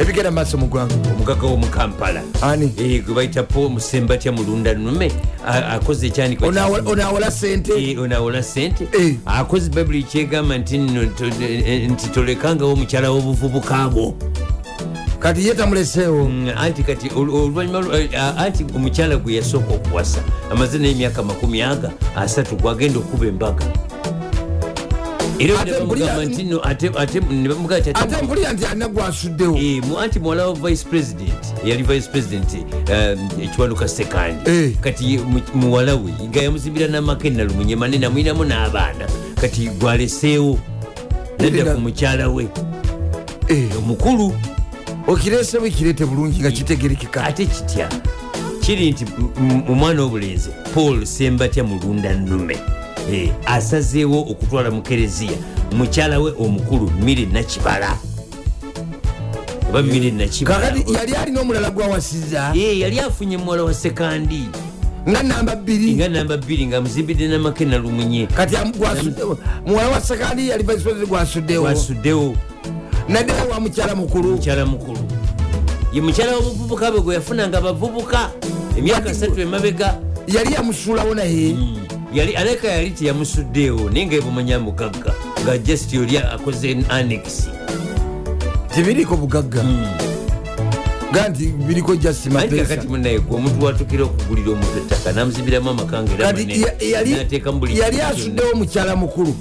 ebigenda maaso mu ggwanga omugaga womukampala ani? Eh, gwe bayita po musembatya mulunda nume akoze ekyandiko Onaawola- onaawola sente Eh, onawola sente Eh. akoze babuli kyegamba nti tolekangawo omukyala w'obuvubuka bwo kati ye tamuleseewo. Mm, anti kati ol- oluvanyuma anti omukyala gwe yasooka okuwasa amaze n'emyaka makumi aga asatu gwagenda okuba embaga era bamugamba nti no ate ate ne bamugamba nti ate ate mpulira nti alina gwasuddewo. Eh, mu anti muwala wa vice president yali vice president um, ekiwanuka sekandi. Eh. kati muwala we nga yamuzimbira namaka enalumunye manene amwinamu n'abaana. Kati gwaleseewo nadda ku mukyala we. Eh, omukulu. Okirese bwekireete bulungi nga kitegerekeka. Ate kitya? Kiri nti omwana w'obulenzi paul sembatya mulunda nnume. Eh, asazeewo okutwala mu kereziya. Mukyala we omukulu mire nakibala. Oba mire nakibala? Kakati yali alina omulala gwawasiza Eh, yali afunye muwala wa sekandi. Nga namba bbiri. Nga namba bbiri nga muzimbidde namake nalumunye kati muwala wa sekandi yali vice president gwasuddewo gwasuddewo naddala wa mukyala mukulu. Mukyala mukulu. Ye mukyala w'obuvubuka bwe gwe yafunanga abavubuka emyaka asatu emabega. yali yamusuulawo naye yali aleka yali teyamusuddeewo naye nga ebumanya mugagga nga just oli akoze annex tebiriko bugagga ga nti biriko just anti kakati mapesa munaye gwe omuntu watukira okugulira omuntu ettaka namuzimbiramu amaka nga era kati manene, ya- yali- asuddewo mukyala mukulu.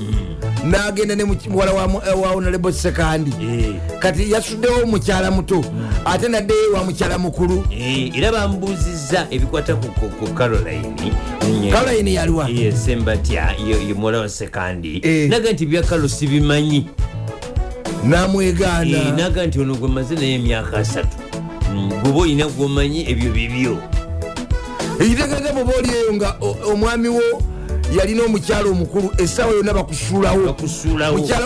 N'agenda ne muwala wa mu- eh, wa honorable sekandi. Eh. kati yasuddewo mukyala muto ate naddeyo wa mukyala mukulu. Eh, era bambuuzizza ebikwata ku- caroline Mm, caroline yaliwa sembatya muwala wa sekandi. Naga nti byakalo sibimanyi. Namwegaana. Naga nti ono gwe maze naye emyaka asatu Gwoba olina gwomanyi ebyo bibyo. Ekitegeeza bwoba olieyo nga o- omwami wo yalina omukyala omukulu essaawa yonna bakusuulawo.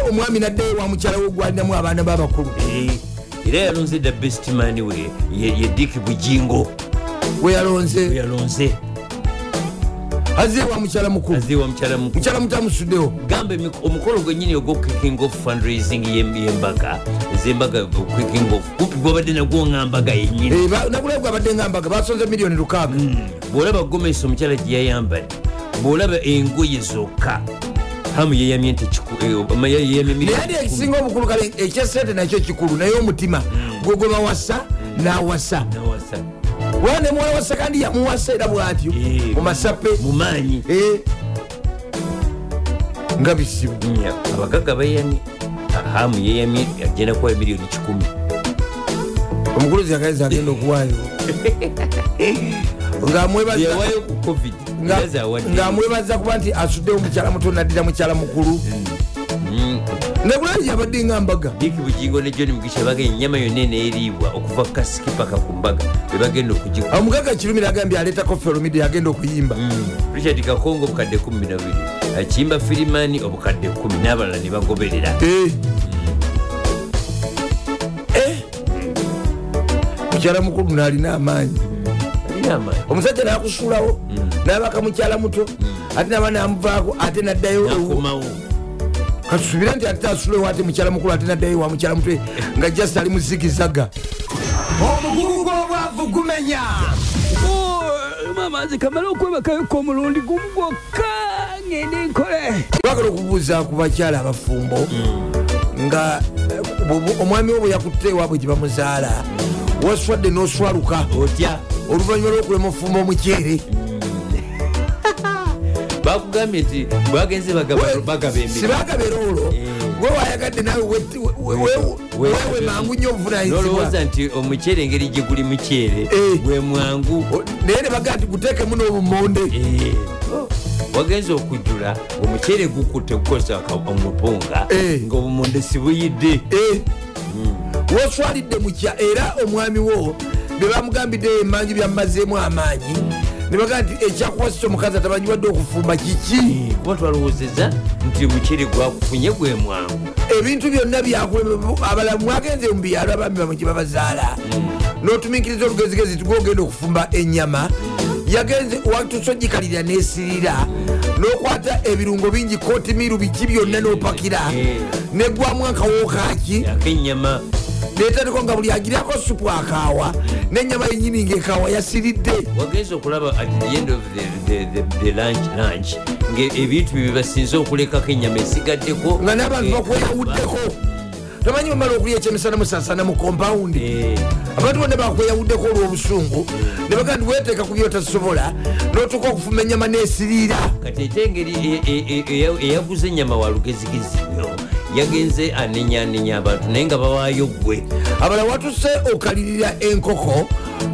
Omwami naddeyo wa mukyala we gwalinamu abaana babakulu Eh, era yalonze dda bestman we ye ye diki bujingo azeewa mukyala mukulu mukyala muto amusuddewo gamba omukolo gwenyini ogwokicking off fundraising yem- yembaga ezembaga quicking off kumpi gwabadde nagwo nga mbaga yenyini Eh, nagulayo gwabadde nga mbaga basonze miliyoni lukaaga bwolaba gomesi omukyala gye yayambadde bwolaba engoye zokka hamu yeyamye nti eh, naye kikumi. ekisinga obukulu kale ekyesente nakyo kikulu naye omutima gwe gwe bawasa n'awasa Nawasa. wala ne muwala wasa kandi yamuwasa era bwatyo Eh, mu masape. mu maanyi Eh. nga bisibu Nya, abagaga bayamye hamu yeyamye agenda kuwa miliyoni kikumi omukuluzi yagaliza agenda okuwaayo. Ng'amwebaza kuba nti asuddewo mukyala muto naddira mukyala mukulu Mm. nakulali yabadde nga mbaga? Diki bujingo ne john mugisha baga enyama yonna eneeriibwa okuva ku kasiki paka ku mbaga bebagenda okugikula omugaga kirumira agambye aleetako feromidi yagenda okuyimba. Richard kakongo obukadde 12 akimba firimani obukadde 1 n'abalala ne bagoberera. Eh. Eh. mukyala mukulu naalina amaanyi. Alina amaanyi. Omusajja nakusuulawo nabaka mukyala muto ate naba namuvaako ate naddayo katusubire nti ate asulewo ate mukyala mukulu ate naddayo wa mukyala mutwe nga just ali muzigizaga omugugu gw'obwavu gumenya mamazi kamala okwebakayoko omulundi gumu gwokka ngende nkole. Twagala okubuuza ku bakyala abafumbo nga eh, omwami wo bwe yakutte ewaabwe gye bamuzaala waswadde n'oswaluka otya? oluvannyuma lw'okulema ofumba omukyere bakugambye nti bwagenze bagaba- bagaba emirimu sibagabera olwo. Eh. gwe wayagadde nawe we- we- we- wewe mangu nnyo obuvunanyizibwa nolowooza nti omuceere engeri gye guli muceere Eh. gwe mwangu. Naye ne bagaa nti guteekemu n'obumonde. Eh. wagenza okujjula omuceere gukutte gukozesa omupunga ngaobumonde sibuyidde Eh. woswalidde mukya era omwami wo bye bamugambidde emanju byammazeemu amaanyi ne bagaa nti ekyakuwasisa omukazi atamanyiwadde okufumba kiki? Kuba twalowoozeza nti omuceere gwakufunye gwe mwangu. Ebintu byonna byakulema abalamu mwagenze mu byalo abami bamwe gye babazaala. N'otumiikiriza olugezigezi tugogenda okufumba enyama yagenze watusogikalira nesirira n'okwata ebirungo bingi kotimiru biki byonna n'opakira Eh. negwamu akawo netandiko nga buli agirako supu akaawa nenyama yenyini ngaekaawa yasiridde. Wagenza okulaba at the end of the, the, the, the lunch, lunch ngaebintu bye basinze okulekako enyama esigaddeko. Nga n'abantu bakweyawuddeko. Tomanyi bamala okulya ekyemisana musasana mu kompawundi eh, abantu bonna bakweyawuddeko olw'obusungu. Ne baga nti weteeka ku byotasobola n'otuuka okufuma enyama n'esiriira. Kati ate engeri e- e- e- eya- eyaguza enyama wa lugezigezi nnyo yagenze anenyanenya abantu naye nga bawaayo gwe abala watuse okalirira enkoko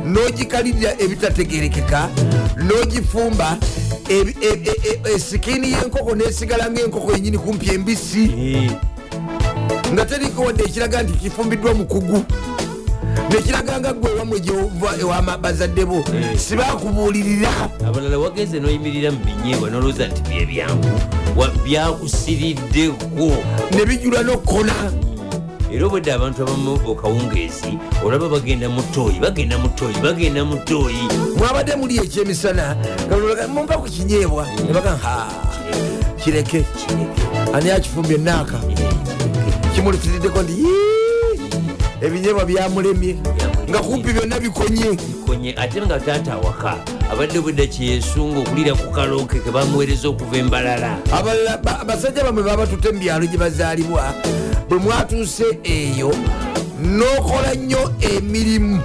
n'ogikalirira ebitategerekeka n'ogifumba ebi- e- e- e- y'enkoko nesigala ngaenkoko yenyini kumpi embisi. Nga teriko wadde ekiraga nti kifumbiddwa mukugu nekiraga nga gwe wamwe gyova ewama bazadde bo. Eh. sibakubuulirira. Abalala wagenze noyimirira mu binyeebwa nolowooza nti byebyangu byakusiriddeko. Nebijula nokona era obwedde abantu abamu okawungeezi olaba bagenda mu tooyi bagenda mu tooyi bagenda mu tooyi mwabadde muli ekyemisana mumpa ku kinyeebwa nebaga ha kireke ani akifumbye naaka kimulitiriddeko nti "Yii, ebinyeebwa byamulemye nga kumpi byonna bikonye. Konye ate nga taata awaka abadde obwedda kyeyesunga okulira ku kalooke ke bamuweereza okuva embalala. Abalala ba- abasajja bamwe baba tutte mu byalo gye bazaalibwa bwe mwatuuse eyo n'okola nnyo emirimu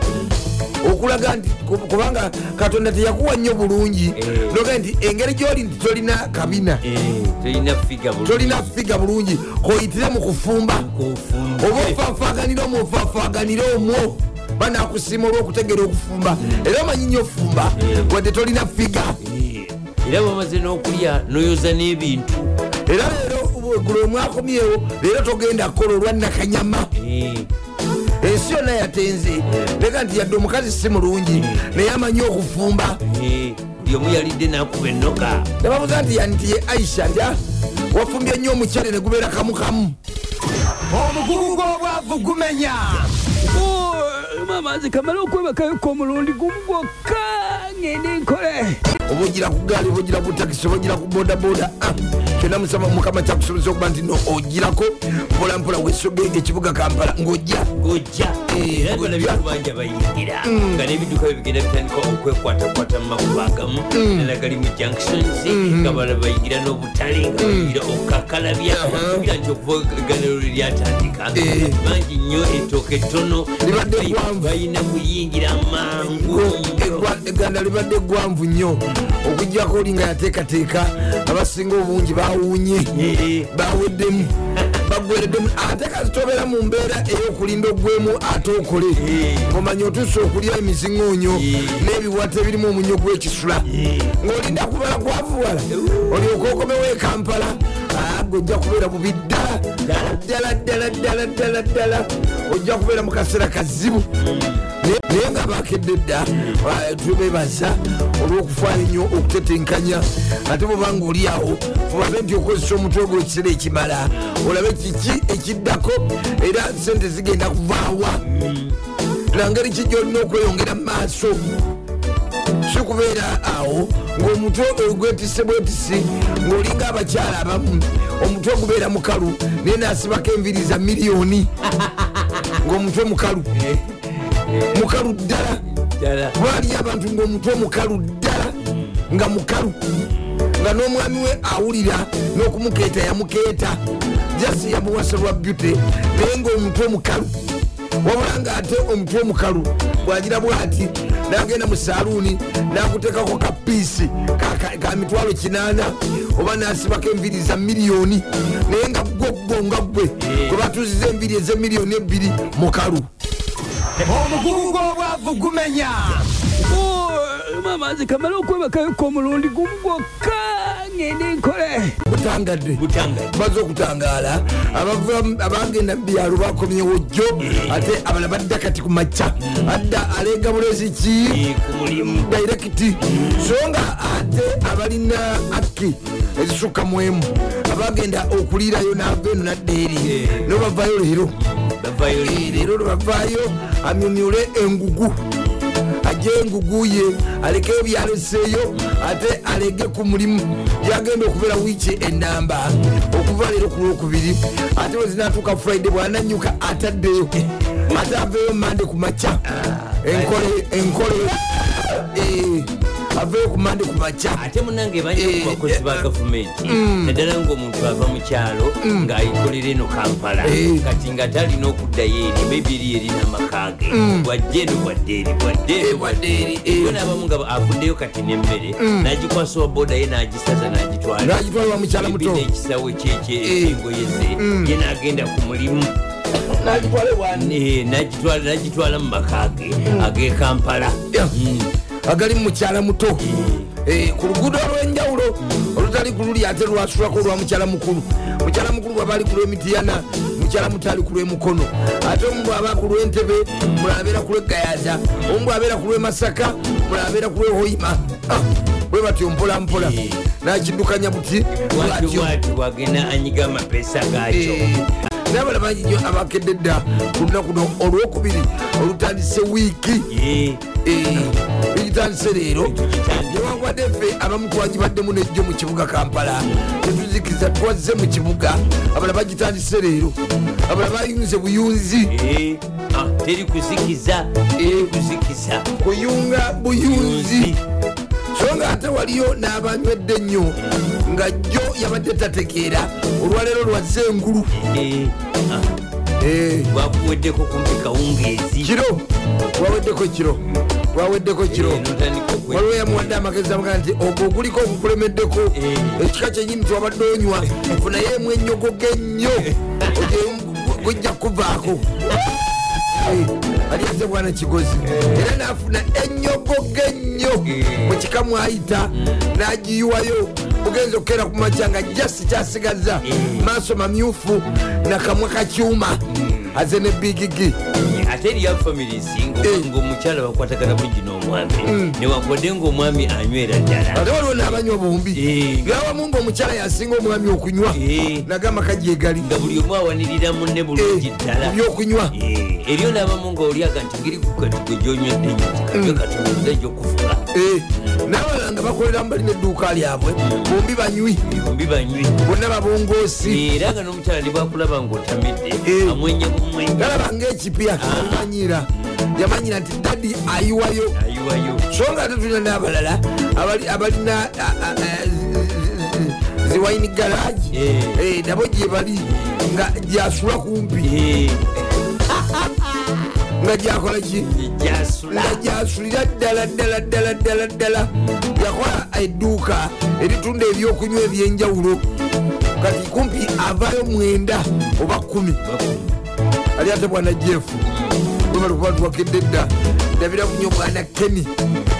okulaga nti ku- kubanga katonda teyakuwa nnyo bulungi. Eh. noga nti engeri gyoli nti tolina kabina Eh, tolina figa bulungi. koyitire mu kufumba. Oba ofaafaganire omwo ofaafaganire omwo. Banakusiima olwokutegera okufumba. Era omanyi nnyo ofumba Eh. wadde tolina figa. Era bamaze n'okulya noyoza n'ebintu. Era leero gule mwakomyewo leero togenda kukola olwanakanyama Eh, ensi yonna yatenze. Leka nti yadde omukazi si mulungi naye amanyi okufumba. Eh, buli omu yalidde n'akuba ennoga. Nebabuza nti yanti ye aisha nti "Ah, wafumbye nnyo omukyere ne gubeera kamukamu. Omugugu gw'obwavu gumenya mama nze kamala okwebakayoko omulundi gumu gwokka ngende nkole. Oba ogira ku gaali oba ogira ku takisi oba ogira ku bodaboda Ah, kyonna musaba mukama kyakusobozesa okuba nti no ogirako mpolampola wesoga ekibuga kampala ng'ojja. Gojja Eh, era gojja. bala bitubanjja bayingira. Nga n'ebidduka bye bigenda bitandika okwekwatakwata mu makuba agamu. Nala gali mu junctions. Nga bala bayingira n'obutale nga bayingira okakalabya Aha. bira nti okuva eganiro lwe lyatandika. Bangi nnyo ettooka ettono. Libadde bayi- ggwanvu. bayina kuyingira mangu nnyo eganda libadde eggwanvu nnyo. Okugjako oli nga yateekateeka abasinga obungi bawuunye baweddemu bagwereddemu. Ate kasi tobeera mu mbeera ey'okulinda ogwemu ate okole. Eh. omanya otuuse okulya emiziŋoonyo n'ebiwata ebirimu omunyo gw'ekisula. Ng'olinda kubala kwavuwala olyoka okomewo ekampala gojja kubeera bubi ddala ddala ddala ddala ddala ojja kubeera mu kaseera kazibu Naye- nga bakedde dda tubebaza olw'okufaayo ennyo okutetenkanya. Ate bwobanga oli awo fubabe nti okozesa omutwe gwo ekiseera ekimala olabe kiki ekiddako era sente zigenda kuvaawa. Nangeri ki gyolina okweyongera mu maaso. Si kubeera awo ng'omutwe ogwetise bwetisi ng'olinga abakyala abamu omutwe gubeera mukalu naye nasibako enviri za miliyoni. Ng'omutwe mukalu mukalu ddala waliyo abantu ng'omutwe mukalu ddala nga mukalu nga n'omwami we awulira n'okumukeeta yamukeeta. Jasi yamuwasa lwa byute naye ng'omutwe mukalu wabula nga ate omutwe mukalu bwagira bwati nagenda mu saluuni nakutekako kapiisi ka- mitwalo kinana oba nasibako enviri za miliyoni. Naye nga goggo nga gwe gwe batuziza enviri ez'emiliyoni ebbiri mukalu omugugu gw'obwavu gumenya mama nze kamala okwebakayoko omulundi gumu gwokka ngende nkole. Butangadde. Baze okutangaala abagenda mu byalo bakomyewo jjo ate abala badda kati ku makya. Adda alega bulezi ki? Dairekiti so nga ate abalina aki ezisukka mu emu abagenda okuliirayo nava eno nadda eri. Eh. no bavayo leero bavayo Eh, leero lwebavaayo amyumyule engugu. Ajje engugu ye alekeyo byaleseeyo ate alege ku mulimu. Gyagenda okubeera wiiki enamba okuva leero ku lwokubiri ate wezinatuuka friday bwananyuka ataddeyo. Ate aveyo mande ku maca enkole enkole. Eh, aveyo ku mande ku maca ate munange Eh, ku bakozi ba eh, gavumenti. Naddala ngaomuntu ava mu kyalo ng'ayikolera eno kampala. Eh. kati nga talina okuddayo eri mebiri erina amakage bwadde eno bwadde eri bwadde Eh, eno bwadde eri, eh. yo n'abamu nga avuddeyo kati n'emmere n'agikwasa owa boda ye n'agisaza n'agitwala. Wa mukyala muto. n'ekisawo kyekye Eh. ekyengoye ze ye n'agenda ku mulimu. Eh, n'agitwala mu makage ag'ekampala Yeah. Agali mu mukyala muto. Eh, ku luguudo olw'enjawulo olutali ku luli ate lwasulako olwa mukyala mukulu. Mukyala mukulu bwaba ali ku lw'emitiyana mukyala muto ali ku lw'emukono. Ate omu bwaba ku lw'entebe mulala abeera ku lw'egayaza omu bwabeera ku lw'emasaka mulala abeera ku lw'ehoima Ah, bwe batyo mpola mpola Eh. nakiddukanya buti bwagenda anyiga amapeesa gakyo nabala bangi nyo abakedde dda ku lunaku no olwokubiri olutandise wiiki. Eh, ekitandise leero. Newankwadde ffe abamu twagibaddemu nejjo mu kibuga kampala. Tetuzikiza twazze mu kibuga. Abala bagitandise leero. Abala bayunze buyunzi. Eh, ah, teri kuzikiza. Teri kuzikiza. kuyunga buyunzi. So nga ate waliyo n'abanywedde ennyo nga jjo yabadde tategeera. Olwaleero lwazze engulu Eh, ah, Eh, kumpi kawungeezi? Kiro. Waweddeko kiro. Waweddeko kiro. Eh, waliwo yamuwadde amagezi amugaa nti ogwo oguliko ogukulemeddeko ekika kyenyini tiwabadde onywa. Funayo emu ennyogo gennyo gujja kuvaako ali ate bwana kigozi. Era nafuna ennyogo gennyo mu kika mwayita nagiyiwayo bugenza okukeera ku makya nga jasi kyasigaza maaso mamyufu. Nakamwa kakyuma aze ne bigigi ate eriya famiries Eh. ngaomukyala bakwatagana bungi n'omwami newankwadde ngaomwami anywera ddala. Ate waliwo n'abanywa bombi Eh. ngawamu ngaomukyala yasinga omwami okunywa. Eh. nagamba kagyegali nga buli omu awanirira munne bulungi ddala. Byokunywa eryo n'abamu ngaolyaga nti ngeri gwe gyonywedde nyo tikajjo katonda gyokufuga n'abalala nga bakolera mu balina edduuka lyabwe bombi banywi. Bombi banywi. Bonna babongoosi era nga n'omukyala ne bwakulaba ngaotamidde Eh. amwenya bumwenya. Galaba ngaekipya amanyira yamanyira nti dadi ayiwayo. So nga ate tulina n'abalala abali- abalina ziwaini garagi Eh. Eh, nabo gye bali nga gyasula kumpi. Eh, nga gyakola ki? Nga gyasulira ddala ddala ddala ddala ddala. Yakola edduuka eritunda ebyokunywa ebyenjawulo. Kati kumpi avaayo mwenda oba kumi ali ate bwana jefu webali kuba tuwakedde dda ndabira kunyo bwana keni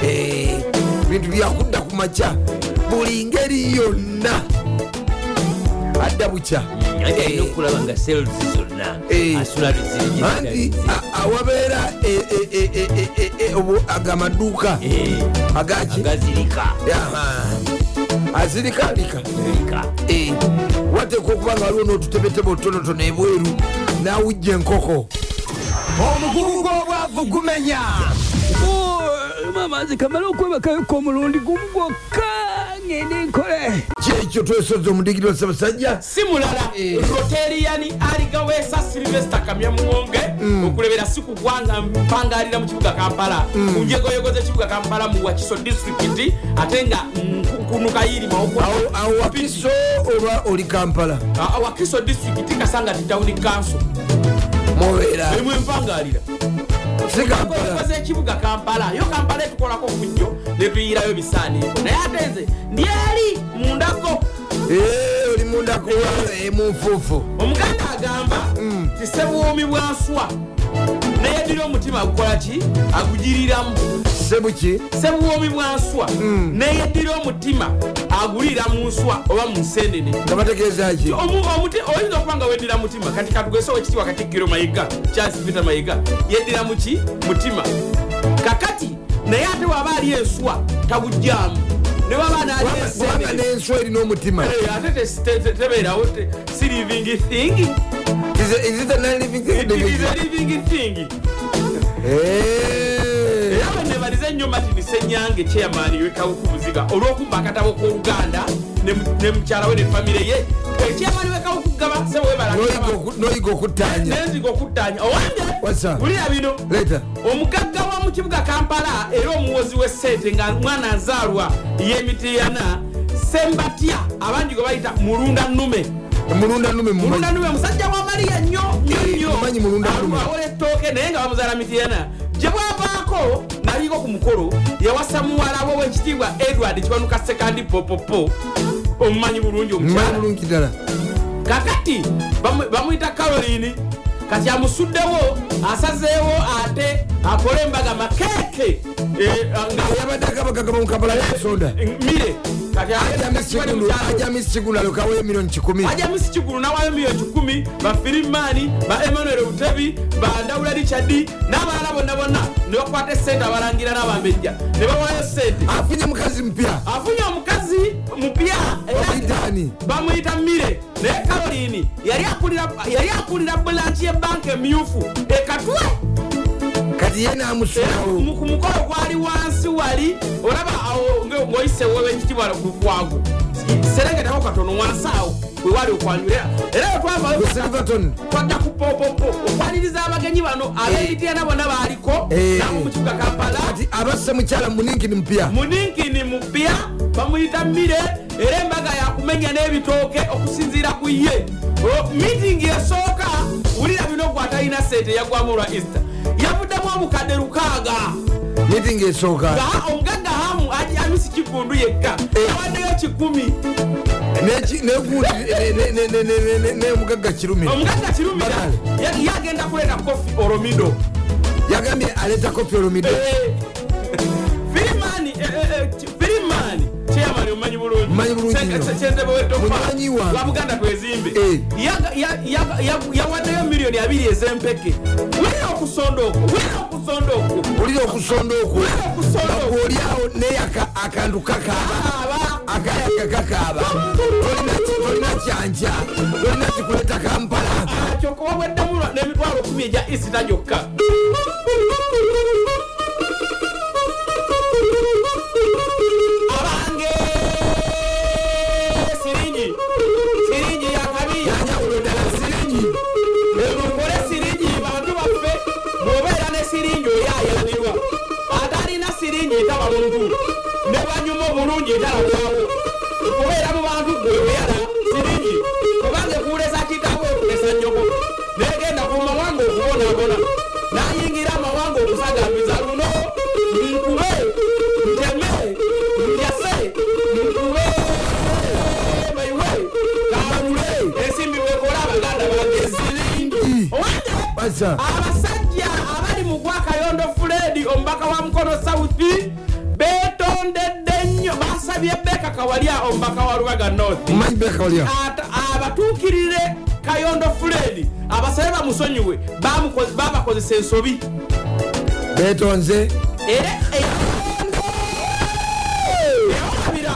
Eh, bintu byakudda ku maca buli ngeri yonna. Adda bukya. Eh, okulaba nga sales zonna. Eh. anti awabeera e- e- e- aga maduuka. Agaki Eh, wateeka okuba nga waliwo n'otutebetebe otutonotono ebweru nawujja enkoko omugugu gw'obwavu gumenya. Mamazi kamala okwebakayoka omulundi gumu gwokka ngende nkole? Kyekyo twesoza omudigiro ssaabasajja. Si mulala roteriani aligawesa silvester kamya muwonge okulebera si kugwanga mpangalira mu kibuga kampala. Ku njegoyego z'ekibuga kampala mu wakiso disitulikiti ate nga kunukayirima Awo- awo wakiso oba oli kampala? Wakiso disitulikiti kasanga ti tawuni kanso mubeera. Emwe empangalira si kampala yo kampala etukolako fujjo netuyirayo bisaaniiko naye ate nze ndyeri mundako. Eh, oli mundako munfuufu omuganda agamba ti sebuwomi bwanswa neyedira omutima agukola ki? Agugiriramu. Sebuki sebuwomi bwanswa neyedira omutima agulira mu nswa oba mu nsenene nga bategeeza ki? Omu- omuti- oyinza okuba nga weddira mutima. Kati katugese owekitiibwa katikkiro mayiga charles peter mayiga yeddira muki mutima. Kakati naye ate waba ali enswa tabugjamu ne waba naali Kubanga- kubanga ensenene n'enswa erina omutima. Eh, ate te- te- te- tebeerawo te- si living thing Is it- is it an living It is a thing? living thing. Era wenebalize nnyo martin senyange chairman wekawukubuziga olw'okumba akatabo k'oluganda ne mu- ne mukyala we ne famire ye ekyamani wekawukugaba sewebala N'oyiga oku- n'oyiga okuttanya nenziga okuttanya owange What's up? wulira bino. Leeta omugagga wa mu kibuga kampala era omuwozi w'essente nga mwana nzaalwa y'emitiyana sembatya abangi gwe bayita mulunda nnume mulunda nume mulunda mumanyi nnume musajja wa mariya nnyo nnyo nnyo. mumanyi Mulunda Nnume. awola ettooke naye nga bamuzaala mitiyana gye bwavaako naliko ku mukolo yawasa muwala we w'ekitiibwa edward kibanuka sekandi popopo. Omumanyi bulungi mumanyi omukyala bulungi ddala. Kakati bamu- bamuyita caroline kati amusuddewo asazeewo ate akole embaga makeeke nga yabadde akabagagaba mukampala yasoda mire kati ajamisi kigulu alokawo emiliyoni kikumi. Ajamisi kigulu nawayo miliyoni kikumi. Bafirimani ba emmanuel butebi bandawula richard n'abalala bonna bonna ne bakwata esente abalangira n'abambejja. Ne bawayo sente afunye mukazi mpya. Afunye omukazi mupya. Bamuyita mire. Naye akulira- yali akulira bulanki y'ebbanka emyufu ekatwe kati ye namusulawo mu- ku mukolo gwali wansi wali olaba awo ng'oyisewo w'ekitibwa kugwago serengetako katono wansi awo wewali okwanjula era wetwavayo silverton. twadda ku popopo okwaniriza abagenyi bano ab'emityana bonna baaliko Eh. nabo mu kibuga kampala abasse mukyala muninkini mpya. Muninkini mupya bamuyita mire era embaga yakumenya n'ebitooke okusinziira ku ye. O, mitingi esooka wulira bino gwe atalina sente yagwamu olwa easter yavuddemu obukadde lukaaga. Mitingi esooka. Omugagga hamu ajamisi kigundu yekka. Eh. awaddeyo kikumi. Nemugagga kirumira. Omugagga kirumira? Yagenda kuleeta kofi oromido yagambye aleeta kopi olumido Eh, firimani eh, firimani kyeyamani omumanyi bulungi. Wange. wetofabuganda twezimbe Eh. Yawaddeyo miliyoni abiri ez'empeke. Wulira okusonda okwo wulira okusonda okwo. Olira okusonda okwo. Olyawo naye aka- akantu kakaaba. Aba akayaga kakaaba. Tolina kyanja tolina kikuleeta kampala. Kyokoba bweddemu n'emitwalo kumi egya isita gyokka siringi etaba muntu ne banyuma obulungi etalabwawo okubeera mu bantu gwe oyala siringi. Kubanga ekuulesa kitaawo okulesa nnyoko negenda ku mawanga okubonaabona nayingira amawanga okusagambiza luno. Nkube nteme ndyase nkube. Baiwe kalule ensimbi wekola abaganda bange siringi. Owange basa abasajja abali mu gwa kayondo fuledi omubaka wa mukono sauthi nnyo basabye beka kawalya omubaka wa lubaga north abatuukirire kayondo fuledi abasabe bamusonyiwe babakozesa ensobi. Betonze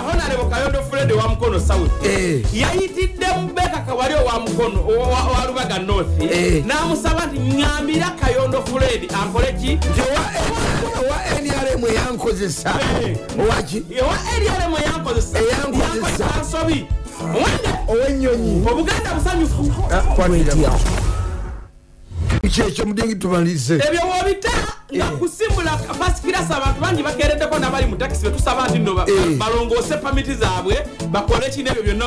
honarebo kayondo fuledi wa mukono south. Eh. yayitidde mubeka kawali owa mukono owa- lubaga north. Eh. n'amusaba nti ŋŋambira kayondo fuledi akole eyankozesa Eh. owaki owa eyankozesa. Eyankozesa. yankozesa nsobi owenyonyi obuganda busanyufu. Kwanitya kyekyo mudingi tumalise ebyo wobita nga Eh. kusimbula fasikirasi abantu bangi bakereddeko nabali mu takisi betusaba nti ba- Eh. balongoose pamiti zaabwe bakole kino ebyo byonna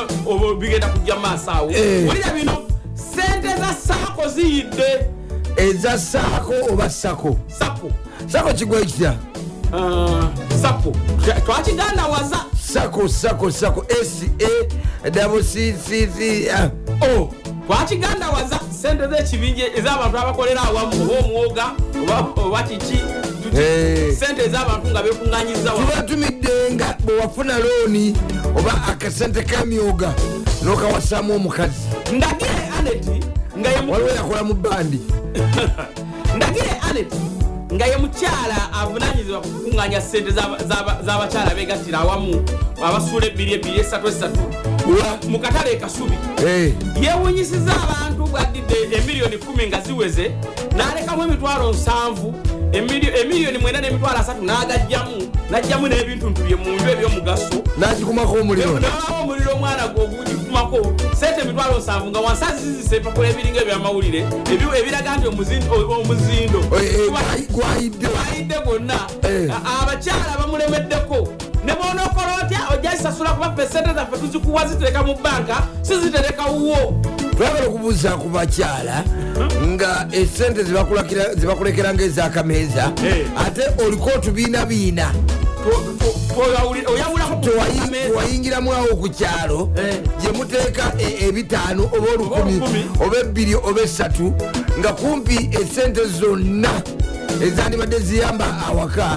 bigenda kujja maaso awo. Eh. olira bino sente za saako ziyidde. Eza saako oba sako sako sako kigwa kitya Ah, sako twakigandawaza sako sako sako sa double ccc o. Twakigandawaza sente z'ekibinja ez'abantu abakolera awamu oba omwoga oba- kiki. Sente ez'abantu nga bekunganyiza wamu tubatumidde nga bwewafuna looni oba akasente kamyoga nokawasamu omukazi. Ndagire aneti nga waliwo yakola mu bandi. Ndagire anet nga ye mukyala avunanyizibwa ku kukuŋŋanya sente z'aba- z'aba- z'abakyala begattira awamu abasuula ebbiri ebbiri esatu esatu mu katale ekasubi Eh, yewunyisiza abantu bwaddidde emiliyoni 1 nga ziweze n'alekamu emitwalo nsanvu emiliyoni mwenda n'emitwalo asatu n'agajjamu n'ajjamu n'ebintu ntubye mu nju ebyomugaso. Nagikumako omuliro. Nabawo omuliro omwana gwe ogugikuma bakutumako sente emitwalo nsanvu nga wansi azizisa ebipapula ebiringa ebyamawulire ebi- ebiraga nti omuzindo. Eh, eh, gwayidde. gwonna. Eh. Abakyala bamulemeddeko. Ne bonaokola otya ojja zisasula kuba ffe sente zaffe tuzikuwa zitereka mu banka siziterekawo twagala okubuuza ku bakyala nga esente zibakulekera ngaezakameeza ate oliko otubiina biina tewayingiramu awo ku kyalo Eh. gye muteeka e- ebitaano oba olukumi oba ebbiri oba esatu nga kumpi esente zonna ezandibadde ziyamba awaka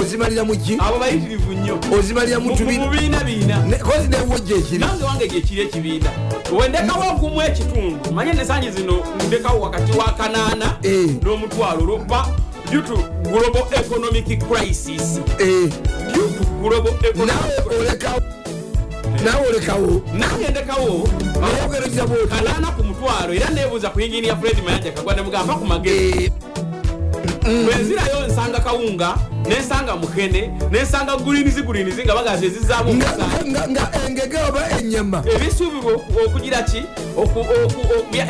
ozimalira muki abo bayitirivu nnyo. Ozimalira mu tubiina mubiina biina Ne- kozi newojja ekiri. Nange wange gyekiri ekibiina. Wendekawo ogumu ekitundu. Manye nesanyi zino ndekawo wakati wa kanaana Eh. n'omutwalo olwokuba due to global economic crisis. Eh, due to global economic crisis. nawe olekawo nange ndekawo kalana ku mutwalo era nebuuza ku inginiya fred mayanja kagwa nemugamba ku magezi bwenzirayo nsanga kawunga nensanga mukene nensanga gulinizi gulinizi nga bagazi ezizaamu nga engege oba enyama ebisuubirwa oku- okugira ki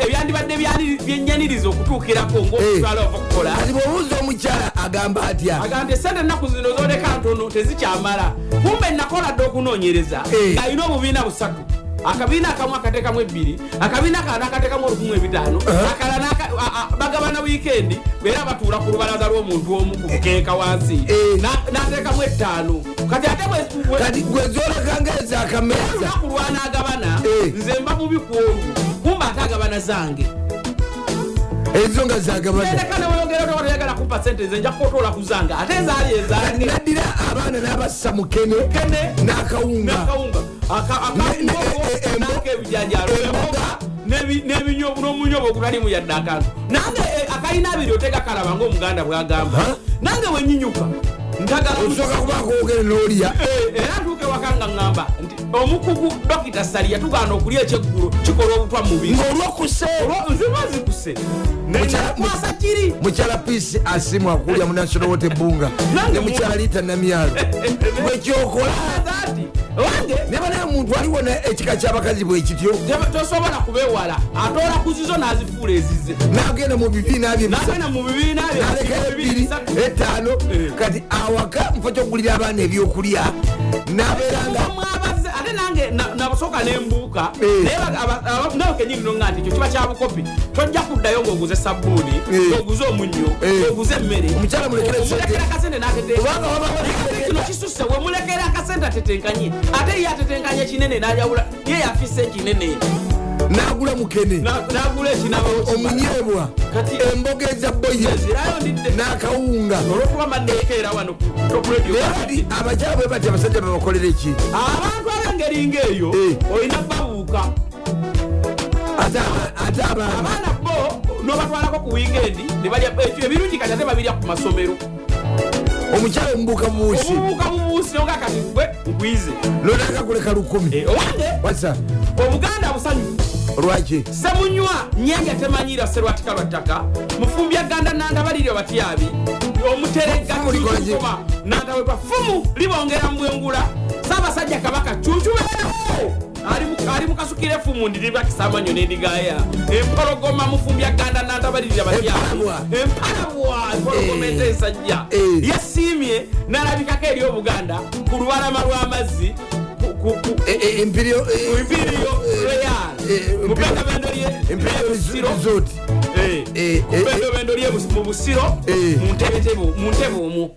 ebyandibadde byenyaniriza okutuukirako ngaokutwala ova kukola. kati bwobuuza omukyala agamba atya? Agamba esente ennaku zino zoleka ntono tezikyamala. Kumbe nakola dde okunoonyereza. Eh. ng'alina obubiina busatu akabiina akamu akateekamu ebbiri akabiina akalala nakateekamu olukumu ebitaano akala bagabana wiikendi era batuula ku lubalaza lw'omuntu omu ku bukeeka wansi. Eh. Na- nateekamu ettaano kati ate bwe- bwe- kati gwezoleka ngaezakameeza olunaku lwanagabana Eh. nze mba mubi ku olwo kumba ate agabana zange ezo nga zagabana ereka neweyongera otoba toyagala kumpa sente nze nja kukotoola ku zange ate zaali ezange naddira abaana n'abassa mukene kene n'akawunga. E- e- n'omunyobo ogutalimu yadde akantu nange eh, akalina abiri otega kalaba ngaomuganda bwagamba. Nange wenyinyuka ntagala kubaako wogere n'olya. Eh, era waka nga ŋŋamba nti omukugu dokita sali yatugaana okulya ekyeggulo kikola obutwa mubi ng'olwokuse nze bazikuse Mukyala- kwasa kiri. Mukyala piisi asimu akulya mu national water bunga. Nange mukyala liita namyalo bwekyokola ati wange neba naye omuntu aliwo ne ekika ky'abakazi bwekityo tosobola kubewala atoola ku zizo n'azifuula ezize. N'agenda mu bibiina bye bisa nagenda mu bibiina bye naleka ebiri bisatu. etaano kati awaka mufo kyokugulira abaana ebyokulya. Nabeera nga mwabaze ate nange na- nabasooka nembuuka Eh. naye nawe kenyini nonga nti ekyo kiba kya bukopi tojja kuddayo ng'oguze sabbuuni Eh. oguze omunnyo Eh. oguze emmere sente. akasente Kubanga waba n'ateteeka kino kisusse wemulekera akasente atetenkanye ate ye atetenkanye kinene n'ajawula ye yafise ekinene n'agula mukene. Omunyebwa. Emboga eza ndidde. N'akawunga. Naye abakyala bwe bati abasajja babakolera eki? Abantu ab'engeri ng'eyo Eh. olina babuuka. Ate aba- ate abaana bo nobatwalako ku wiikendi nebalya ebirungi kati ate babirya ku masomero omukyala omubuuka bubuusi obubuuka bubuusi oga kati gwe nkwize nonakakuleka lukumi. Eh, wasa obuganda busanyufu. Lwaki semunywa nyenge temanyira serwatika lwa ttaka mufumbya ganda nandabaliryo batyabi omuterega Fumu likola gye? Kyukyukoma, nandawetwa fumu libongera mbwengula saabasajja kabaka cucubeerawo ali mu- ali mukasukire fumu ndiribakisaamanyo nendigaya empologoma mufumbya ganda nandabalirira batyabi Empalabwa. empologoma Eh. enteesajja Eh. yasiimye nalabikako eri obuganda ku lubalama lw'amazzi ku- ku- ku- E- e- empirio e- Imperial Royal eh, mu bendobendo lye Eh, Eh, mu eh, busiro Eh. mu ntebe mu ntebe omwo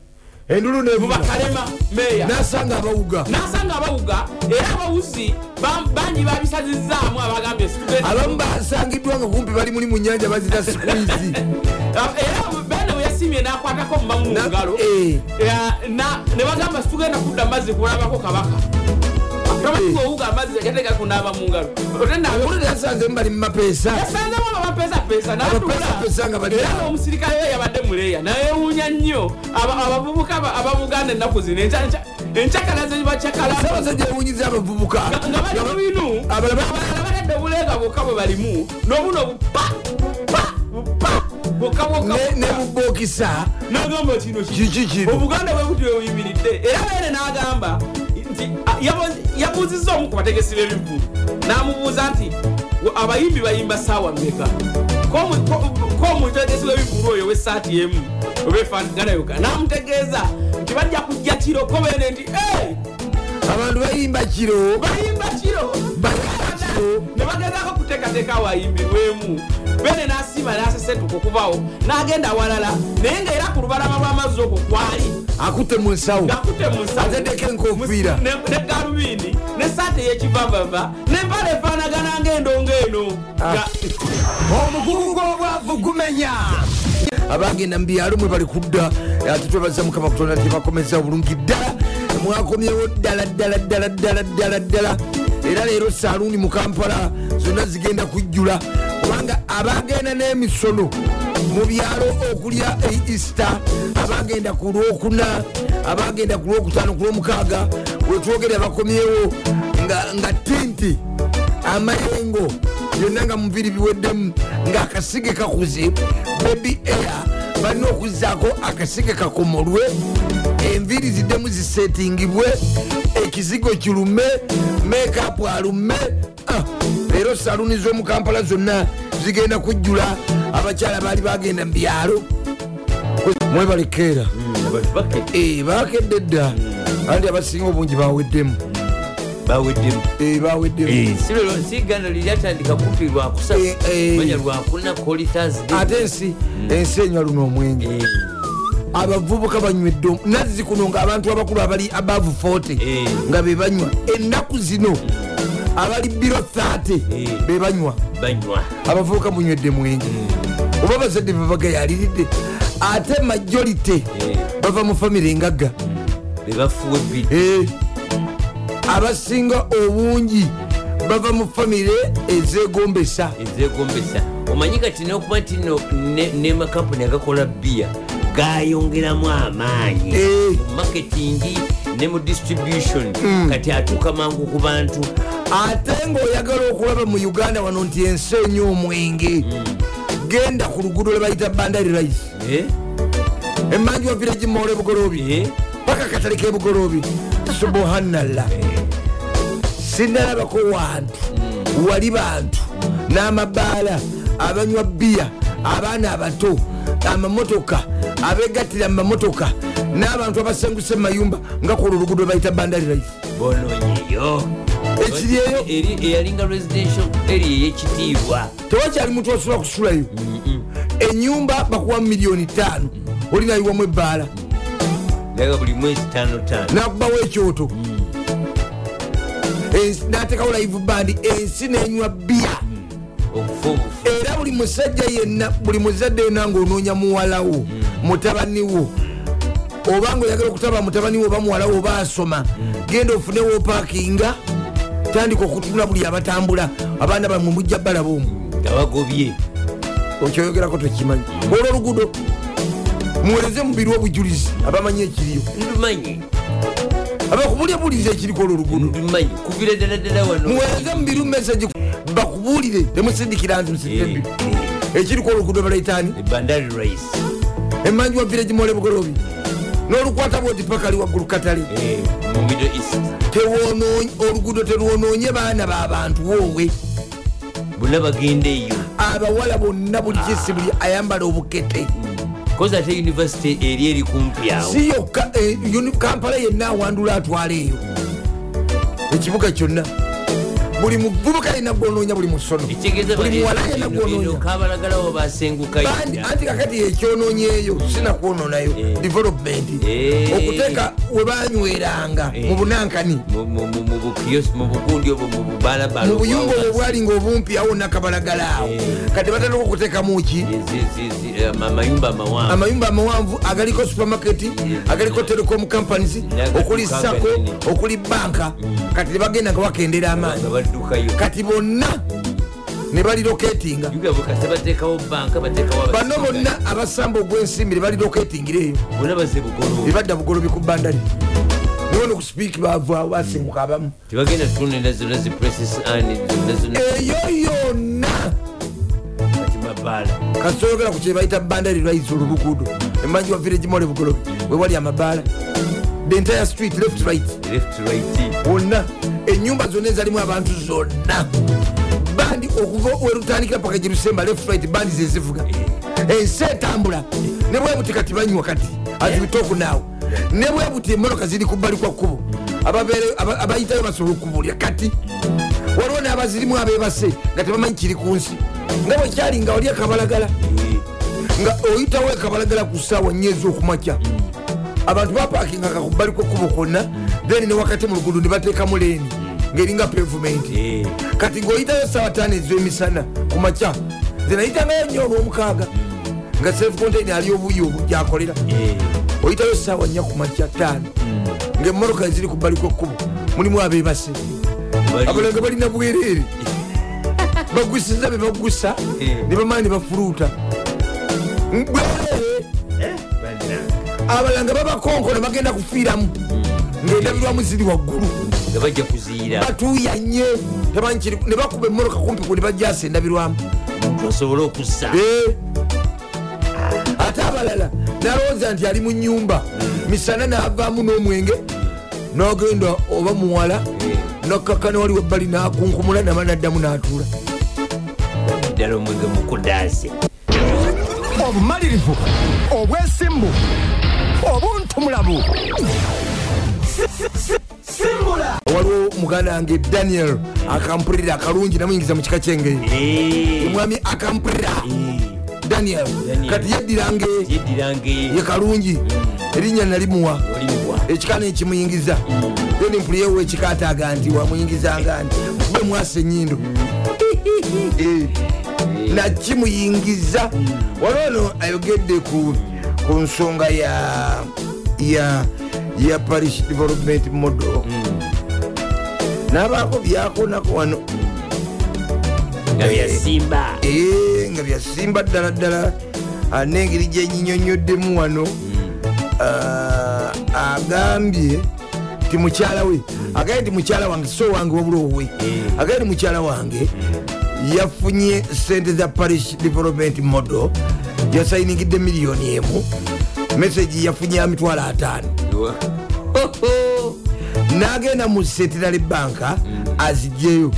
endulu mu nevuga bakalema meeya nasanga abawuga nasanga abawuga era abawuzi ba- bangi babisazizaamu abagambye abamu basangiddwa nga kumpi bali muli mu nyanja bazita sikwizi era bene bwe yasimye nakwatako mubamu mu Na- ngalo eh. Ne bagamba situgenda kudda mazzi kulabako kabaka owuga amazzi gatega kunaaba mu ngalo. Ote naabe owulire yasanzemu bali mu mapeesa. Yasanzemo abapeesapesa Abapeesapesa nga bali- era omusirikale we yabadde muleeya nayewuunya nnyo. Aba- abavubuka aba- ababuganda ennaku zino enca- enca- encakalaze bacakala sabasajja ewunyiza abavubuka. Nga bali mu binu. Abalala- abalala batadde obulenga bwokka bwe balimu. N'obuno bupa pa bupa bwokka bwokka ne ne bubookisa. Nagamba kino ki- kiki kino? Obuganda bwe buti webuyimiridde era bene n'agamba nti a- yabo- yabuuziza omu ku bategesi b'ebivulu n'amubuuza nti "We- abayimbi bayimba saawa mmeka? K'omu- ko- k'omutegesi w'ebivulu oyo w'essaati emu obefaanaganayoka n'amutegeeza nti bajja kujja kiro ko bene nti "Hey, abantu bayimba kiro. Bayimba kiro? Ne bagezaako kuteekateeka awayimbirwemu bene n'asiima n'asesetuka okuvawo n'agenda awalala naye ngaera ku lubalama lw'amazzi okwo kwali. Akutte mu nsawo. Ngakutte mu nsawo. Ateddeko enkofiira. ne ne galubindi ne saati ey'ekivavava n'empala efaanagana ng'endongo eno. Nga- omugugu gw'obwavu gumenya abagenda mu byalo mwe bali kudda ate twebaza mukama kutonda nti bakomeza obulungi ddala. Mwakomyewo ddala ddala ddala ddala ddala ddala. Era leero saluuni mu kampala zonna zigenda kujjula abagenda n'emisono mu byalo okulya easter abagenda ku lwokuna abagenda ku lwokutaano ku lwomukaaga wetwogere bakomyewo nga, tinti amayengo byonna nga mubiri biweddemu ngaakasige kakuze baby air balina okuzaako akasige kakomolwe enviri ziddemu zisetingibwe ekizigo kirume mekapu alume Ah, leero saluni z'omukampala zonna zigenda kujjula. Abakyala baali bagenda mu byalo. Mwebalekeera bakedde Eh, bakedde dda. Andi abasinga obungi baweddemu. Eh, Eh, ate ensi ensi enywa luno omwenge. Abavubuka banywedde om- nazzi kuno nga abantu abakulu abali above 40 Eh. nga bebanywa ennaku zino abali biro 30 Eh. bebanywa banywa. Abavubuka munywedde mwenge oba abazadde bebagayaliridde ate majorite Eh. bava mu engagga bebafuwa ebidi Eh. abasinga obungi bava mu famire ezegombesa. Ezegombesa. Omanyi kati nokuba nti no ne- ne makampuni agakola biya gayongeramu amaanyi. Eh. Ne mu distribution. Kati atuuka mangu ku bantu ate ngaoyagala okulaba mu uganda wano nti ensi enywa omwenge genda ku luguudo lwe bayita bandari rice Eh, emanji wa village mole bugolobi. Eh, paka katale kebugolobi subuhanallah sinalabako wantu. Wali bantu. N'amabaala abanywa biya abaana abato amamotoka abegattira mu mamotoka n'abantu abasenguse mumayumba nga kwolwo oluguudo bayita bandari rice bononyeyo Ekiri eyo? Eri- eyalinga residential area eyekitiibwa. Tewakyali muntu osobola kusulayo. Enyumba bakuwa miliyoni tano olinayiwamu ebbaala. Buli mwezi nakubawo ekyoto. Ensi- natekawo live band ensi nenywa okufa obufu era buli musajja yenna buli muzadde yenna ngaonoonya muwalawo mutabaniwo oba nga oyagala okutaba mutabaniwo oba muwalawo oba asoma genda ofunewo pakinga tandika okutunula buli abatambula abaana bamwe mujja balaba omu. Nga bagobye okyoyogerako tekimanyi olwo oluguudo muwereze mubiri obujulizi abamanyi ekiriyo. Ndumanyi. Abakubulya buliza ekiriko olwo oluguudo ndumanyi. Kuvira ddala ddala wano. Muwereze mubiru mesagi bakubulire temusindikira nti musindike Eh, mubiru eh, ekiriko oluguudo balaitaani bandari rice. Emanji wa village mole bugolobi n'olukwata bwoti paka ali waggulu katale. Eh, oluguudo terwonoonye baana babantu woowe. Bonna bagenda eyo. Abawala bonna buli kisi buli ayambala obukete. Kozi ate univesity eri eri kumpi awo. Si yokka eh, kampala yenna awandula atwala eyo. Ekibuga kyonna buli muvubuka yenna gwonoonya buli musono. Buli muwala yenna gwonoonya kabalagalawo basengukayo Bandi- anti kakati ekyonoonya eyo sinakwononayo Eh. development. Eh. okuteeka webanyweranga Eh. mu bunankani. Mu- buyumba obwo bwali nga obumpi awo nakabalagala awo. Kati batandika okuteekamu ki? Zi- zi- zi- ama- amayumba amawanvu agaliko supermarket agaliko telecom companies Naga- okuli banka. Kati tebagenda nga bakendera amaanyi nga baddukayo kati bonna ne baliroketinga yugabukase bateekawo banka bateekawo bano bonna abasamba ogwensimbi nebaliroketingira eyo bonna baze bugolobi ebadda bugolobi ku bandari niwo nokusipiiki bavaawo basenguka abamu. Tebagenda tutunda zonna zi preces ani zonna zonna. Eyo yonna! Kasoyogera ku kyebayita bandari rais oluluguudo emanji wa village mole bugolobi wewali amabaala. The entire street left right. Wonna enyumba zonna ezalimu abantu zonna. Bandi okuva werutandikira paka jerusalema left right bandi zezivuga ensi etambula. Ne bwebuti kati banywa kati azibitoku naawe ne bwebuti emotoka ziri kubbali kwa kkubo abayitayo basobola okubulya kati waliwo n'abazirimu abebase nga tebamanyi kiri ku nsi. Nga bwekyali nga wali akabalagala nga oyitawo ekabalagala ku saawa nnyo ez'okumakya. Abantu bapakingaka ku bbali kwekkubo kwonna then ne wakati mu luguudo ne bateekamu leeni ng'eringa pavement. Eh, kati ng'oyitayo saawa taano ez'emisana ku makya nze nayitangayo nnyo olw'omukaaga nga self contain ali obuyi obu gyakolera. Eh, oyitayo saawa nnya ku makya taano ng'emmotoka eziri ku bbali kwekkubo mulimu abebase bali- abalanga balina bwereere. Bagusiza be bagusa Eh. ne bamala ne bannange. abalanga babakonkona bagenda kufiiramu ng'endabirwamu ziri waggulu. Bajja kuziira. Temanyi kiri- ne bakuba emmoroka kumpi ku ne bajasa endabirwamu omuntu asobole okussa ate abalala nalowooza nti ali mu nyumba misana navaamu n'omwenge nagenda oba muwala nakkakkana wali webbali nakunkumula nama naddamu n'atuula. Ddala omwenge mukudaase. Obumalirivu obwesimbu obuntumulabu waliwo muganda wange daniel akampulira akalungi namuyingiza mu kika kyengeri Eh, omwami akampulira. Daniel kati yeddirange. Ye kalungi. Erinnya nalimuwa ekikana ekimuyingiza then mpuliyewo ekikataaga nti wamuyingizanga nti mube mwasa enyindo nakimuyingiza wali ono ayogedde ku ku nsonga ya ya parish development model. Nabaako byakonako wano nga byasimba Eh, ddala ddala ah, n'engeri gyenyinyonyoddemu wano ah, agambye ti mukyala we. Agambye ti mukyala wange so wange wabula owe. Agambye ti mukyala wange yafunye sente za parish development model. Yasayiningidde miliyoni emu. Meseji yafunye ya mitwalo ataano n'agenda mu centenary banka azigyeyo.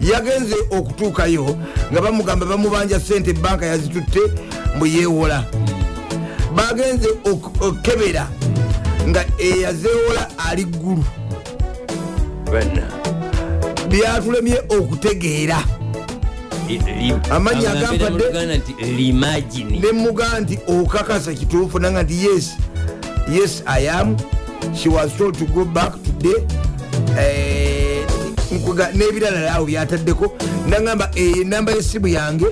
Yagenze okutuukayo nga bamugamba bamubanja sente banka yazitutte mbu yeewola. Bagenze ok- okukebera nga eyazeewola ali ggulu. Byatulemye okutegeera. Amannya agampadde- nemugaa nti okakasa kituufu nanga nti yes yes i am. She was told to go back today. Eh, n'ebirala awo byataddeko. Nagamba eyo enamba yesimu yange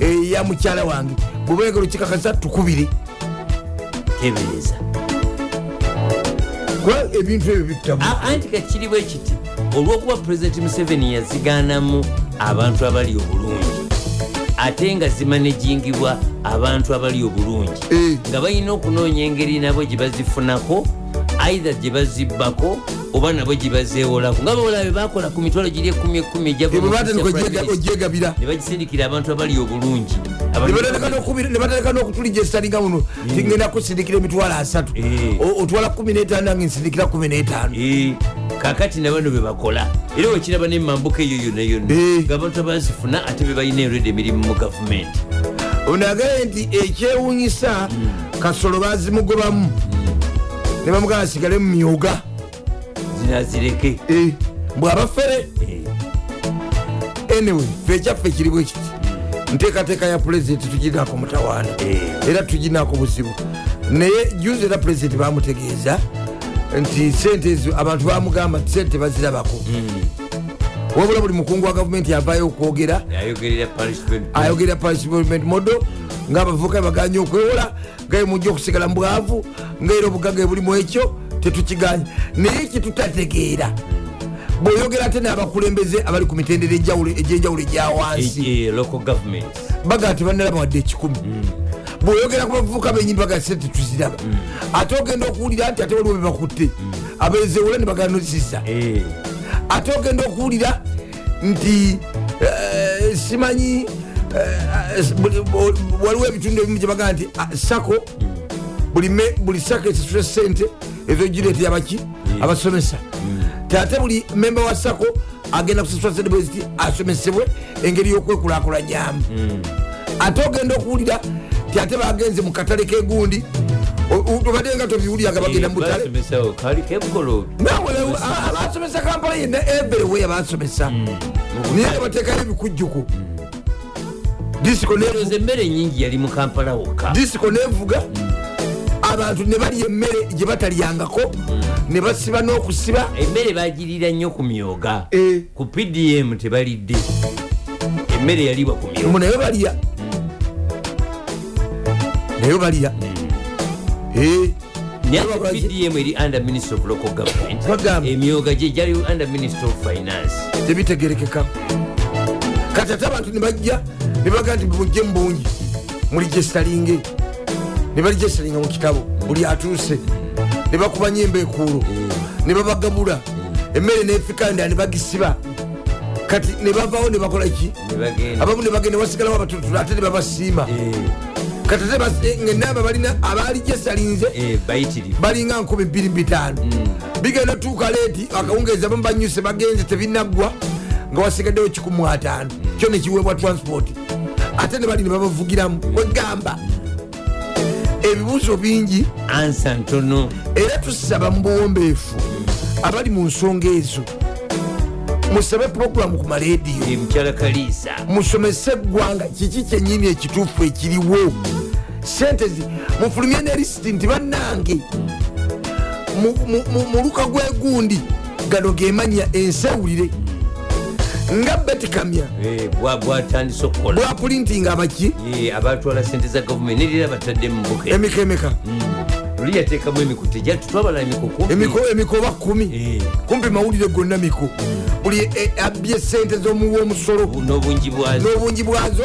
eya mukyala wange. Bwebengero kikakasa tukubire. Tebereza kuba ebintu ebyo bitamu. A- anti kakiri bwe kiti olwokuba pulezidenti museveni yazigaanamu abantu abali obulungi ate nga zimanejingibwa abantu abali obulungi. Eh. nga balina okunoonya engeri nabo gye bazifunako aitha gye bazibbako oba nabo gye bazeewolako. Nga bawala be bakola ku mitwalo giri ekumi ekumi ogyegabira. ne bagisindikira abantu abali obulungi. Abali- ne batandika n'okutuligesitalinga muno. Tingenda kusindikira emitwalo asatu. Eh. Otwala 15 nange nsindikira 15 Eh, kakati nabano bebakola era wekiraba nemambuka eyo yonna yonna. Eh. nga abantu abazifuna ate bebalina ereda emirimu mu gavumenti onagaye nti ekyewunyisa kasolo bazimugobamu. Ne bamugamba asigale mu myoga. Zinazireke Eh, bwabafere Eh, anyway fe ekyaffe kiri bwe kiti. Nteekateeka ya pulezidenti tuginako mutawaana. Eh. era tuginako buzibu. Naye juzi era pulezidenti bamutegeeza nti sente ezo abantu bamugamba nti sente bazirabako wabula buli mukungu wa gavumenti yavayo okwogera ayogerera parliament modo ngaabavubuka baganye okwewola gaye mujja okusigala mubwavu ngaera obugagga bulimu ekyo tetukiganya. Naye kyetutategeera bweoyogera ate n'abakulembeze abali ku mitendera enjawulo- egyenjawulo egya wansi local government. bagaa tebanalaba wadde ekikumi. Bweoyogera ku bavubuka benyini bagaa se tetuziraba ate ogenda okuwulira nti ate waliwo bebakutte abezewola ne baganozisa Eh, ate ogenda okuwulira nti eh, simanyi eh, waliwo ebitundu ebimu gyebagaa nti ah, sako buli sako esasula sente ezogireti abaki abasomesa. Tate buli memba wa sako agenda kusasula sedebweziti asomesebwe engeri yokwekulakulanyamu ate ogenda okuwulira ti ate bagenze mu katale kegundi tobadde nga tobiwulira nga bagenda mubutale abasomesa kampala yenna everywhere abasomesa. Naye nga batekayo ebikujjuku eroza emmere nyingi yali mu kampala wokka. Disiko nevuga abantu ne balya emmere gye batalyangako. Ne basiba n'okusiba. Emmere bagirira nnyo ku myoga. Eh. ku pdm tebalidde. Emmere yalibwa ku myoga. Naye balya. Naye balya Eh, pdm eri under ministry of local government emyoga gye gyali under ministry of finance. Tebitegerekeka. Kati ate abantu ne bajja ne baga nti mujje mubungi muligestalinge ne baligestalinga mu kitabo buli atuuse. Ne bakuba nyemba ekuulo ne babagabula. Emmere nefikanda ne bagisiba. Kati ne bavawo ne bakola ki? Ne bagenda. Abamu ne bagenda wasigalamu abatutulu ate ne babasiima Eh, kati ate bas- eh, ngenaaba balina abaligesalinze eh, bayitirivu balinga 25 bigenda tuuka leeti akawungeezi abamu banyuse bagenze tebinaggwa nga wasigaddewo 15 kyo nekiweebwa transport. Ate ne bali ne babavugiramu wegamba ebibuuzo bingi ansa ntono. era tusaba mu buwombeefu abali mu nsonga ezo musabe puroguramu ku kaliisa musomese eggwanga kiki kyenyini ekituufu ekiriwo? Sente mufulumye ne lisiti nti bannange mu- mu- mu- mu luka gwegundi gano gemanya ensewulire nga betikamya Eh, bwa- bwatandise okukola. Bwapulintinga abaki. Eh, abatwala sente za gavumenti nerira batadde mu buke emiko emeka luli yateekamu emikutu gyatutwabala emikuku. Emiko emikoba kumi. Eh. kumpi mawulire gonna miko. Buli eh, abbye sente z'omuwa omusolo n'obungi bwazo.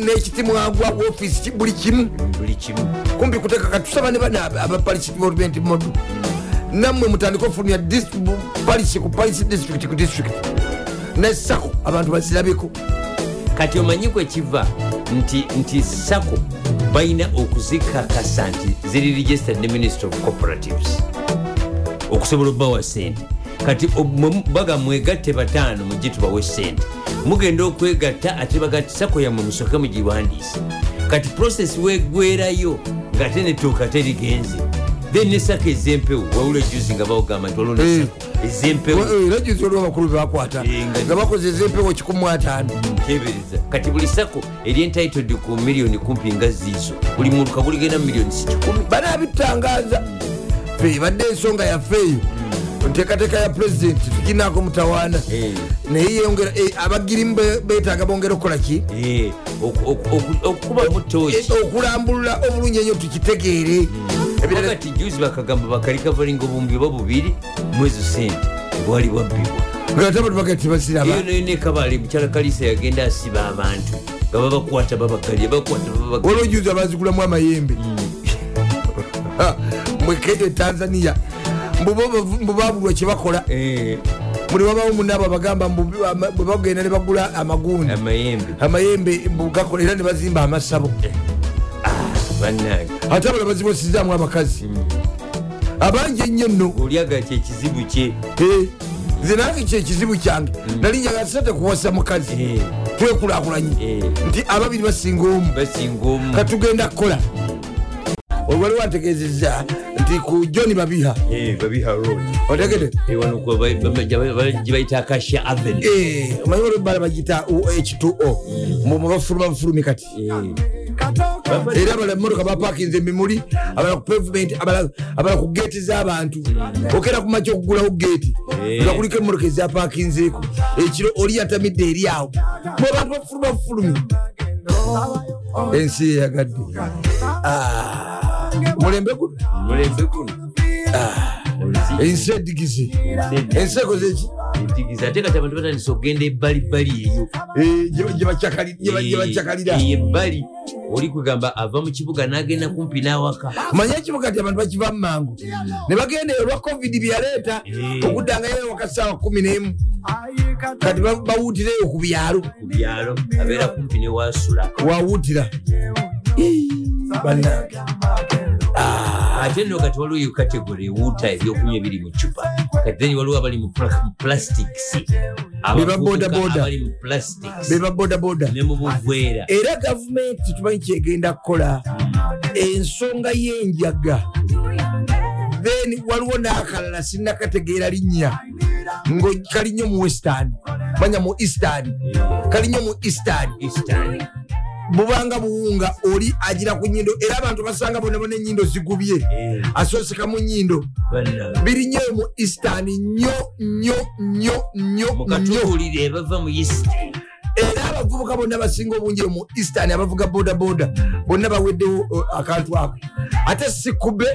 N'ekitimwagwa woofiisi ki- buli kimu. Kumpi kuteka katusaba ne bana aba police development modu. Nammwe mutandika bu- police ku police district ku district. Ne sako abantu bazirabeko. Kati omanyi kwekiva nti nti sako balina okuzikakasa nti ziri registered ne ministry of cooperatives. Okusobola obbawa sente kati baga mwegatte bataano mujje tubawe sente mugenda okwegatta ate baga ti sako yammwe musooke mugiwandiise. Kati process wegwerayo ngate netooka terigenze then ne sako ezempewo wawula ejuzi nga bawogamba nti waliwo ne Eh. sako ezempewo era juzi oliwo abakulu bebakwata nga- bakoze ezempewo 15 tebereza kati buli sako eri entitled ku miliyoni kumpi nga ziizo buli muluka guligenda mu miliyoni si kikumi banabitangaza fe ebadde ensonga yafeeyo nteekateeka ya pulezidenti tuginako mutawaana. Eh. naye yongera eh, abagirimu be- betaaga bongera okukola ki? Eh, okulambulula obulungi enyo tukitegeere Wakati juzi bakagamba bakalikavalinga obumbi oba bubiri mwezo sente bwali bwabbibwa nga ate abantu bagati tebaziraba eyo nayo nekabale mukyala kalisa yagenda asiba abantu nga babakwata babagalya bakwata babagalya waliwo juzi abazigulamu amayembe. Ha, mwekete tanzania. Mbubabulwa kyebakola Eh, muli wabawo munaabo abagamba mbu ama- bwe bagenda ne bagula amagundi. Amayembe. Mbugakola era ne bazimba amasabo. Bannange ate abala bazibosizaamu abakazi. Abangi ennyo nno. Olyaga kyekizibu kye nze nange kyekizibu kyange. Nali njaga sate kuwasa mukazi. Twekulakulanye nti ababiri basinga omu. Katugenda kukola. Olwali wantegezeza nti ku john babiha. Eh, babiha road. Otegede wano gyebayita akasha aven omanyi olwebala bagita h2o mwe bafuluma bufulumi kati era abala emotoka bapakinze emimuli abala ku pavement abala- ku geeti z'abantu okera kumakya okugulawo geeti Eh. nga kuliko emotoka ezapakinzeeko ekiro oli yatamidde eri awo. Mwe bantu bafuluma bufulumi ensi yeyagadde Ah, mulembe guno? Guno. Ensi edigize ensi ekoze entigiza ate kati abantu batandisa okugenda ebbalibbali eyo. Eh, gye- gye bakyakali- gye ba- gye bakyakalira eyo ebbali. Oli kwegamba ava mu kibuga n'agenda kumpi n'awaka. Manye ekibuga ti abantu bakiva mu mangu. Ne bagenda eyo olwa covid byaleeta Eh. okuddangayo waka saawa kumi n'emu. Kati ba- bawuutireyo ku byalo. Ku byalo abeera kumpi newasula wawuutira. Bannange ate no kati waliwo kategore ewuuta ebyokunywa ebiri mu cupa kati then waliwo abali mu pla- mu plastics. Beba bodaboda ne mu buveera era gavumenti tumanyi kyegenda kukola. Ensonga y'enjaga. Then waliwo n'akalala sinakategeera linnya. Ngo kalinnyo mu western. Manya mu eastern. Kalinnyo mu eastern bubanga buwunga oli agira ku nyindo era abantu basanga bonabona enyindo zigubye. Eh, asooseka mu nyindo. Banna birinnyo mu eastern nnyo nnyo nnyo nnyo mukatubuulire bava mu east. Era abavubuka bonna basinga obungi mu eastern abavuga bodaboda bonna baweddewo uh, akantu ako. Ate sikube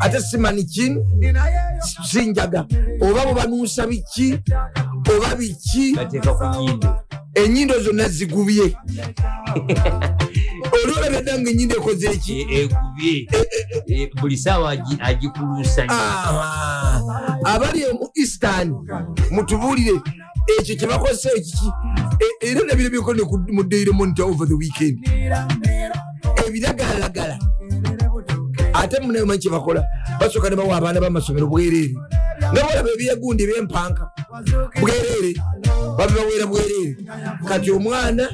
ate simanikin sinjaga oba bwebanuusa biki oba biki enyindo zonna zigubye. Oli olabedda nga enyindo ekoze eki E- ekubye E, buli saawa agi- agikuluusa nnyo. Aha. abali mu eastern mutubuulire ekyo kyebakozesa ekiki? E- era nabiro byoko mu daily monitor over the weekend. Ebiragalagala ate munayomanyi kyebakola basooka ne bawa abaana b'amasomero bwereere. Nga bolaba ebyegundi byempanka bwereere babibaweera bwereere. Kati omwana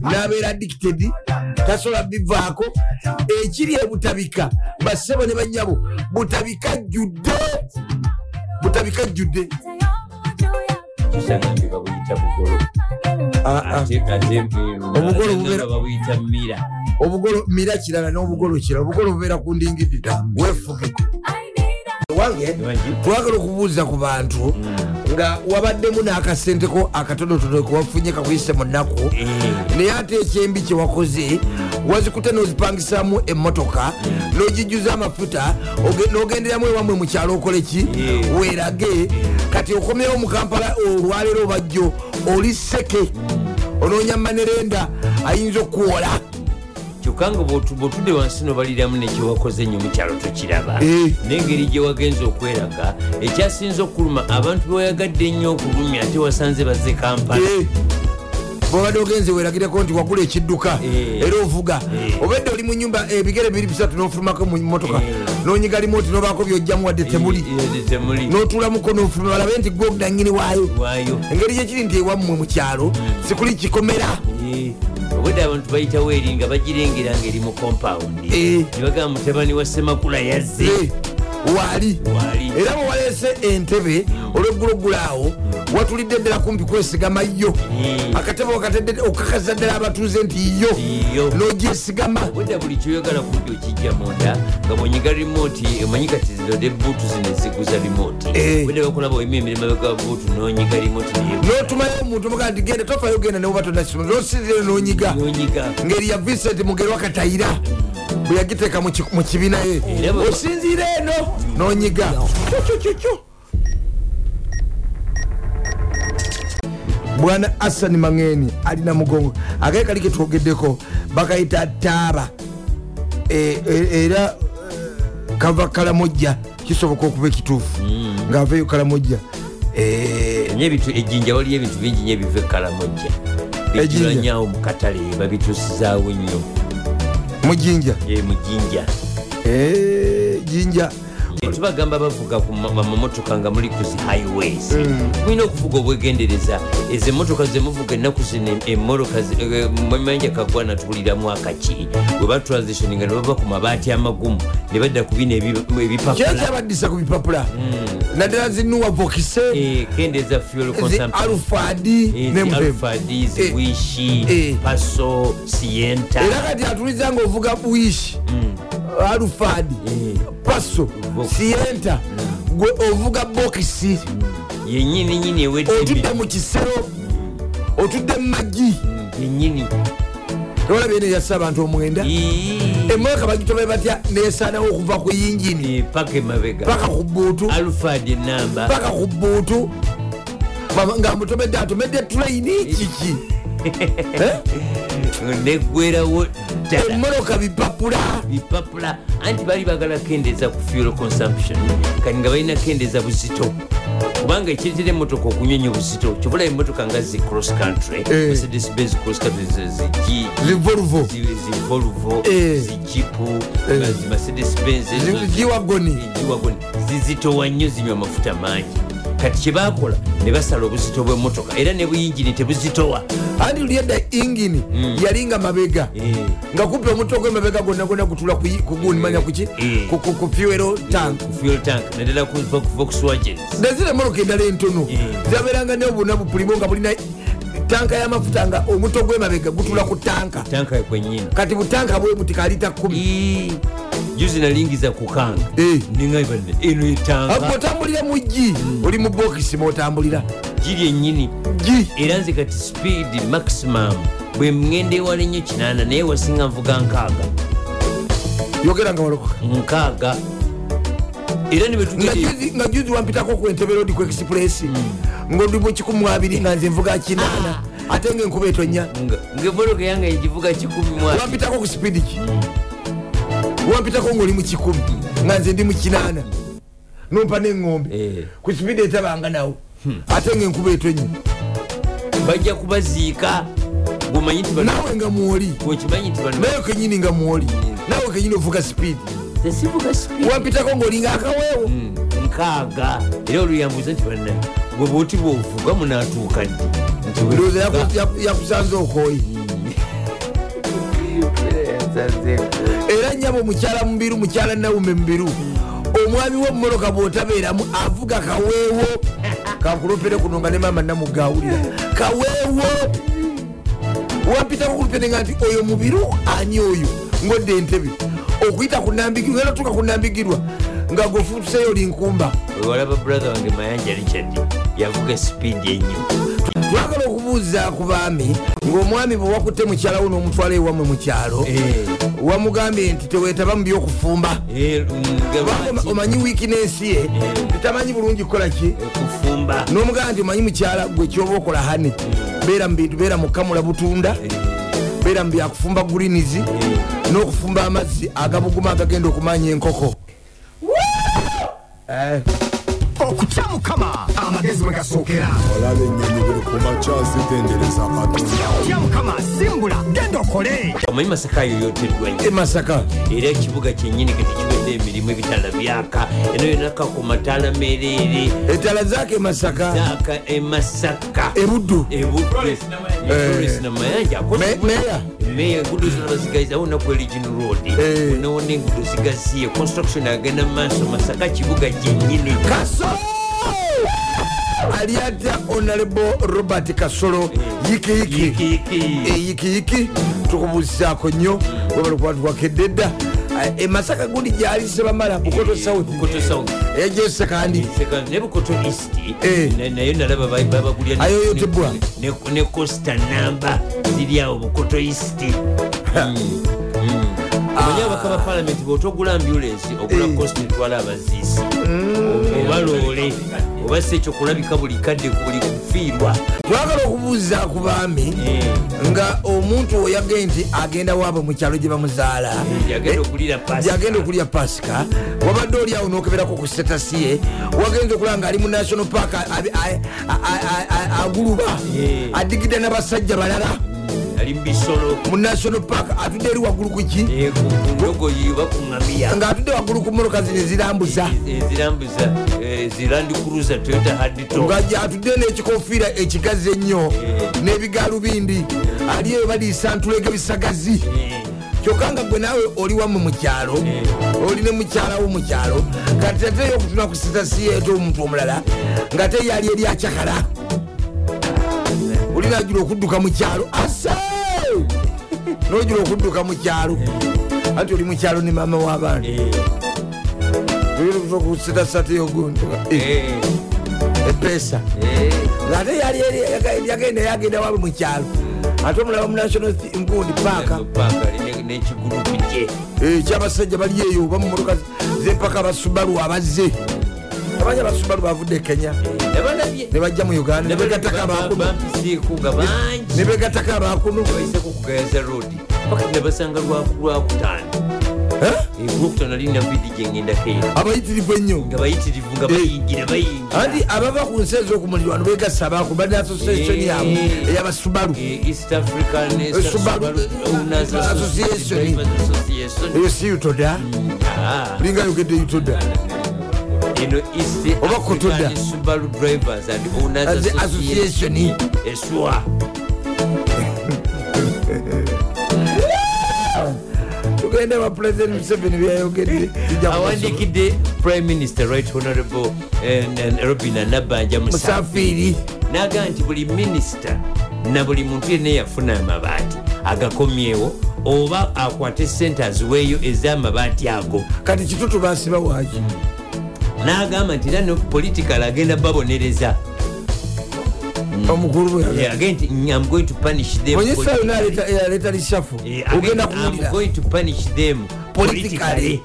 n'abeera addicted tasobola bivaako ekiri ebutabika bassebo ne banyabo butabika jjudde butabika jjudde. Kisagambe babuyita bugolo Obugolo bubeera- mira obugolo mira kirala n'obugolo kirala. Obugolo bubeera ku ndingidi weefuge wange twagala okubuuza ku bantu nga wabaddemu n'akasenteko akatonotono kewafunye kakuyise mu nnaku. Naye ate ekyembi kyewakoze wazikutte n'ozipangisamu emmotoka n'ogijjuza amafuta oge- n'ogenderamu ewamwe mu kyalo okole ki? Yeah. weerage. Kati okomyewo mu kampala olwaleero obajjo oli seke onoonya manerenda ayinza okuwola kyokka nga bw'otu- bw'otudde wansi nobaliramu nekyewakoze ennyo mu kyalo tokiraba Eh. n'engeri gye wagenza okweraga ekyasinza okuluma abantu bewayagadde ennyo okulumya ate wasanze bazze kampala. Eh, bwobadde ogenze weragireko nti wagula ekidduka Eh. era ovuga obedde oli mu nyumba ebigere biri bisatu n'ofulumako mu motoka nonyiga limoti nobaako byojjamu wadde temuli. Temuli. N'otuulamuko n'ofuluma balabe nti gwe nanyini waayo. Engeri gyekiri nti ewammwe mu kyalo sikuli kikomera obwedde abantu bayitawo eri nga bagirengera ngaeri mu kompawundi Eh. ne bagamba mutabani wa semakula yazze. Eh, waali era bwe waleese entebe olwegguloggulo awo watulidde ddala kumpi kwesigama yo Eh. akatebe okakasa ddala abatuuze nti yo n'ogyesigama obwedda buli kyoyagala kudda okijja munda nga bwonyiga rimoti omanyi kati zino de buutu zino eziguza rimoti Eh. obwedda bakulaba oyima emirimo ga buutu n'onyiga rimoti n'otumayo omuntu omugaa nti genda tofayo genda newoba tonasoma nosirire n'onyiga. Ngeri ya vincent mugerwa katayira. Bwe yagiteeka mu ki- mu kibiina ye osinziire eno n'onyiga bwana asani mangeni alina mugongo. Akaye kali ketwogeddeko bakayita taaba E- e- era eh, kava kalamojja kisoboka okuba ekituufu. Ng'avaeyo kalamojja. Eh, nye ebitu ejjinja waliyo ebintu bingi nyo ebiva ekalamojja bijulanyawo mu katale babituusizaawo nnyo mujinja e mu jjinja Eh, jinja tubagamba bavuga ku ma- mamotoka nga muli ku zi highways. Mm. mulina okuvuga obwegendereza. Ezo emotoka zemuvuga ennaku zino emmotoka mwemanja kagwana tuwuliramu akaki. Bwe batransitioninga ne bava ku mabaati amagumu ne badda ku bino ebi- ebipapula. Kyekyabadisa ku bipapula? Naddala zinuwa vokise Eh, kendeeza fuel zi consumption. Alufadi nemuve alfadi Eh, ziwishi eh. paso sienta. Era kati atuliza nga ovuga wish alufadi Eh. paso sienta gwe ovuga bokisi. Yenyini nyini ewedde otudde mu kisero otudde mu magi yenyini. Tewalabye neyassa abantu omwenda. Emotoka bagitobe batya nesanawo okuva ku yingini paka emabega paka ku buutu alfadi enamba paka ku buutu nga mutomedde atomedde tulaini kiki? Neggwerawo ddala emmotoka bipapula. Bipapula. Anti baali bagala kendeeza ku fuel consumption. Kati nga balina kendeeza buzito. Kubanga ekiretera emotoka okunyenya obuzito kyobula emotoka nga zi cross country Eh. mercedes benz cross country zivolvo zivolvo zijipu Eh. zi mercedes benz jiwagoni zizitowa nnyo zinywa amafuta mangi kati kyebakola ne basala obuzito bw'emotoka era ne buyingini tebuzitowa. Andi lyedda ingini yalinga mabega. Eh. nga kupa omuto gwemabega gonna gonna gutula kugundi manya kuki Eh. Ku- ku ku fuero tank. Fuel tank naddala ku Vo- volkswagens nezira emotoka endala entono. Eh. zaberanga nebuna bupulimo nga bulina tanka y'amafuta nga omuto gwemabega gutula ku tanka. Kati butanka bwe buti kalita kumi. Juzi nalingiza kukanga Eh. ningaibadde eno etanka otambulira mu gi oli mu bokisi mwotambulira. Giri enyini era nze kati speed maximum. Bwe mŋenda ewala ennyo kinaana naye wasinga nvuga nkaaga. Yogera nga walokoka. Nkaaga era Nga juzi- wampitako ku entebe rodi ku express. Ngaoli mu kikumu abiri nga nze nvuga kinaana ate nga enkuba etonya ngaemmotoka yange egivuga kikumi wampitako ku sipidi ki? Wampitako ngaoli mu kikumi nga nze ndi mu kinaana nompa neŋŋombe Eh. ku sipidi etabanga nawo ate nga enkuba etonya bajja kubaziika naawe nga mwoli naye kenyini nga mwoli nawe kenyini ovuga sipidi tesivuga speed wampitako ngaolinga akaweewo nkaaga era oluyambuza nti banna gwe bwoti bwovuga munatuuka ddi yakusanze okooyi era nyabo mukyala mubiru mukyala nawume mubiru omwami womumoloka bwotabeeramu avuga kaweewo. Kankulopere kuno nga ne maama namugawulira. Kaweewo! Wampitako kulupene nga nti oyo mubiru ani oyo. Ngodde entebe okuyita kunambigirwa era tuka kunambigirwa nga gofutuseyo oli nkumba wewalaba brother wange mayanja richard yavuga speed ennyo. Twagala okubuuza ku baami ng'omwami bwe wakutte mukyala wo n'omutwala ewammwe mu kyalo wamugambye nti teweetaba mu byokufumba. Eh, omanyi wiikinensi ye? Tetamanyi bulungi kukola ki? N'omugamba nti omanyi mukyala gwe kyoba okola hani? Beera mu bintu beera mu kamula butunda beera mu byakufumba gulinizi n'okufumba amazzi agabuguma agagenda okumanya enkoko. Eh, okutya mukama. Amagezi mwe gasookera. Olaba ennyonyi buli ku makya zitendereza katonda. Otya mukama simbula genda okole. Omanyi masaka yoyoteddwa e nnyo masaka. Era ekibuga kyennyini kati kiwedde emirimu ebitala byaka. Eno yonaka ku mataala mereere. Etala zaako e masaka. Zaaka emasaka ebuddu ebudde flores namayanja Me- meya meya engudo zona bazigayiza wona ku origin road. Eh. onawona engudo zigaziye construction agenda mu maaso masaka kibuga kyennyini kaso! Ali atya honorable robert kasolo. Yikiyiki Yikiyiki. eyikiyiki tukubuuzisaako nnyo. Webalikubatwakedde dda emasaka gundi gyali sebamala bukoto south. Bukoto south. Ejo sekandi Second, ne bukoto east. Eh. na- naye nalaba ba- babagulya ne- costa namba ziri awo bukoto east. Omanyi abaka ba palamenti bwotogula ambulensi ogula Eh. cost etwala abaziisi oba loole oba si ekyo kulabika buli kadde buli kufiirwa twagala okubuuza ku baami Eh. nga omuntu oyage nti agenda waabwe mu kyalo gye bamuzaala yagenda okulya pasika wabadde oli awo nokeberako ku setasi ye wagenza okulaba nga ali mu national park aguluba Eh. adigidde n'abasajja balala ali mubisolo mu national park atudde eri waggulu ku ki? Eh, ndogoyi oba ku ŋamiya ng'atudde waggulu ku motoka zino ezirambuza. Ezirambuza zirandikuruza toyota hadito nga atudde n'ekikofiira ekigazi ennyo n'ebigalubindi ali eyo baliisa ntulege bisagazi. Kyokka nga gwe naawe oli wamu mu kyalo oli ne mukyalawo mu kyalo kati ateyo okutuna ku sitasi yeete omuntu omulala nga te yali eri akyakala. Oli najula okudduka mu kyalo nojula okudduka mu kyalo anti oli mu kyalo ne maama w'abantu ku sitasi ateyogundi epeesa ngaate yali yagenda yagenda wabe mu kyalo. Ate omulaba mu national nkundi paaka ekyabasajja bali eyo oba mu motoka zempaka abasubalu abazze. Abanya abasubalu bavudde e kenya ne bajja mu uganda. Ne begattako abakunu bampiseeko nga bangi. Ne begattako abakunu baiseko ku gayaza road. Paka nebasanga lwakutaano egwokutano ali navidi gyengenda keera. Abayitirivu ennyo. Nga bayitirivu nga bayingira bayingira. Anti abava ku nsi ez'okumulirwano begasa baku bane association yaabwe Eh. eyabasubalu Eh, east african eh, Association. Eyo si utoda? Ah, linga yogedde utoda eno east. African subaru drivers and owners association. Eswa tugende wa president museveni byayogedde awandikidde prime minister right honorable eh, eh, robina nabanja musafiri. Naga nti buli minisita na buli muntu yenna yafuna amabaati agakomyewo oba akwate sente aziweeyo ez'amabaati ago. Kati kitutu basiba waki n'agamba nti era ne political agenda babonereza. Omukulu bwe Eh, agenda nti i'm going to punish them onyesa yona politically." yaleeta lishafu Eh, ogenda agenda, "I'm kuwulira going to punish them Politically." politically.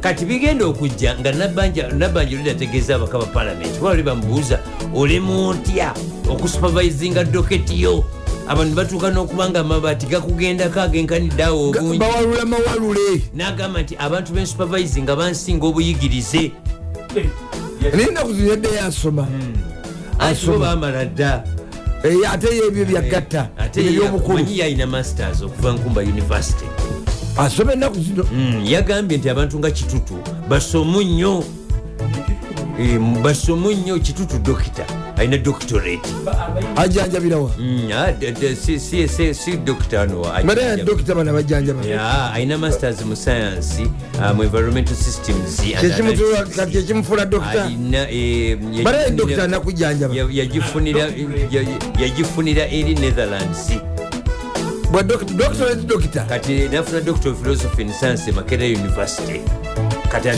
Kati bigenda okujja nga nabanja nabanja oli ategeeza abaka ba palamenti bali bamubuuza olemu otya okusupervisinga doketi yo abantu batuuka n'okuba nga amabaati gakugendako agenkanidde awo Ga- obungi. bawalula mawalule. N'agamba nti abantu bensupervisinga bansinga obuyigirize. Naye ennaku zino yadde yasoma bo Asoma. bamala dda. Eh, ate yo ebyo byagatta ate ebyobukulu manyi yalina masters okuva nkumba university. Asoma ennaku zino. Mm, yagambye nti abantu nga kitutu basomu nnyo Eh, basomu nnyo kitutu dokita alina doctorate ajanjabirawa. Mm, ah, si- dokita wano manaye dokita bana bajanjaba alina masters mu science uh, mu environmental systems kati kyekimufuula dokita? Eh, nakujanjaba ya- yagifunira ya- yagifunira eri netherlands. Bwa doctorate dokita? Kati nafuna doctor of philosophy in science makerere university kati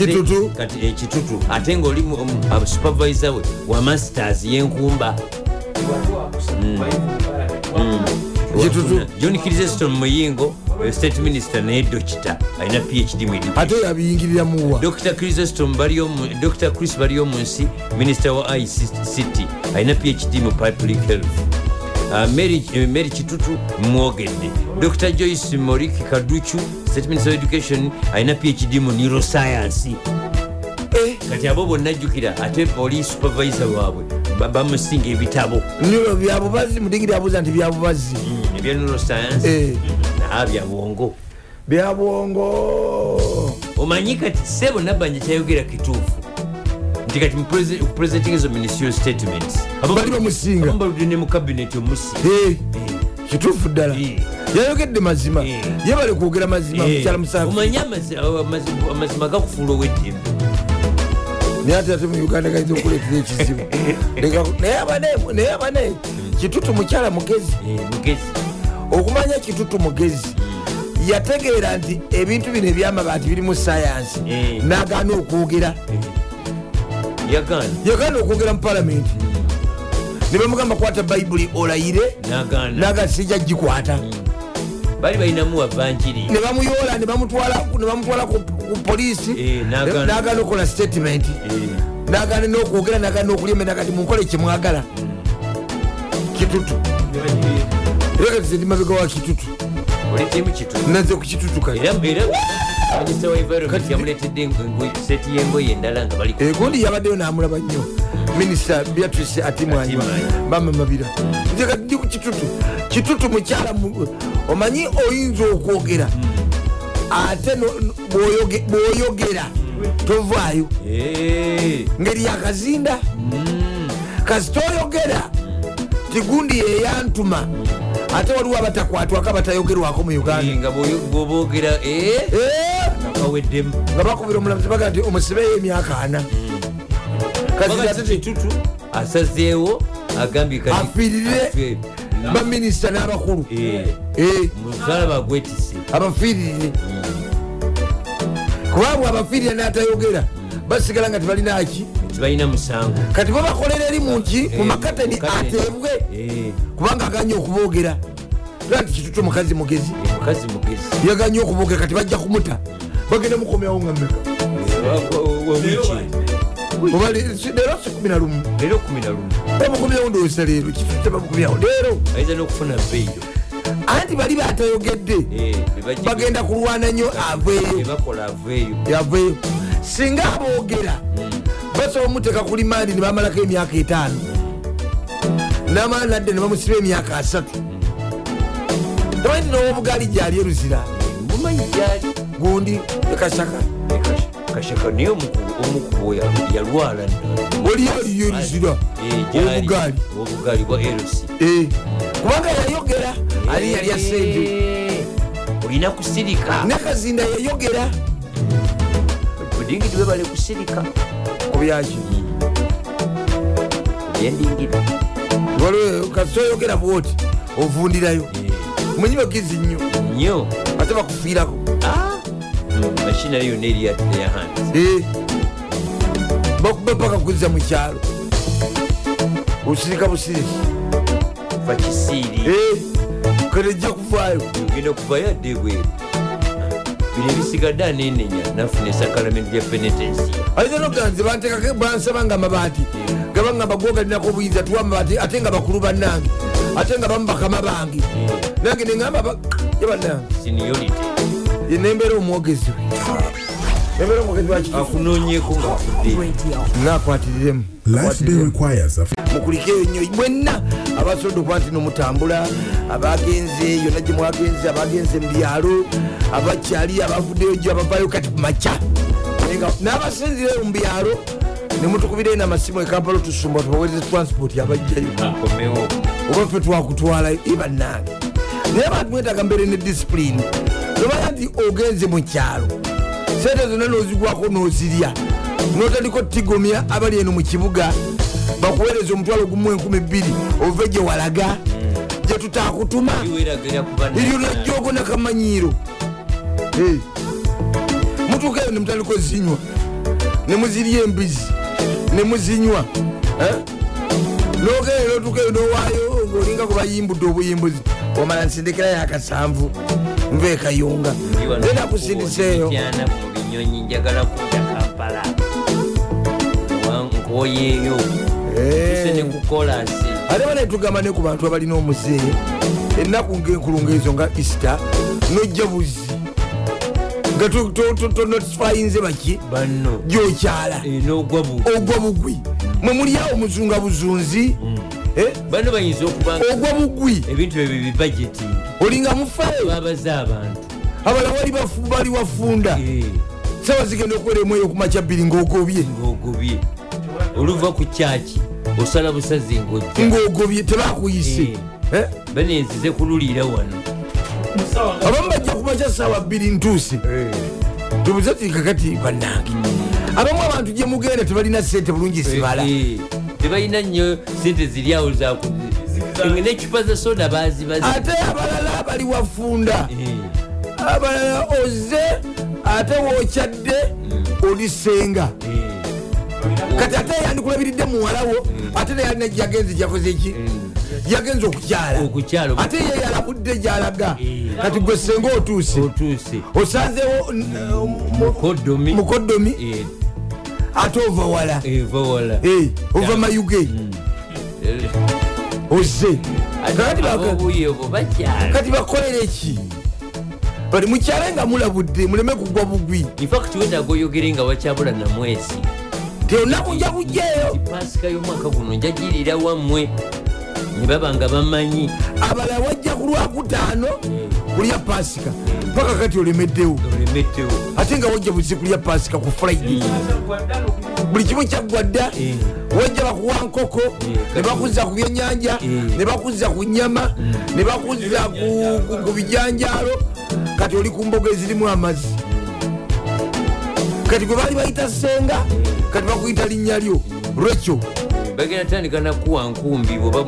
ekitutu ate ngaoli mu- mu- uh, supervisor we wa masters yenkumba. Kitutu. john kiriseston muyingo eh, state minister naye dokita alina phd ate yabiyingiriramuwa dr crisestom dr chris baliyo mu nsi minisita wa ict alina phd mu public health Mary, eh, kitutu mwogedde dr joyce moriki kaduchu state minister of education alina phd mu neuroscience. Kati abo bonna jjukira ate oli supervisor waabwe ba- bamusinga ebitabo. Niro byabubazi mudigiri abuuza nti byabubazi Mm, ebya neuroscience. Eh. naa bya bwongo. Byabwongo omanyi kati sebo nabbanja kyayogera kituufu nti kati mupresenting ezo ministerial statements. Bali bamusinga. ababaludde ne mu kabinet omusi Eh, kituufu ddala Eh. yayogedde mazima. Eh. ye bali kwogera mazima mukyala amazi- amazi- amazima gakufuula ow'eddembe naye ate ate mu uganda gayinza okuleetera ekizibu. Naye abane- kitutu mukyala mugezi. Okumanya kitutu mugezi. Yategeera nti ebintu bino ebyamabaati biri mu sayansi nagaana okwogera yagaana okwogera mu palamenti ne bamugamba kwata bayibuli olayire naga sijja gikwata. Bali balinamu wavanjiri ne bamuyoola ne bamutwala ku poliisi. Eh, n'agaana. okukola statement. Nagaana nokwogera nagaana okulyema nagati munkole kyemwagala kitutu. Era kati ndi mabega wa kitutu. Naze ku kitutu kati minisita wa environment yamuleetedde seti y'engoye endala nga bali egundi yabaddeyo namulaba nnyo. Minisita beatrice Atimwanywa. bamamabira ndi ku kitutu. Kitutu mukyala mu- omanyi oyinza okwogera? Ate no- bw'oyoge- bw'oyogera tovaayo. Eh, ngeri yakazinda kasita oyogera. Tigundi yeyantuma ate waliwo abatakwatwako abatayogerwako mu uganda. Bw'oboogera eh, Eh, kaweddemu nga bakubira omulamuzi baga nti omusibeyo emyaka ana. Ate- kitutu asazeewo agambye Afiirire. baminisita n'abakulu. Eh, musalaba gwetise abafiirire. Kubabwe abafiirire n'atayogera basigala nga tebalinaki tebalina musango. Kati bo bakolera eri munki mu Eh, ateebwe Eh, kubanga aganye okuboogera. Era nti kitutu eh, mukazi mugezi. Yaganye okuboogera kati bajja kumuta. Bagenda mukomyawo nga mmeka? Oba leero si kumi na lumu. Leero 11 bamukomyawo ndowooza leero kitutu tebamukomyawo leero! Ayinza n'okufuna beiro anti bali batayogedde bagenda kulwana nnyo aveeyo. aveeyo singa aboogera basobola omuteka ku limandi ne bamalako emyaka etaano. Namala nadde ne bamusiba emyaka asatu. Tamanyi nowobugaali gyali eruzira. Mumanyi gyali? Gundi ekasaka kashaka. Naye omukubo yalwala oliyo eruzira. Owobugaali obugaali. Bwa lc Eh, kubanga yayogera. Ali yali asente olina kusirika. Nekazinda yayogera budingidi webale kusirika. Kubyaki byendingidi waliwo kasitoyogera bwoti ovundirayo. Munyi bagizi nnyo. Nnyo? Ate bakufiirako. Mashinario yonna eri yateyahandi Eh, bakuba paka kuzza mu kyalo. Osirika busirisi fa kisiiri Eh, kale ejja kuvaayo. Ogenda okuvayo adde ebweru bino ebisigadde anenenya nafuna esakalamento lya penetensi ayinza noganze bantekako bansaba nga mabaati gabanga gogalinako obuyinza tuwa mabaati ate nga bakulu bannange. Ate nga bamu bakama bange nange neŋamba ye bannange. Seniority. Ye nembeera omwogezi. Wakiti akunonyeko nga afudde nakwatiriremu Life day requires a mukulikeyo nnyo mwenna abasobodde okuba nti nomutambula abagenze yonna gye mwagenze abagenze mu byalo abakyali abavuddeyo gyo abavayo kati nga- n'abasinzireyo mu byalo nemutukubirayo namasimu ekampala otusumba tubawereze transport abajjayo oba ffe twakutwalayo ibannange naye abantu mwetaga mbeere ne disipulini nomanya nti ogenze mu kyalo sente zonna nozigwako nozirya. Notandika otigomya abali eno mu kibuga bakuweereza omutwalo gumu enkumi bbiri ove gye walaga gye tutakutuma eryo najjogo nakamanyiiro. Eh. mutuuka eyo nemutandika ozinywa nemuzirya embizi. Nemuzinywa Eh? nogeyo notuuka eyo nowaayo ngaolinga kubayimbudde obuyimbuzi. Omala nsindikirayo akasanvu nva ekayunga era kusindiseeyo. Kyana mu binyonyi njagala kudda kampala. Nkoyeeyo kolasi ate banetugamba ne ku bantu abalina omuzeeyi ennaku ngenkulunga ezo nga easter nojja buzi nga tonotifayinze baki? Gyokyala. Bu. Ogwa bugwi. Mwe muliawo muzunga buzunzi Eh? banno bayinza okuba ogwa bugwi. ebintu ebyo bibajeti olinga mufayo. Babaze abantu. Abala wali bali wafunda. Eh, sawa zigenda okuweremu eyo kumakya bbiri ng'ogobye oluva ku kyaki? Osala busazi ng'ojja ng'ogobye tebakuyise. Eh? banenzize kululira wano. Abamu bajja kumakya saawa bbiri ntuuse tubuze ti kakati bannange. Abamu abantu gye mugenda tebalina sente bulungi zibala. Eh, tebalina nnyo sente ziryawo zaku necupa za soda bazibaze ate abalala bali wafunda. Eh, abalala oze ate wokyadde olisenga kati ate yandikulabiridde muwalawo ate neyalina gyagenze gyakoze ki? Yagenze okukyala. Ate ye yalabudde gyalaga. Kati gwe senga otuuse. Osanzewo n- mu- kodomi mukodomi Eh, ate ova wala. Eh, ova mayuge. Oze obwo bakyala. Kati bakolere ki? Bali mukyale nga mulabudde muleme kugwa bugwi. Infact wetaaga oyogere nga wakyabula namwezi ti olunaku nja kujjaeyo pasika y'omwaka guno njagirira wammwe ne baba nga bamanyi abala wajja ku lwakutaano kulya pasika paka kati olemeddewo. Ate nga wajja buzi kulya pasika ku friday buli kimu kyaggwa dda Eh. wajja bakuwa nkoko ne bakuzza ku byenyanja ne bakuzza ku nyama ne ku- ku bijanjaalo. Kati oli ku mboga ezirimu amazzi. Kati gwe baali bayita senga kati bakuyita linnya lyo. Lwekyo? Bagenda tandika nakuwa nkumbi bwoba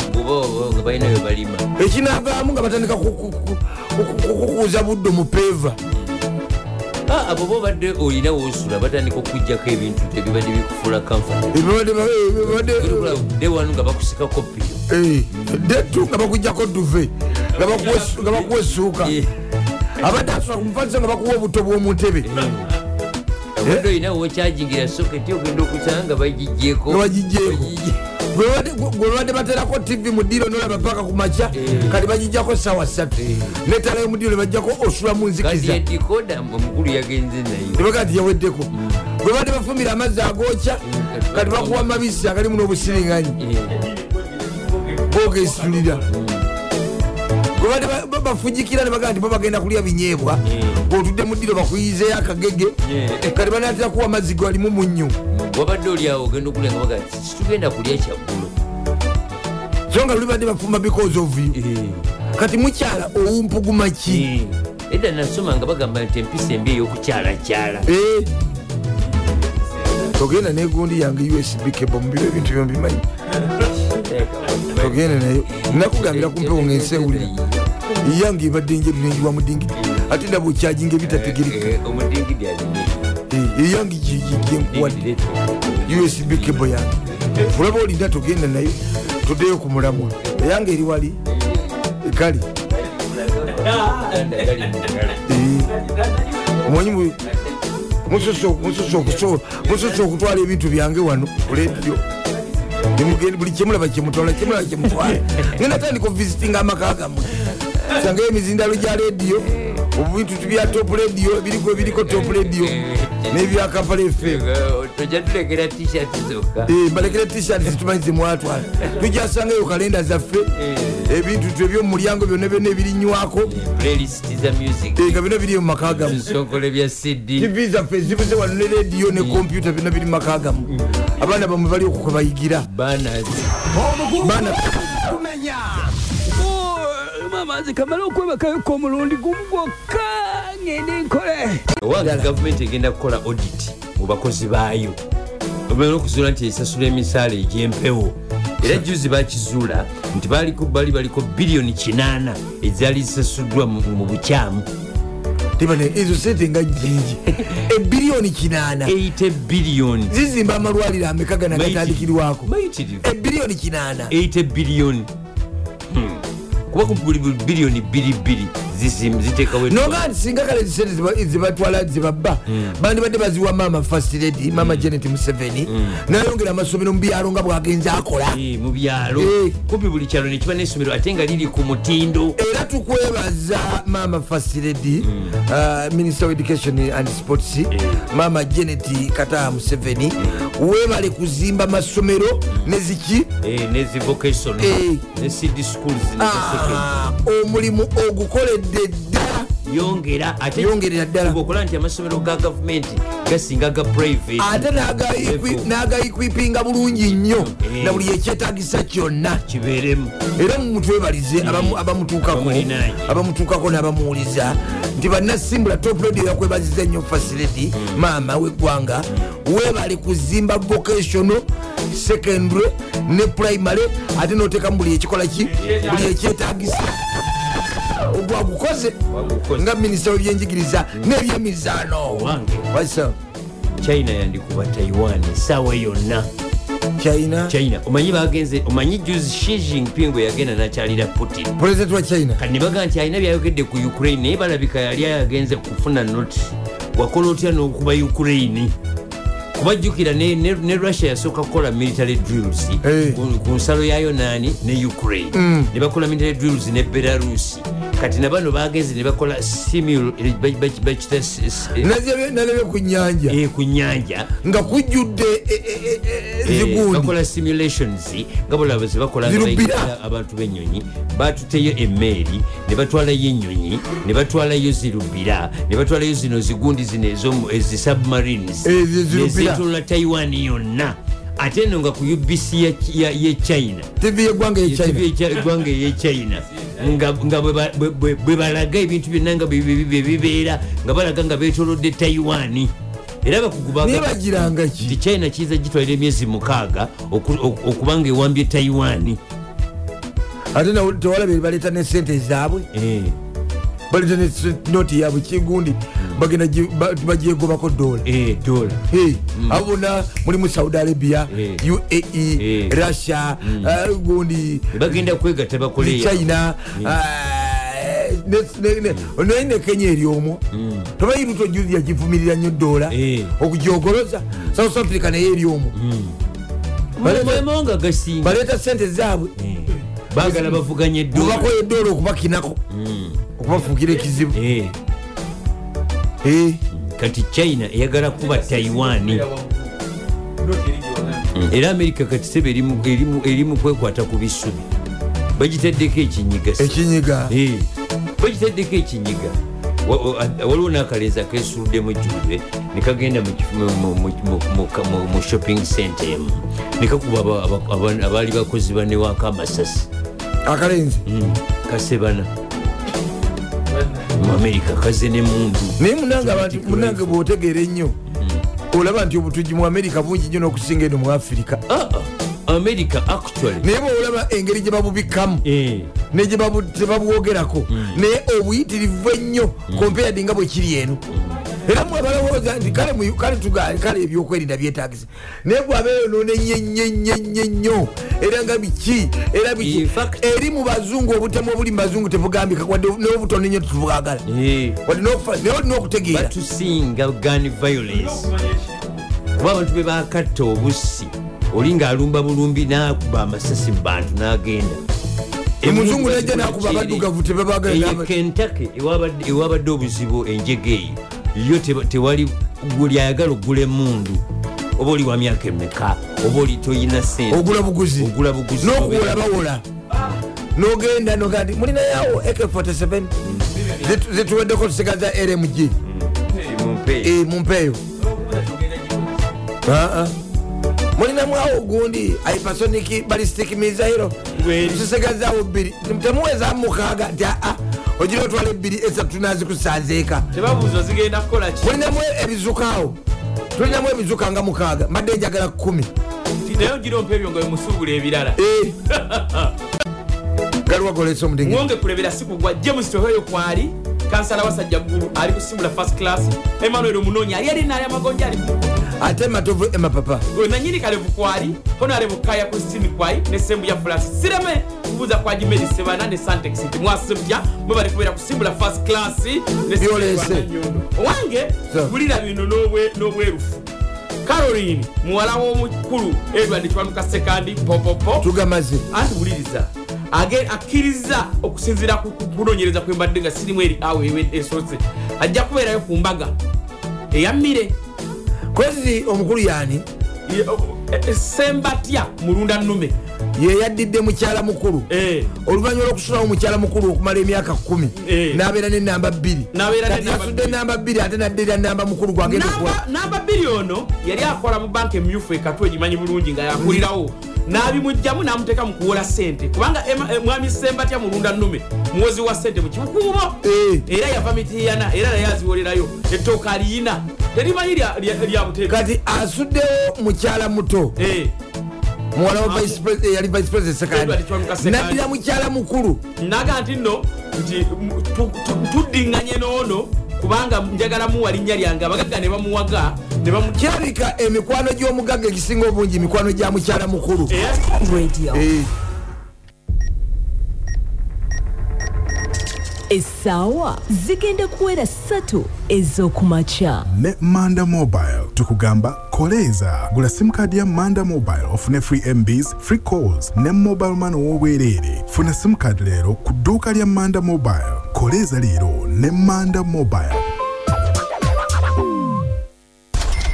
nga balinayo balima. Ekinavaamu nga batandika ku- ku- ku- ku- kukukuuza buddo mu peeva abo bo badde olina wosula batandika okugjako ebintu tebibadde bikufuula kamfort Ebibadde- ebibadde- de wanu nga bakusikako piyo Eh, detu nga bakujjako duve nga bakuwa- essuuka abadde asula ku mufanisa nga bakuwa obuto bw'omutebe obadde olina wokyajingira soketi ogenda okusanga bagijjeko Nga bagiggyeko. Gwe babadde- gwe babadde baterako tv mu ddiiro nolaba paka ku makya kati bagijjako sawa ssatu. Netala yomudiiro nebajjako osula mu kati nzikiza edikoda omukulu yagenze nayo. Tebaka nti yaweddeko. Gwe badde bafumira amazzi agokya kati bakuwa mabisi agalimu n'obusiringanyi bogesitulira gwe badde ba- ba- bafujikira nebagaa nti bo bagenda kulya binyeebwa. Ngaotudde mu ddiro bakuyizeyo akagege. Yeah. kati banatera kuwa amazzi galimu munnyo wabadde oliawo ogenda okulya nga baga situgenda kulya kyaggulo. So nga luli badde bafumba because of you. Kati mukyala owumpuguma ki? Edda nasoma nga bagamba nti empisa embi ey'okukyalakyala Eh. togenda negundi yange usb kebo mubiro ebintu byombimanyi togenda nayo. Nakugambira kumpewo ngaensewulira yange ebadde njeru nenjiwa mudingidi. Ate ndaba okyajinga ebitategereka Eh, omudingidi alina eyange gyenkuwadde usb kebo yange. Olaba olinda togenda nayo tuddeyo ku mulamwa. Eyange eri wali ekali omanyi musosa okutwala ebintu byange wano kuledio buli kyemulaba kyemutwala kyemulaba kyemutwala ngenda tandika ovisitinga amaka gammwe sangayo emizindalo gya lediyo obintu bya top lediyo biriko biriko top lediyo nebya kampala fm tojja tulekera tishati zokka. Eh, balekere tishat zitumanyi zemwatwala tujasangayo kalenda zaffe. Ebintu tu ebyomumulyango byonna byonna ebirinywako Eh, nga byonna biri mu maka gammwe bisonkole bya cd tv zaffe zibuze wano ne rediyo ne kompyuta byonna biri mu maka gammwe abaana bamwe bali okukwe bayigira. Mama nze kamala okwebakayoka omulundi gumu gwokka ngende nkole. Owange gavumenti egenda kukola audit mu bakozi baayo omera okuzuula nti esasula emisaala egyempewo. Era juzi bakizuula nti baliko bali baliko biliyoni 8 ezaali zisasuddwa mu mu bukyamu. Ezo sente nga jingi ebiriyoni kinaana. 8 biliyoni zizimba amalwaliro ameka gana gatandikirwako. ebiriyoni kinaana. 8 biliyoni Hmm. Kuba ku buli buli biliyoni 22 zizim- ziteekawo noga nti singa kale zisente ziba- zibatwala zibabba. Bandibadde baziwa maama first lady maama janet museveni. Nayongera amasomero mu byalo nga bwagenza akola. Eh, mu byalo. Eh. kumpi buli kyalo nekiba n'essomero ate nga liri ku mutindo. Era tukwebaza maama first lady uh, minister of education and sports maama janet kataha museveni. Webale kuzimba masomero neziki Eh, nezi vocational. Eh. ne cd schools ne za secondary. Ah, omulimu ogukoledde ddala yongera ate Yongerera ddala. okola nti amasomero ga gavumenti gasinga ga private. Ate naga equi- Level. naga equipinga bulungi nnyo. Eh. na buli ekyetagisa kyonna. Kibeeremu. Era mutwebalize abamu- abamutuukako. N'abamuwuliza nti bannasimbula top radio yakwebaziza nnyo fasility maama w'eggwanga webale kuzimba vocational secondary ne primary ate noteekamu buli ekikola ki? Buli ekyetagisa ogwagukoze Wagukoze. nga minisita w'ebyenjigiriza n'ebyemizaano china yandikuba taiwan esaawa yonna. China? China. Omanyi bagenze omanyi juzi shi jinping yagenda nakyalira putin. Pulezidenti wa china. Kati ne baga nti alina byayogedde ku ukraine naye balabika yali ayagenze kufuna noti. Wakola otya n'okuba ukraine? Kubajjukira ne, ne, ne russia yasooka kukola military drills. Eh. ku- nsalo yayo nani ne ukraine. Ne bakola military drills ne belarusi kati nabano bagenze ne bakola simul eh, eh, Nazibye- nalabye ku nyanja. eh, ku nyanja. Nga kujjudde Eh, bakola simulations. Nga bolaba ze bakola nga Zirubira. bayigiriza abantu b'ennyonyi batuteyo emmeeri ne batwalayo ennyonyi ne batwalayo zirubira ne batwalayo zino zigundi zino ezisubmarines Eh, nezetola taiwan yonna ate no nga ku ubc ya- ya- ye china. Tv yeggwanga ye china. eggwanga eye china. Nga bwe ba- bwe- bwe- bwe balaga ebintu byonna nga bwe- bwe- bwe bibeera nga balaga nga betolodde taiwan. Era ki? China kiyiza gitwalira emyezi mukaaga oku- oku- okuba nga ewambye taiwan. Ate nawe tewalaba baleeta ne sente zaabwe S- noti yaabwe kigundi bagenda gi- ba- bagyegobako dola eh, dola Hey, abo bonna mulimu saudi arabia Eh. uae Eh. russia eh, gundi bagenda kwegatta bakole china naye ne kenya eri omwo tomanyi ruto juzi yagivumirira nnyo dola okugyogoloza. South africa naye eri omwo Baleeta- sente zaabwe. Baagala bavuganye edoola okubakinako okubafuukira ekizibu Eh, Eh, kati china eyagala kuba taiwan. Era amerika kati sebe eri mu- kwekwata ku bisubi. Bagiteddeko ekinyiga se. ekinyiga. Eh, bagiteddeko ekinyiga. Waliwo n'akaleeza keesuuddemu ejjulire nekagenda mu shopping center emu. Nekakuba aba- aba- aba- abaali bakozi banewako amasasi akalenzi. Mm, kasebana mu amerika kaze nemundu naye munange bwotegeera ennyo olaba nti obutugi mu amerika bungi nnyo n'okusinga eno mu afirika Ah, ah, america actually. Naye bwolaba engeri gye babubikamu Eh, ne gye tebabwogerako naye obuyitirivu ennyo compared nga bwe kiri eno era mwe balowooza nti kale ebyokwerinda byetagisa naye bwabeeyonoona ennyo nnyo. Era nga biki era biki eri mu bazungu obutemu obuli mu bazungu tebugambika wadde n'obutono ennyo tetubwagala. Eh, wadde naye olina okutegeera batusinga gun violence. Kuba abantu be bakatta obussi oli ng'alumba bulumbi n'akuba amasasi mu bantu n'agenda. Omuzungu najja nakuba abaddugavu tebabagala eyo kentake ewabadde obuzibu enjega eyo yo tewali guli ayagala ogula emundu oba oli wa myaka emeka? Oba oli toyina sente ogula buguzi. Ogula buguzi. N'okuwola bawola. N'ogenda noga nti mulinayawo ak47 Zitu- zituweddeko tusigaza rmg Mumpe. Eh, mumpeeyo. Ah. mulinamwawo gundi hypersonic ballistic misairo Bweri. tusigazaawo bbiri. Temuweza mukaaga nti aa ogira otwala ebbiri esatu tunazikusanzeeka tebabuuza zigenda kukola ki? Mulinamu ebizukaawo tulinamu ebizuka nga mukaaga. Mbadde njagala kumi. Naye ogira ompa ebyo nga wemusuubula ebirala. Eh. galiwa golesa omudingi mwonge kulebera si kugwa james tohoyo kwali. Kansala wasajja ggulu ali kusimbula first class. Emmanuel omunoonya ali alinaali amagonja ali. Ate matovu emapapa. Nanyini kalevu kwali. Honorable kaya christine kwai ne sembu ya francis sireme kubuuza kwa jimedi sebana ne santex nti mwasebya mwe bali kubeera kusimbula first class ne Sembu Byolese. Rwanda Nyondo. owange So. bulira bino n'obwe- n'obwerufu caroline muwala w'omukulu edward kiwanuka sekandi popopo tugamaze. Anti wuliriza age- akkiriza okusinziira ku ku kunonyereza kwembadde nga sirimu eri awo ewe- esoose. Ajja kubeerayo ku mbaga. Eyammire. Kwezi omukulu yani? E- e- sembatya mulunda nnume ye yaddidde mukyala mukulu. Eh, oluvannyuma lwokusulawo mukyala mukulu okumala emyaka kumi Eh. n'abeera nenamba bbiri. N'ennamba yasudde bbiri. ate naddira namba mukulu gwagenda okuwa namba- namba bbiri ono yali akola mu banka emyufu ekatu egimanyi bulungi nga yakulirawo. N'abimugjamu n'amuteeka mu kuwola sente kubanga eh, mwami sembatya mulunda nnume muwozi wa sente mu kibukuubo Eh. era yava mitiyana era naye aziwolerayo ettooka aliyina terimanyi lya- lya lya buteeka kati asuddewo mukyala muto Muwala wa eh, yali vice president sekandi naddira mukyala mukulu. Naga nti nno nti m- tu- tu- tuddiŋŋanye noono kubanga njagala muwa linnya lyange. Abagagga ne bamuwaga kirabika emikwano gy'omugagga egisinga obungi mikwano gya mukyala mukulu essaawa zigenda kuwera ssatu ez'okumakya ne manda mobile tukugamba koleeza gula simukadi ya manda mobile ofune free mbs free calls ne mobile man ow'obwereere funa simukadi leero ku dduuka lya manda mobile. Koleeza leero ne manda mobile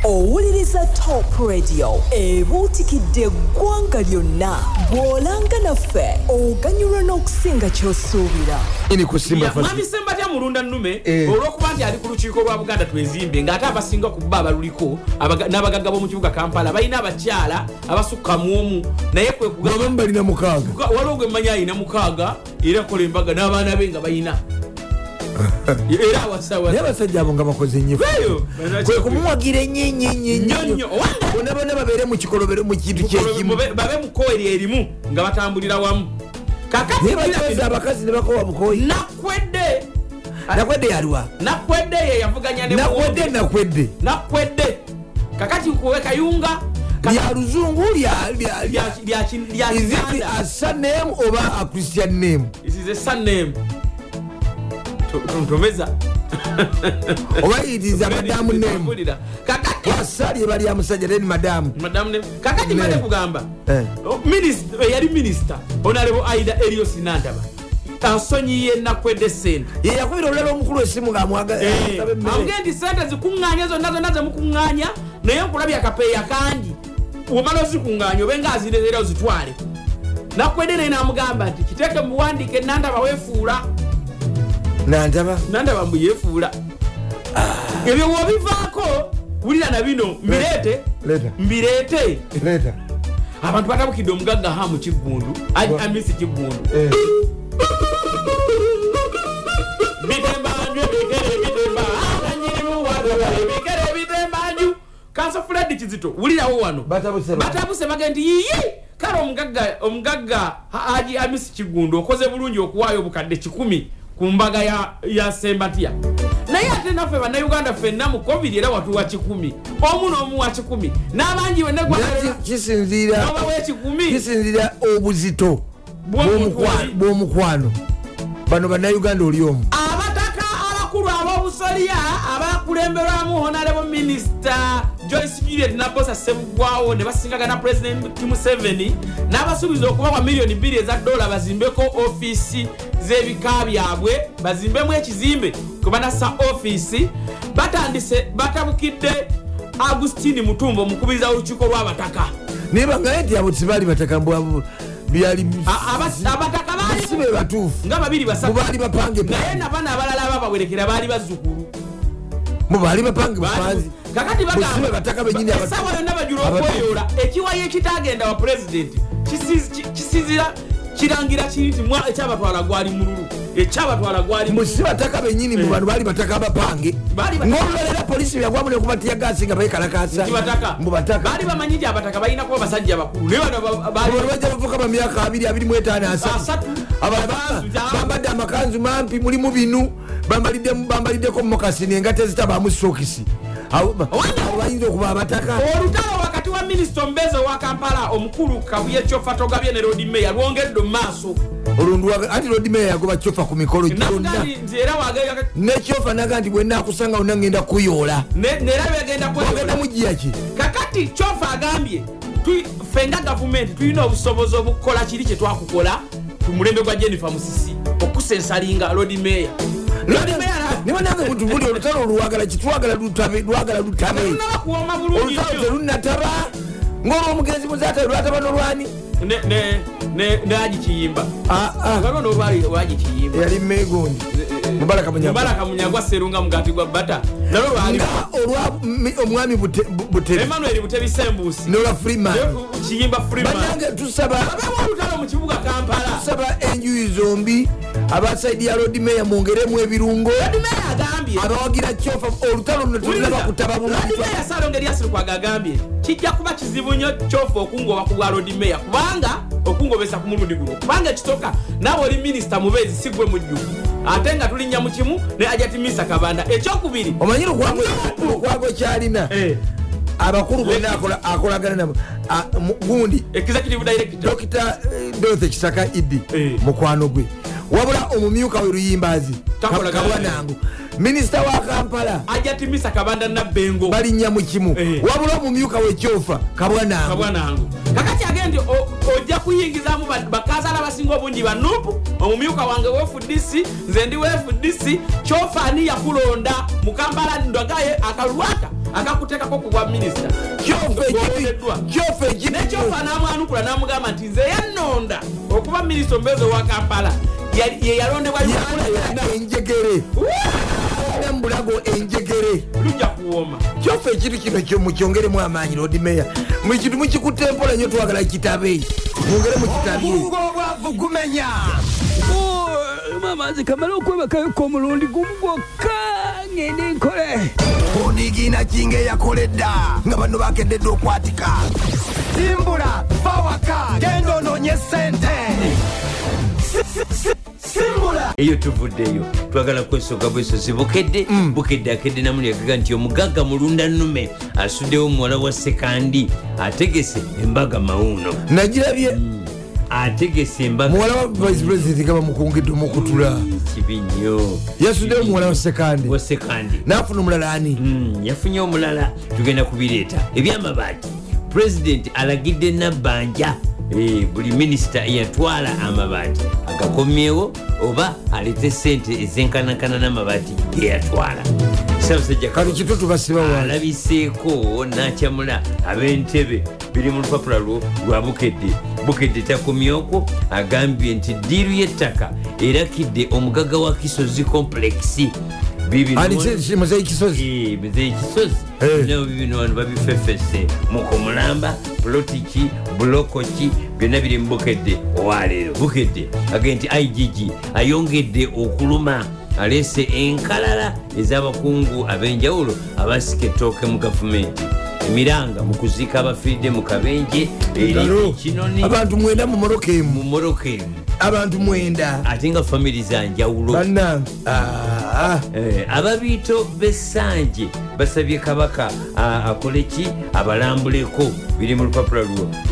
owuliriza top radio ebuutikidde eggwanga lyonna. Bw'olanga naffe oganyulwa n'okusinga ky'osuubira. Ini kusimba Ya, fasi mwami sembatya mulunda nnume Eh. olwokuba nti ali ku lukiiko lwa buganda twezimbe ng'ate abasinga ku bba abaluliko abaga- n'abagagga b'omu kibuga kampala balina abakyala abasukka mu omu naye kwe kugamba babamu balina mukaaga. Ga- waliwo gwe mmanyi alina mukaaga era akola embaga n'abaana be nga balina era naye awasawasa abasajja abo nga bakoze Eyo, kwe kumuwagira ennyo ennyo ennyo bonna bonna babeere mu kikolobero mu kintu kyekimu Babe- mu koeri erimu nga batambulira wamu. Kakati abakazi ne bakowa bukoyi nakwedde. Nakwedde yalwa. Nakwedde ye yavuganya nakwedde nakwedde. Nakwedde. Kakati nkuwe kayunga. Lya luzungu lya- lya- lya- lya- lya kin- lya is it Uganda. a surname oba a christian name ntomeza oba yitiriza madamu nemu. Mpulira. kakati. Wasali ebali ya musajja then madamu. Kakati mbadde kugamba. Eh. O, minisita- eyali minisita onalebo aida erios nandaba. Asonyiye nakwedde sente. Ye yakubira olulala omukulu esimu emmere. amuge nti sente zikuŋŋanya zonna zonna zemukuŋŋanya naye nkulabye akapeeya kangi. Omala ozikuŋŋanya obenga azireera ozitwale. Nakwedde naye namugamba nti kiteeke mubuwandiike nandaba weefuula nantaba nandaba mbu yeefuula ebyo wobivaako wulira na bino mbireete. Mbireete. Abantu batabukidde omugagga hamu kiggundu Wa- amisi kiggundu Eh. bitembanju ebigere bitemba abanyirimu wadala ebigere bitembanju kanso fuladi kizito wulirawo wano. Batabuse ba- batabuse baga nti yiyi kale omugagga omugagga haji amisi kiggundu okoze bulungi okuwaayo obukadde kikumi ku mbaga ya, ya sembatya naye ate naffe bannayuganda ffenna mu covid era watuwa kikumi omu n'omu wa kikumi. N'abangi wenegwa ki- kisinziira obuzito bw'omukwano bano bannayuganda oli omu. Abataka abakulu ab'obusolya abakulemberwamu honarebo minisita joyce juliet nabosa sebugwawo ne basingagana pulezidenti museveni n'abasuubiza okubawa miliyoni bbiri eza dola bazimbeko ofiisi z'ebika byabwe bazimbemu ekizimbe kwe banassa ofiisi. Batandise batabukidde agustini mutumba omukubiriza w'olukiiko lw'abataka naye bangaye nti abo tibaali batakambwabo byali A- aba- abataka baali si be batuufu. nga babiri basatu. Bapange naye nabana abalala babawerekera baali bazzukulu mubaali bapange bupanzi kakati Musibe bataka benyini esawa yonna bajula okweyola ekiwayo ekitagenda wa pulezidenti kisi- ki- kisinzira kirangira kiri nti ekyabatwala gwali mululu ekyabatwala gwali mululu. musi bataka benyini mu bano baali bataka abapange. Ng'olulalera polisi byagwamu nekubatiya gasi nga bekalakasa baali bamanyi nti abataka balina kuba basajja bakulu. Naye bano ba- baali- bano bajja bavuka ba myaka 225 Asatu. Amakanzu gyabo. bambadde amakanzu mampi mulimu binu. Bambaliddeko mumokasini engate zitabamu sokisi Abo- ba- Owanda- abo bayinza okuba abataka olutalo wakati wa minisita omubeezi owa kampala omukulu kabuye kyofa togabye ne rodi meya lwongedde mu maaso olundwa anti lodimeya yagoba kyofa ku mikolo gyonna. Nekyofa naga nti bwenakusanga wonna ngenda kuyoola. Ne- nera begenda ogenda mugiya ki? Kakati kyofa agambye ffe nga gavumenti tulina obusobozi obukukola kiri kyetwakukola ku mulembe gwa jennifer musisi okusensalinga lodi meya niba nange mutubuli olutalo olwagala kitwagala lwagala lutabe olutalo nnyo. telunataba ngaolwomugenzi muzata lwataba nolwani Ne- ne- ne ne agi kiyimba Ah, ah. waliwo nolwali wagi kiyimba yali megondi mubalaka munyagwa. Mubalaka munyagwa serunga mugati gwa bata. Nalwo lwali nga. Olwa mi- omwami Bute- Bu- buteri emmanuel butebisembuusi nolwa freeman. Kiyimba freeman. Banange tusaba olutalo mu kibuga kampala. Tusaba enjuyi zombi abasaidi ya lodi meya mwongeremu ebirungo. Abawagira kyofa olutalo luno tulaba kutaba bulungi lodimeya salonga eryasirikwaga agambye kijja kuba kizibu nnyo kyofa okungoba ku bwa lodimeya kubanga okungobesa ku mulundi guno. Kubanga ekitoka naawe oli minisita mubeezi si gwe mujjuku ate nga tulinnya mu kimu ne ajati misa kabanda. Ekyokubiri omanyi lukwago kyalina? Eh, abakulu bonna akola- akolagana nabo mu- gundi. Dokita dorothy kisaka idi Eh. mukwano gwe. Wabula omumyuka we luyimbazi kabwanangu minisita wa kampala. Ajati misa kabanda nabbengo. Balinnya mu kimu. Eh. wabula omumyuka wekyofa kabwanangu kakati agende o- ojja kuyingizamu ba- bakazala abasinga obungi banupu omumyuka wange wefudisi nze ndi wefudisi kyofaani yakulonda mukampala ndagaye akalwaka akakuteekako ku bwa minisita. Ekibi nekyofa namwanukula namugamba nti nze yannonda okuba minisita omubeezi owa kampala. Yali- ye yalondebwa yalina enjegere nembulago enjegere. Lujja kuwooma kyofa ekintu kino kyo mukyongeremu amaanyi lodi meya mukintu mukikutte mpola nyo twagala kitabe. Mwongere mukitabe obwongo obwavu gumenya. Mama nze kamala okwebakayoko omulundi gumu gwokka ngende nkole. Onigina kinga eyakoledda nga bano bakededde okwatika. Simbula bawaka genda ononye sente eyo tuvuddeyo. Twagala kwesooka bwesozi. Bukedde bukedde akedde namuli agaga nti omugagga mulunda nnume. Asuddewo muwala wa sekandi ategese embaga mawuuno nagirabye ategese embaga muwala wa vice president nga bamukungidde omukutula. Kibi nnyo. Yasuddeyo muwala wa sekandi. wa sekandi. Naafuna omulala ani? Mm, yafunye omulala. Tugenda kubireeta. Ebyamabaati. Pulezidenti alagidde nabbanja buli minisita eyatwala amabaati agakomyewo oba alete sente ezenkanankana n'amabaati geyatwala alabiseeko nakyamula ab'entebe biri mu lupapula lwo lwa bukedde. Bukedde takomyoko agambye nti diiru y'ettaka erakidde omugaga wa kisozi komplexi muzeyi kisozi muzeyi kisozi Eh. nabo bibino wano babifefese mukomulamba pulotiki bulokoki byonna biri mu bukedde. Owaleero bukedde. Agee nti igg ayongedde okuluma aleese enkalala ez'abakungu ab'enjawulo abasika ettooke mu gavumenti emiranga mu kuziika abafiiridde mu kabenje abantu mwenda mu moroka emu mu moroka emu abantu mwenda. Ate nga famiri za njawulo. Bannange Ah, Eh, ababiito b'essanje basabye kabaka akole ki? Abalambuleko. Biri mu lupapula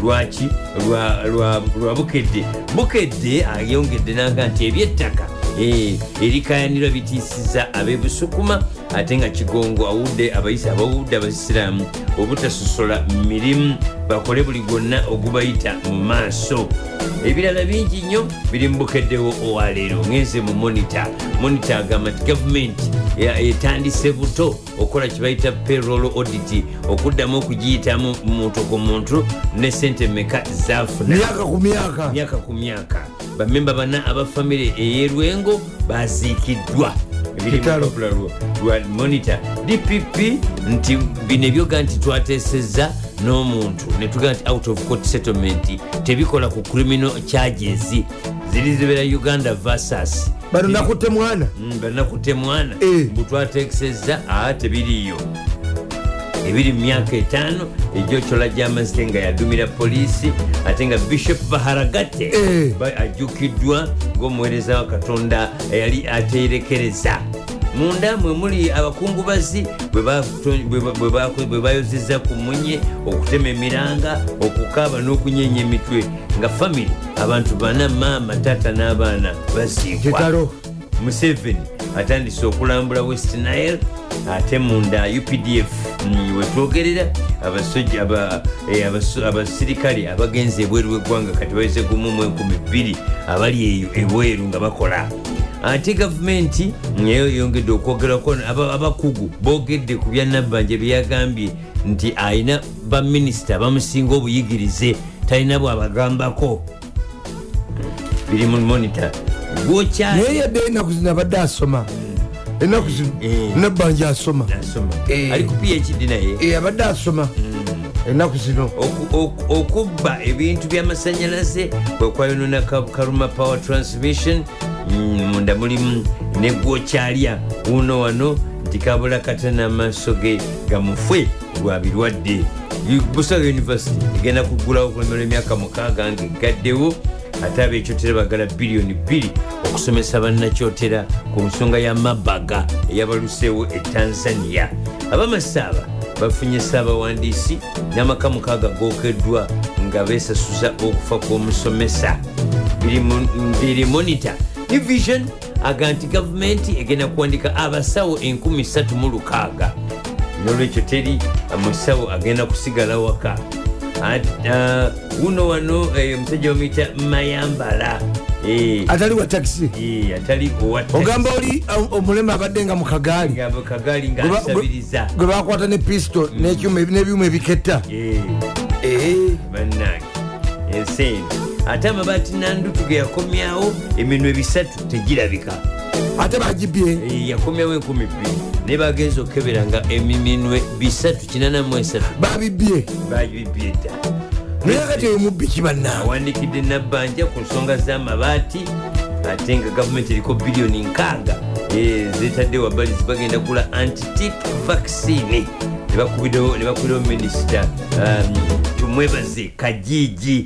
lwaki lwa- bukedde. Bukedde ayongedde naga nti ebyettaka eh, erikayanirwa bitiisiza ab'ebusukuma ate nga kigongo awudde abayisi abawudde abasiraamu obutasosola mirimu bakole buli gwonna ogubayita mu maaso. Ebirala bingi nnyo biri mu bukeddewo owaleero ngenze mu monita monita agamba nti gavumenti etandise buto okukola kyebayita payroll audit okuddamu okugiyitamu muntu ku muntu ne sente meka zafuna myaka ku myaka. Bamemba bana aba famire ey'erwengo baziikiddwa. Ebiri mu lwo lwa monitor dpp nti bino ebyoga nti twateesezza n'omuntu netugaa nti out of court settlement tebikola ku criminal charges ziri zibeera uganda versus bano nakutte mwana. Banakutte mwana. Eh. bwetwateekesezza aa tebiriyo ebiri mu myaka etaano egyocola gyamazite nga yadumira poliisi ate nga bishop baharagate Eh. ajjukiddwa ng'omuweereza wa katonda eyali ateerekereza munda mwe muli abakungubazi bwe bato- bwe ba- bwe bako- bwe bayozeza ku munye okutema emiranga okukaaba n'okunyenya emitwe nga famire abantu bana maama taata n'abaana basiikwa kitalo. Museveni atandise okulambula west nile ate munda updf wetwogerera eh, abasirikale abagenzi ebweru w'eggwanga kati baweze gumu mu enkumi bbiri abali eyo ebweru nga bakola ate gavumenti nayo yongedde okwogerako aba- abakugu bogedde ku bya nabbanja byeyagambye nti ayina baminisita bamusinga obuyigirize talina bwabagambako. Biri mu monita naye yadde enaku zino abadde asoma. Enaku zino Eh. nabbanja asoma. Eh. ali ku phd naye? Eh, abadde asoma. Enaku zino. Oku- oku- okubba ebintu byamasanyalaze kwekwayonona kaluma power transmission munda mulimu negwokyalya uno wano nti kabula katana amaaso ge gamufwe lwa birwadde. Busaga university egenda kugulawo okulemera emyaka mukaaga nga egaddewo ate abekyotera bagala biliyoni bbiri okusomesa bannakyotera ku nsonga ya mabaga eyabaluseewo e tanzania. Abamasaaba bafunye saabawandiisi n'amaka mukaaga gookeddwa nga beesasuza okufa kw'omusomesa. Biri mu- biri monita ne vision aga nti gavumenti egenda kuwandika abasawo 36 nolwekyo teri musawo agenda kusigala waka. At- ah, uno wano eh, omusajja bamuyita mayambala. Eh, atali wa takisi eh, ogamba oli uh, omulema abadde nga mu kagaali. Nga kagaali Gwe bakwata ne n'ekyuma n'ebyuma ebiketta. Eh. bannange ensi eno ate amabaati nandutu ge yakomyawo eminwe bisatu tegirabika. Ate bagibye? Eh, yakomyawo enkumi bbiri. Naye bagenza okukebera nga eminwe bisatu kinanamu esatu. Babibye? Babibye dda. Naye kati oyo mubbi kibannaawe awandikidde nabbanja ku nsonga z'amabaati ate nga gavumenti eriko biliyoni nkaaga. Eh, zetadde wabbali zibagenda kugula antitik vaccine nebakubirewo minisita um, tumwebaze kajiji.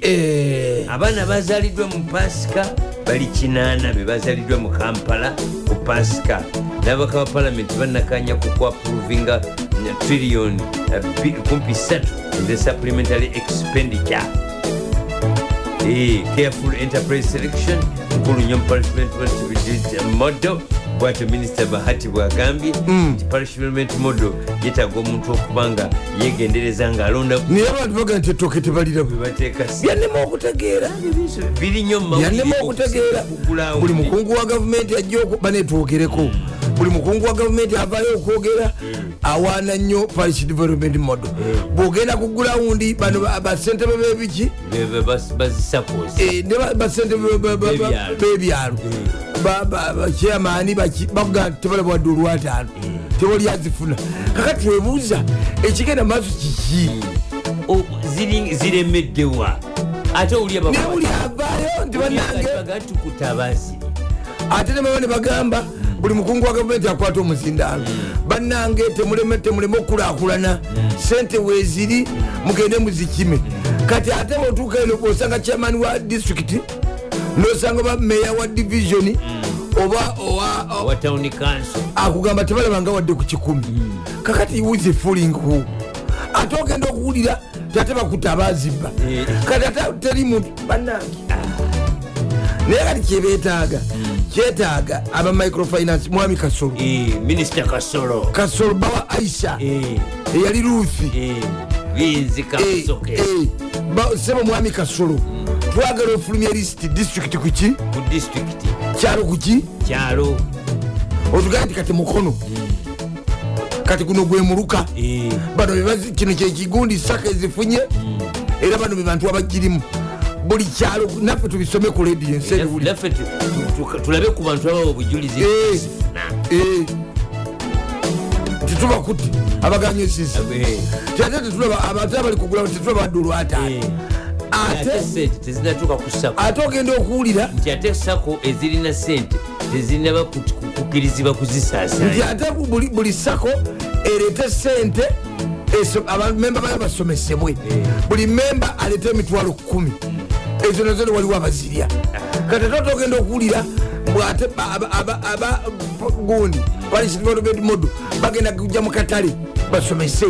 Abaana bazaliddwa mu pasika bali kinaana be bazaliddwa mu kampala ku pasika. N'abaka ba palamenti banakanya ku kuaprovinga trillion kumpi 3 eze supplementary expenditure. Eh, careful enterprise selection nkulu nnyo mu parliament model bwatyo minisita bahati bwagambye nti parliament model yetaaga omuntu okuba nga yegendereza ng'alonda naye abantu bagaa nti ettooke tebalira bwe bateeka si- byannema okutegeera. Biri nnyo mu mawulire byannema okutegeera. buli mukungu wa gavumenti ajja banetwogereko buli mukungu wa gavumenti avayo okwogera awaana nnyo parish development model bwogenda ku gulawundi bano ba- basentebe bebiki Eh, B'ebyalo. b'ebyalo. Ba- ba- bakyamaani baga tebalaba wadde olwataano. Tewali azifuna. Kakati webuuza ekigenda maaso kiki ziremeddewa ate oli naye buli avaayo nti tukutabaziri ate ne baba ne bagamba buli mukungu wa gavumenti akwata omuzindaalo bannange temuleme temuleme okukulaakulana. Sente weeziri mugende muzikime. Kati ate bwotuuka eno osanga chairman wa district nosanga oba meya wa division oba akugamba tebalabanga wadde ku kikumi. Kakati wuze fulingu ate ogenda okuwulira tate bakutta abazibba Eh. kati ate teri muntu bannange. Naye kati kyebetaaga kyetaaga aba microfinance mwami kasolo Eh, minisita kasolo kasolo bawa aisha. Eyali ruthi sebo mwami kasolo twagala ofulumya lisiti district kuki ku disitulikiti kyalo kuki kyalo. Otugaye nti kati mukono. Kati guno gwe muluka. Eh, bano kino kyekigundi saka ezifunye. Era bano be bantu abagirimu buli kyalo naffe tubisome ku rediyo ensi ebiwulira naffe tu- tu- tulabe ku bantu abawa obujulizi. Eh. Eh. tetubakutte abaganya esisi Eh, ate tetulaba abantu abali kugula tetulaba adde olwataano ate ogenda okuwulira? Nti ate sako ezirina sente tezinaba ku- ku- kukkirizibwa nti kuzisaasaanya ate buli, sako ereete sente abamemba bayo basomesebwe. Buli memba aleete emitwalo kumi ezo nazo waliwo abazirya. Kati ate otogenda okuwulira bwate aba gundi palisimodo bagenda kujja mu katale basomese.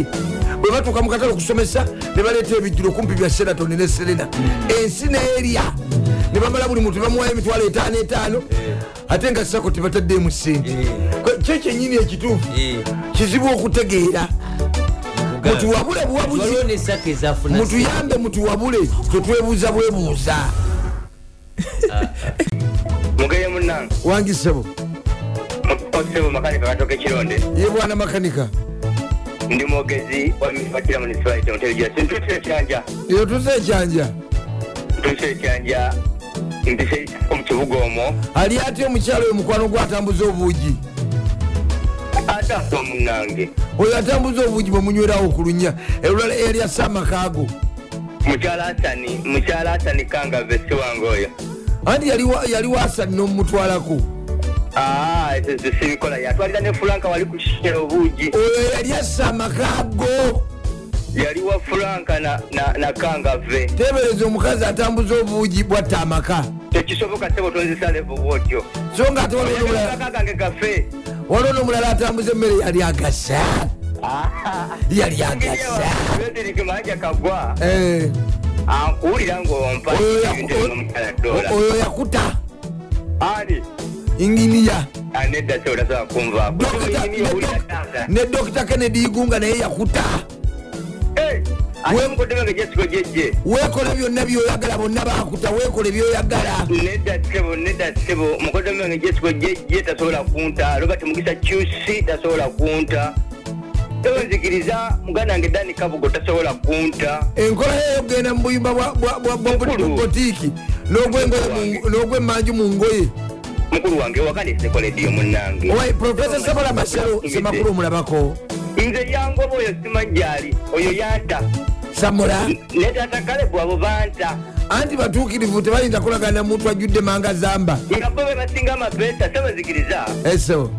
Bwe batuuka mu katale okusomesa ne baleeta ebijjulo kumpi bya seratoni ne serena. Ensi neerya ne bamala buli muntu bamuwayo emitwalo etaano etaano ate nga sako tebataddemu sente Kwe- kyo kyenyini ekituufu Eh. kizibu okutegeera mutuwabule buwabuzi. Waliwo nesako ezafuna mutuyambe mutuwabule tetwebuuza bwebuuza mugeye munange wangisebo osebo makanika katoka ekironde ye bwana makanika. Ndi mwogezi wa mifatira municipality intelligence ntuse ekyanja. Eyo tuze ekyanja. Ntuse ekyanja. Ntuse mu kibuga omwo. Ali atya omukyalo oyo mukwano gwatambuza obuugi ate omunange oyo atambuza obuugi bwemunywerawo okulunya olulala erya samakaago mukyala asani mukyala asani kangave si wange oyo anti yali wa- yali wasani n'omumutwalako sibikola yatwalira ne fulanka wali kushera obuugi oyo yali assa amakaago yali wa fulanka na, kangave tebereza omukazi atambuza obuugi bwatta amaka tekisoboka sebo tonzisalevo bwotyo so nga ate waliwo akagange gafe waliwo n'omulala atambuza emmere yali agasa. Yali agasa. Eh, ankuwulira ngaompa oyo yaku- ebintu ebimukyala dola oyo yakuta. Ani? Inginiya. Tata. ne dokita kennedy igunga naye yakuta Ate We- mukodde bange jesiko jejje wekola byonna byoyagala bonna bakuta wekola byoyagala. Nedda sebo nedda sebo mukodde bange jesiko jejje tasobola kunta. Robert mugisa kyusi tasobola kunta. Tonzikiriza muganda wange dani kabugo tasobola kunta. Enkola yeyo genda mu buyimba bwa- bwa- bwa- bwa Mukulu. botiiki. N'ogw'emmanju mu ngoye. Mukulu wange wakandiseko lediyo munange owa profesa sabola masalo semakulu omulabako. Nze yangoba oyo simanjali oyo yanta samula ne tata kalebu abo banta. Anti batuukirivu tebayinza kulagana muntu ajjudde manga zamba. Nga bo be basinga amapeesa sebazikiriza eso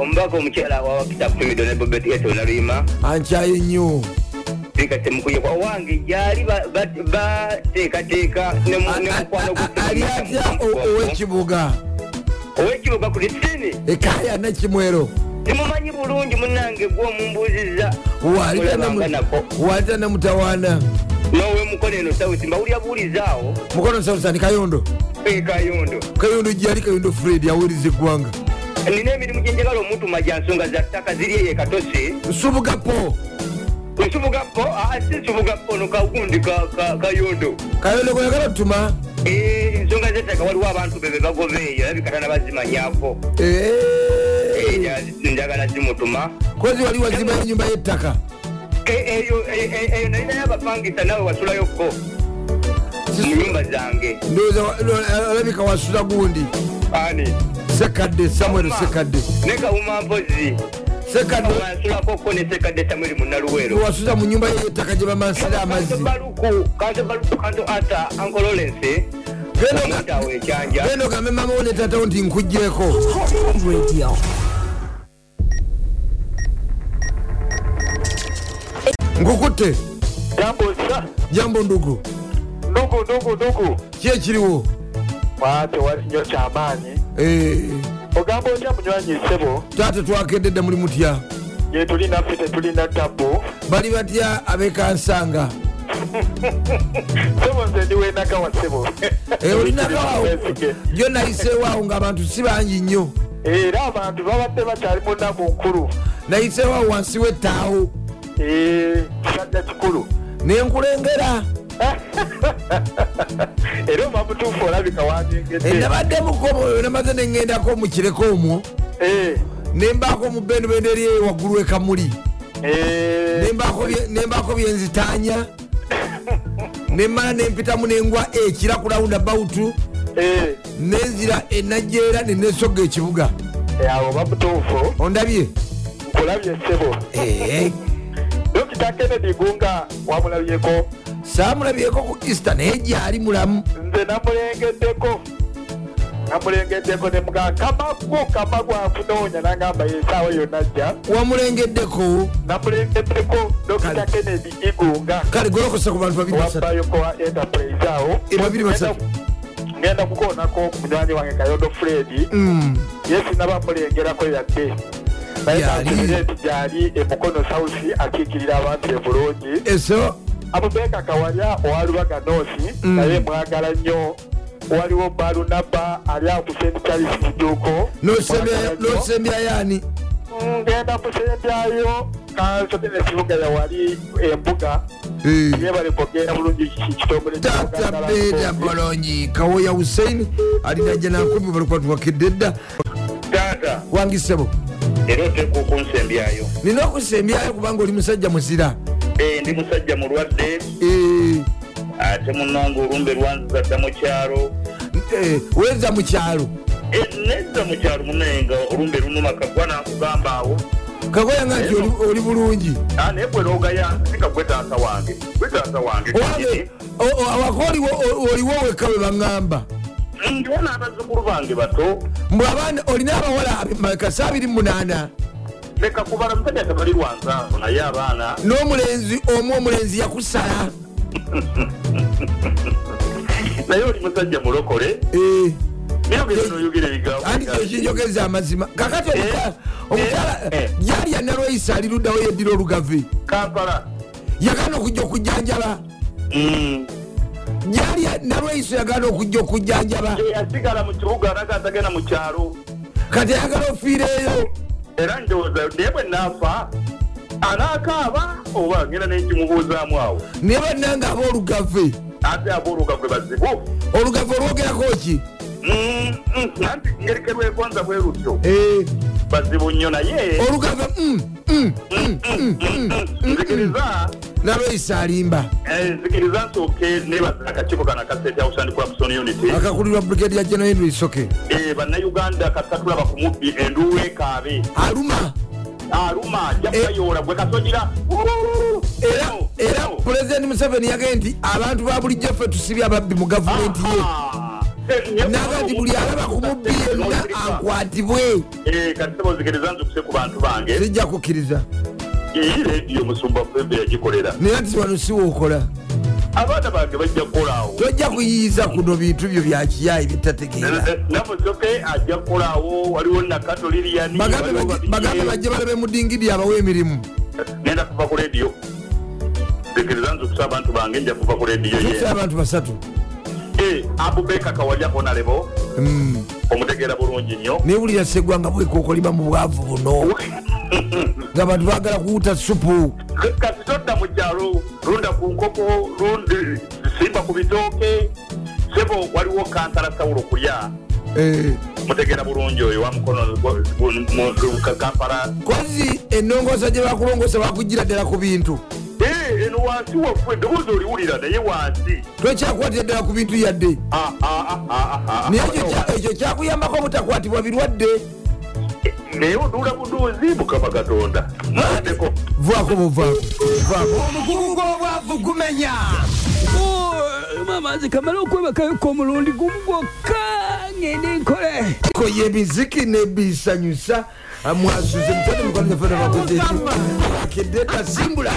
omubaka omukyala wawakita kutumido ne bobet eto naluyima ankyaye nnyo sika temukuye kwa wange gyali ba- ba- bateekateeka ne mu- ne mukwano ali atya ow'ekibuga? Owekibuga ku lisini ekaya nakimwero temumanyi bulungi munange gwomumbuuziza walita Mulabanga nako namutawaana nowe mukono eno sauti mbawulira buulizaawo mukono salusani kayondo. E kayondo. Kayondo gyali kayondo fred awuliriza eggwanga nina emirimu gyenjagala omutuma gya nsonga za ttaka ziri eyo ekatose nsubugapo nsubugapo si nsubugapo no kagundi ka- ka- kayondo. Kayondo gweyagala tutuma Eh, ensonga zettaka waliwo abantu be be bagoba eyo labikatana bazimanyako njagala zimutuma kozi wali wazima enyumba y'ettaka. Eyo e- e- eyo nalinayo abapangisa nawe wasulayo ko mu nyumba zange. Ndowooza wa- lo- olabika wasuza gundi. Ani? Sekadde samuel sekadde. Nekawuma mpozi. Sekadde wansulako ko ne sekadde samweri munaluwero wasuza mu nyumba y'ettaka gye bamansira amazzi. Kanto baluku kanto ata ekyanja genda ogambe mamawo ne tatawo nti nkugjeeko nkukutte jambo ndugu. Ndugu ndugu ndugu. Ki ekiriwo wate wali nnyo kyamaanyi Eh, ogamba otya munywanyi ssebo taata twakedde dda muli mutya gye tuli naffe tetulina tabu bali batya abekansanga sebo nze ndi wenaka wa ssebo Eh, olinakawaawo gyo nayiseewaawo ng'abantu si bangi nnyo. Era abantu babadde bakyali mu nnaku nkulu. Nayiseewaawo wansi w'ettaawo Eh, kisajja kikulu nenkulengera. Era oba mutuufu olabika wandengedde nabaddemuko namaze neŋŋendako mu kireko omwo. Eh, nembaako mu bendobendo eri waggulu ekamuli eh, Nembaako bye- nembaako byenzitanya nemala nempitamu nengwa ekira ku round about eh, nenzira enajjeera nenesoga ekibuga eh, awo oba mutuufu. Ondabye? Nkulabye ssebo. Eh, dokita kennedy gunga wamulabyeko. Saamulabyeko ku easter naye gyali mulamu. Nze namulengeddeko. Namulengeddeko nemuga kamagu kamagu akunoonya nagamba yesaawa yonna ajja wamulengeddeko namulengeddeko dokita kennedy igunga. Kale golokosa ku bantu babiri basatu. Wabayoko wa enterprise awo. Eh, babiri basatu. ngenda kukoonako ku munywanyi wange kayondo fredi Mm, ye sinaba mulengerako yadde Gyali. emukono sausi akiikirira abantu e bulungi eso. Abubeeka kawalya owalubaga noosi Mm. naye mwagala nnyo. Waliwo balunaba ali st charles kijuuko nosembya yaani? Ngenda kusembyayo. Kansote nekibuga yawali embuga. Eh. yebale kogenda bulungi kitongole tata beda bolonyi kawoya husein alinajja nankumi balikuba tuwakedde dda taata wangisebo era oteeka okunsembyayo nina okusembyayo kubanga oli musajja muzira. Eh, ndi musajja mulwadde. Eh, ate munange olumbe lwanziza dda mu kyalo. Eh, weza mu kyalo. Nedda mu kyalo munaye nga olumbe lunuma kagwa nankugamba awo. Kagoyanga nti oli- bulungi. Ah, naye gwe loogayanze sika gwe taata wange. Gwe taata wange. Owange o- o- awaka oliwo- o- oliwo wekka bwe baŋŋamba ndiwo n'abazzukulu bange bato. Mbwe abaana olina abawala makasa abiri munaana. Leka kubala musajja tebali lwanzaazo naye abaana. N'omulenzi omu omulenzi yakusala. Naye oli musajja mulokole. Eh, kinjogeza amazima. Kakati omukyala- omukyala Eh, eh. gyalya nalweyisa ali luddawo yeddira olugave kampala. Yagana okujja okujjanjaba Gyalya nalweyisa yagana okujja okujjanjaba yasigala mu kibuga alaga atagenda mu kyalo kati ayagala ofiireeyo era ndowooza naye bwe naafa anaakaaba oba ngenda nenkimubuuzaamu awo. Naye bannanga aboolugave ate abooluga gwe bazibu. Olugave olwogerako ki Mm, mm, anti ngerike lwegonza bwe lutyo. Eh, bazibu nnyo naye. Olugave mm, mm, nzikiriza nalweyisa alimba eh, nzikiriza nsooke nebaza akakiiko kana kasete house corruption unity. Akakulirwa brigade ya general henry soke Eh, bannayuganda kasatulaba ku mubbi enduulu ekaabe. Aluma. Aluma ajja kukayoola gwe kasogira era era pulezidenti museveni yagambye nti abantu ba bulijjo ffe tusibye ababbi mu gavumenti ye naga nti buli alaba ku mubbi yenna ankwatibwe. Kati sebozikiriza nzukuse ku bantu bange. Sijja kukkiriza. Iyi rediyo musumba fembe yagikolera. Naye nti wano siwookola abaana bange bajja kukolaawo tojja kuyiyiza kuno bintu byo bya kiyayi bitategeera. Namusoke ajja kukolaawo waliwo nakato liriyani bagambe bajje- balabe mu dingidi abawa emirimu. Nenda kuva ku rediyo sikiriza nzukusa abantu bange nja kuva ku rediyo abantu basatu abubeka kawalya onalebo omutegeera bulungi nnyo. Newulira segwanga bwekokolima mu bwavu buno. Nga bantu bagala kuwuta supu kasi todda mu kyalo lunda ku nkoko lundi simba ku bitooke. Sebo waliwo kansala sawulo kulya. Eh, mutegeera bulungi oyo wamukono mu kampala kozi enongosa gye bakulongosa bakugira ddala ku bintu Eh, eno wansi waffe eddoboozi oliwulira naye wansi. Twekyakwatira ddala ku bintu yadde Ah, ah, ah, ah, ah, naye ekyo kya- ekyo kyakuyambako obutakwatibwa birwadde naye oduula budoozi mukama katonda. Muwaddeko vaako buvaako vaako omugugu gw'obwavu gumenya mama nze kamala okwebakayoko omulundi gumu gwokka ngende nkole ko yemiziki nebisanyusa mwasuze mutane mukwano gyaffe nabakoze eki akedde kasimbula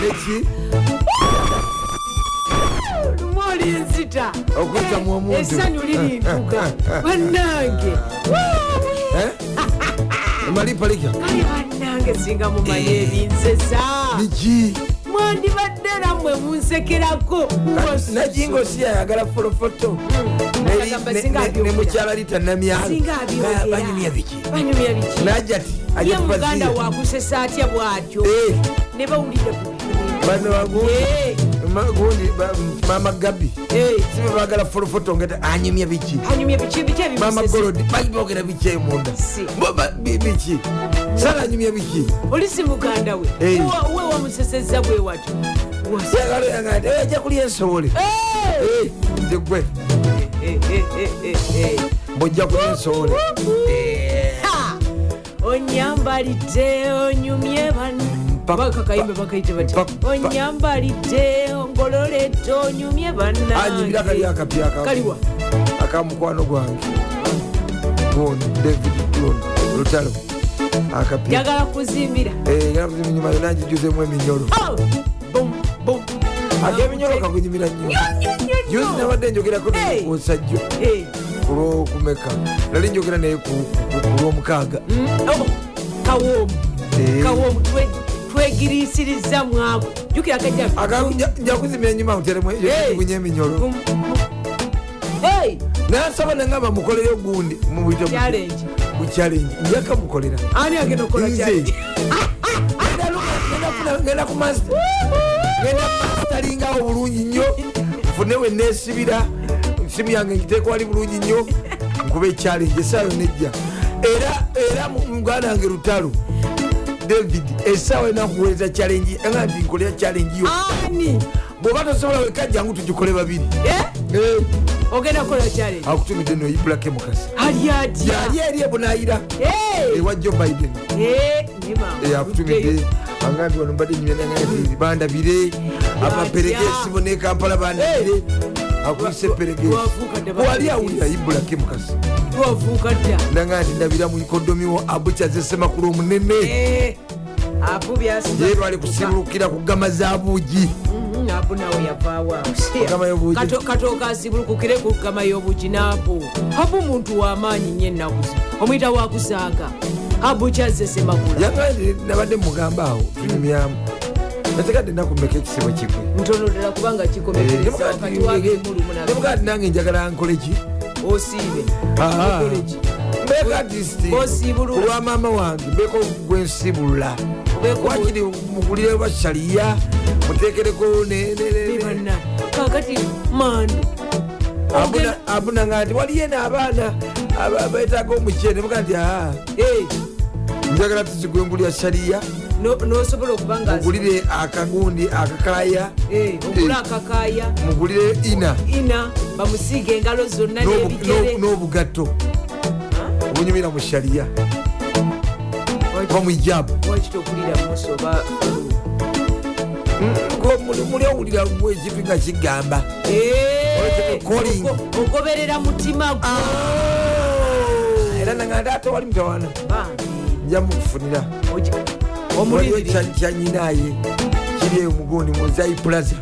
neki molinzita Okuyitamu omuntu. essanyu lirimpuka bannange malipalika kale bannange singa mumanye ebinzeza niki mwandibadde nammwe munsekerako. Najingo si yayagala folofoto Agamba singa abyogera. nemukyala litanamyalo Singa abyogera. banyumya biki? Najja ti muganda wakusesa atya bwatyo? Eh. ne bawulire bano Eh. gundi ba- mama gabi. Sibe bagala folofoto ngata anyumya biki? Mama golodi bagibogera biki emunda biki. Sala anyumya biki? Oli si muganda we. Eh. Uwe wamuseseza bwe watyo. Yagalo yangati ajja kulya ensobole Eh. Bwojja Ha! onyambalidde onyumye Pa- bakakayimbe bakayite pa- onyambalidde ongololedde onyumye anyumira kali bannange akapya aka- kaliwa. akamukwano gwange. Goni david lon lutalo. Akapya njagala kuzimbira. Nyuma yona njijuzemu eminyolo Akeminyolo kakunyumira nnyo Nyo, nyo, nyo, nyo. juzi nabadde njogerako kusajjo kulwokumeka nali njogera naye ku- ku- ku lwomukaaga. Mm, oh, kawoomu. Eh. kawoomu twe- twegirisiriza mwako jukira kajja. Njakuzimira nyuma Hey. nterekunya eminyolo. Bum, bum. Hey, nansaba nangamba mukoleyo gundi mubuyite challenge. Challenge. Njaka mukolera. Ani agenda okukola nze. ngenda ku mastalingawo bulungi nnyo. Nfune we nesibira simu yange ngiteeka wali bulungi nnyo. Nkuba echallenge esaawa nejja era era mu- muganda wange lutalo david esaawa enakuweereza challenge nga nti nkolera challenge yo. Bwoba tosobola weka jangu tugikole babiri. Ogenda kukola challenge? Akutumidde no ibulake mukasi ali atya? Yali eri ebunayira ewa joe biden. Akutumidde angambye wano mbadde nyumanati bandabire amaperege esibo ne kampala bandabire Wafuuka dda wali awulira ibulake mukasi? Twafuuka dda. Nanga nti ndabira mu ikodomiwo abukyazesemakulu omunene Eh, abu byasiba ye bali kusibulukira ku gama za buugi Mhm, nawe yavaawo Gama y'obuugi. katooka asibulukukire ku gama y'obugi naabu abu muntu w'amaanyi nnyo ennaku omuyita wakusaaga abu kyazesemakula yanga nti nabadde mugamba awo tunyumyamu nategadde nakumeka ekisibo kigwe ntono ddala kubanga wakimulumunaa nemugati nange njagala nkoleki osiibe. Ah. Artist. Bw'osiibulula. kulwa maama wange mbeeko gwensibulula Obeeko- wakiri mugulire mutekereko ne- ne- banna kakati mandu. Abuna- abunanga nti waliyo n'abaana aba- betaaga omukyene muga nti aa Eh, njagala tuzigwengulya saliya. No- n'osobola okuba nga mugulire akagundi akakaya Eh, ogula akakaaya mugulire ina. Ina bamusiiga engalo zonna n'ebigere. n'obu- n'obugatto obunyumira mu saliya. Oba mu ijabu wakitokulira muso oba muli owulira ekintu nga kigamba. Eh, ogoberera mutima gwo. Era nanga ate wali mutawana Bambi, nja mukufunira kyanyinaye kiri eyo mugundi muzai plaza.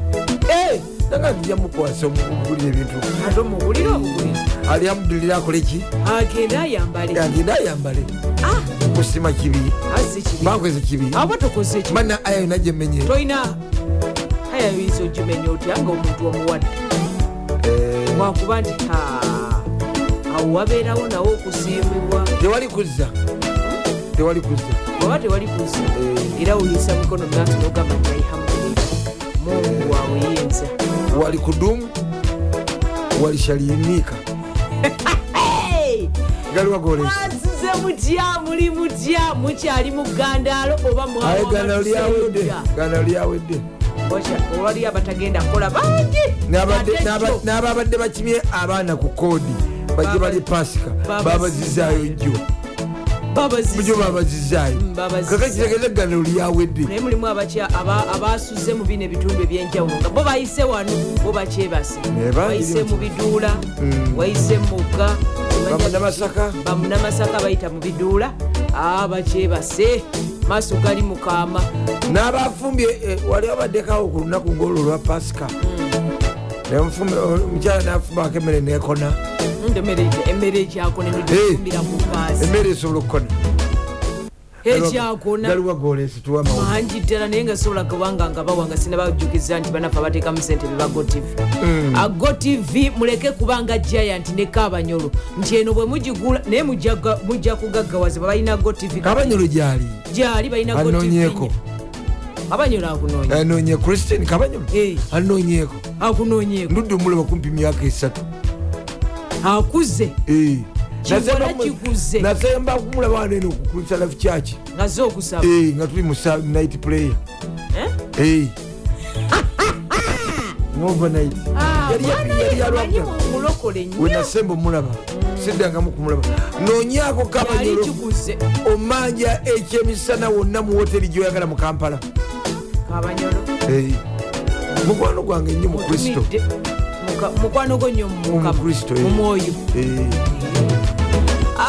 Eh, nanga nti nja mukwasa omugulira ebintu. Ate omugulire obugulizi alhamdulira akole ki? Agenda ayambale. Agenda ayambale. Ah, kusima kibi. Asi kibi. Bankweze kibi. Mana aya yona gyemenye tolina aya oyinza ogimenya otya nga omuntu omuwadde? Eh, wakuba nti awo wabeerawo nawo okusiimibwa. Tewali kuzza tewali kuzza oba tewali kuza Eh. era oyisa mikono maaso nogamba nti alhamdulillah mungu wawe yinza. Wali kudumu walishalimika galiwa golesi mwasize mutya muli mutya mukyali mu gandaalo oba aye gana lyawedde gana lyawedde olwali abatagenda kukola bangi. N'ababadde bakimye abaana ku koodi bajje bali pasika Baba- babazizaayo jjo. Bujo babazizaayo babazize. kaka kitegeeza eggano lyawedde naye mulimu abasuze mu bino ebitundu ebyenjawulo nga bo bayise wano bo bakyebase. Bati. mu biduula wayise mu mugga. Bamunamasaka bamunamasaka bayita mu biduula. Aa bakyebase. Maaso gali mukama n'abafumbye eh, wali abaddekawo ku lunaku ngolwo olwa pasika. Omufumbi- omukyala nafumbako emmere nekona emmere- ekyakona nogikumbira ku kaasi emmere esobola okukona ekyakona galiwa golesi tuwamawo mangi ddala naye nga sobola kubanga nga bawanga sinabajjukiza nti banafe abateekamu sente beba gotv agotv muleke kubanga giant ne kabanyolo. Nti eno bwe mugigula naye mujja- bwe balina gotv kabanyolo gyali? Gyali balina anoonyeko kabanyolo akunoonya. Anoonye christian kabanyolo? Eh. anoonyeko akunoonyeko ndudde omulaba kumpi myaka esatu akuze. Nasemba- kumulaba waneno okukulisa life church nga ze okusaba. Eh, nga tuli mu night prayer. Eh? Eh. Ah, wenasemba omulaba. Siddangamu kumulaba. Noonyako kabanyolo omanja ekyemisana wonna mu woteri gyoyagala mu kampala. Mukwano gwange nnyo mu kristo. Otumidde. Muka- mukwano gwo nnyo mu Mukama, Kristo, eh. Eh.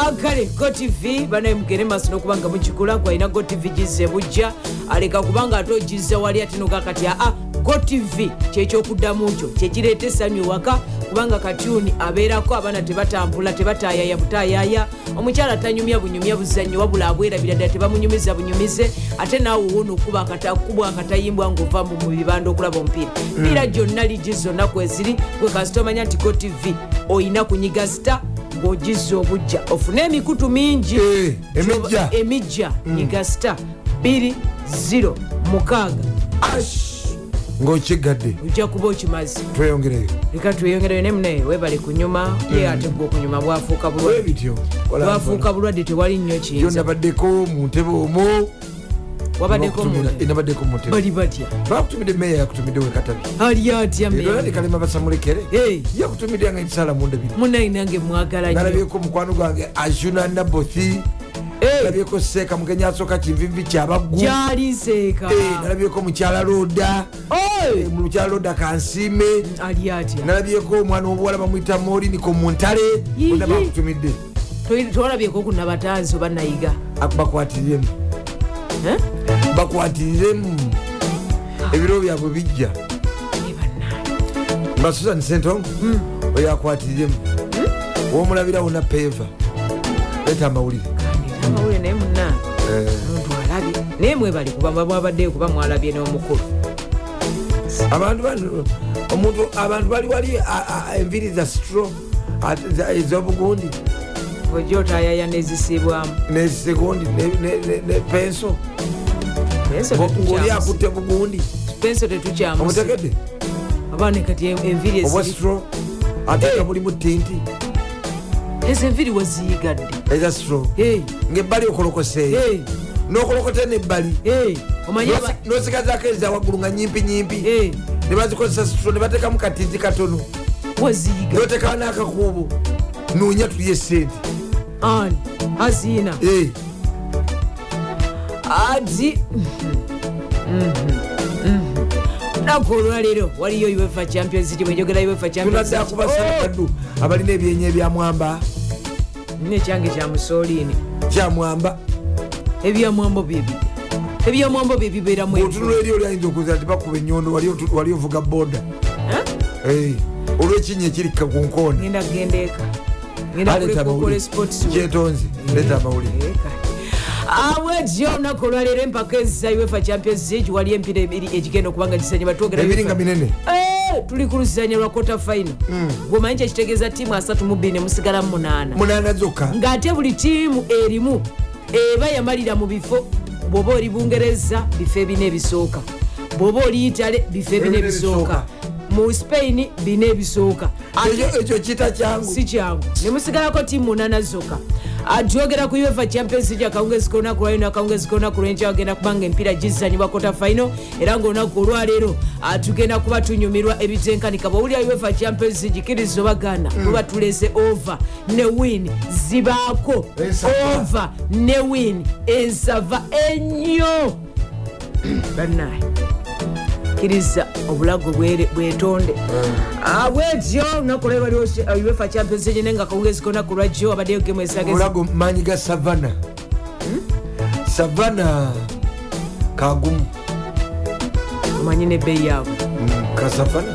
akale gotv banaye mugere maaso nokuba nga mukigula gwalina gotv gizze bujja aleka kubanga ate ogizza wali ate noga kati aa gotv kyekyokuddamu kyo kyekireeta essanyu ewaka kubanga katyuni abeerako abaana tebatambula tebatayaya butayaya omukyala tanyumya bunyumya buzannyo wabula abwerabira ddala tebamunyumiza bunyumize ate naawe owona okuba akatayimbwa ngaova mu bibanda okulaba omupiira. Miira gyonna ligi zonna kweziri gwe kasita omanya nti gotv oyina kunyiga sita ng'ogizza obujja ofune emikutu mingi. Eh, emijja. emijja nyiga sita 20 mukaaga ng'okiggadde ojja kuba okimaze. Tweyongereyo. Leka tweyongereyo ne munaye webale kunyuma ye ate gwe okunyuma bwafuuka bulwadde. Ebityo bwafuuka bulwadde tewali nnyo yo kiyinza nabaddeko mu ntebe omwo wabaddeko Bakutumira- mu- nabaddeko mu ntebe. Bali batya? Bakutumidde meya yakutumidde wekatabi ali atya era nekalema basamulekere. Yakutumidde nga ensala munda bino munaye nange mwagala nnyo. Nalabyeko mukwano gwange ajuna nabothi. Eh. Nalabyeko seeka mugenya asooka kinvivi kyabaggu. Gyali nseeka. Eh, nalabyeko mukyala loda Eh, mu lukyala loda kansiime. Nalabyeko omwana w'obuwala bamwita moriniko muntale bonna bakutumidde. Tewalabyeko ku nabatanzi oba nayiga? Bakwatiremu Eh? bakwatiremu ebiro byabwe bijja. Eh, mba susan sentongo oyo akwatiremu womulabira wona peva. Leeta amawulire Kandira amawulire naye munnange Eh, omuntu alabye. Naye mwebali kuba mwabaddeyo kuba mwalabye n'omukulu. Abantu omuntu abantu bali wali enviri za stro ez'obugundi. Ojja otayaya nezisibwamu. Nesegondi ne penso. Ngaoli akutte bugundi. Penso tetukyamusi. Omutegedde? Abaana kati enviri obwa stro ate nga bulimu tinti ezo enviri weziyigadde eza stro Eh, ngaebbali okolokoseeyo eh, nokolokota nebbali. Nosigazako eza waggulu nga nyimpi nyimpi eh, ne bazikozesa stro ne bateekamu katinti katono. Weziyiga noteekawo n'akakuubo. Noonya tulye sente ani? Aziina. Ati lunaku olwaleero waliyo uefa champions league bwenjogera uefa champions tunadde akubasakaddu abalina ebyenya ebyamwamba Oh, nekyange kya musolini kyamwamba ebyamwambo byebi ebyamwambo bye bibeeramu otunula eri oli ayinza okuza nti bakuba enyondo wali ovuga boda olwekinya ekirika ku nkoona. Ngenda kugenda eka. Kyetonzi leeta amawulire. Eka. awetyo olunaku olwaleero empaka eza uefa champions league wali empira ebiri egigenda okuba nga gisanyibwa twogera ebiri UEFA. nga minene tuli ku luzanya lwa kota final. Gwomanyi kyekitegeeza tiimu 32 musigala mu 8 munaana. Zokka? Ng'ate buli tiimu erimu eba yamalira mu bifo bw'oba oli bungereza bifo ebina ebisooka. Bw'oba oli itale bifo ebina ebisooka. mu spain bina ebisooka. Ekyo- kita kyangu. Si kyangu. Nemusigalako tiimu munana zokka ajogera ku uefa champions league akawungezi kolunaku lwalino akawungezi kolunaku lwenkya agenda kubanga empiira gizanyibwa kota final era ngaolunaku olwaleero ah, tugenda kuba tunyumirwa ebitenkanika. Bwowulira uefa champions league kiriza obaganda tuba tulese over ne win zibaako. Over ne win ensava ennyo. Bannaye kkiriza obulago bwetonde. Ah, bwetyo olunaku lwe waliwo uh, champions league naye nga kawungezi konaku lwajjo abaddeyo gemu esagezi obulago maanyi ga savana savana kagumu omanyi nebbeeyi yaabwe ka savana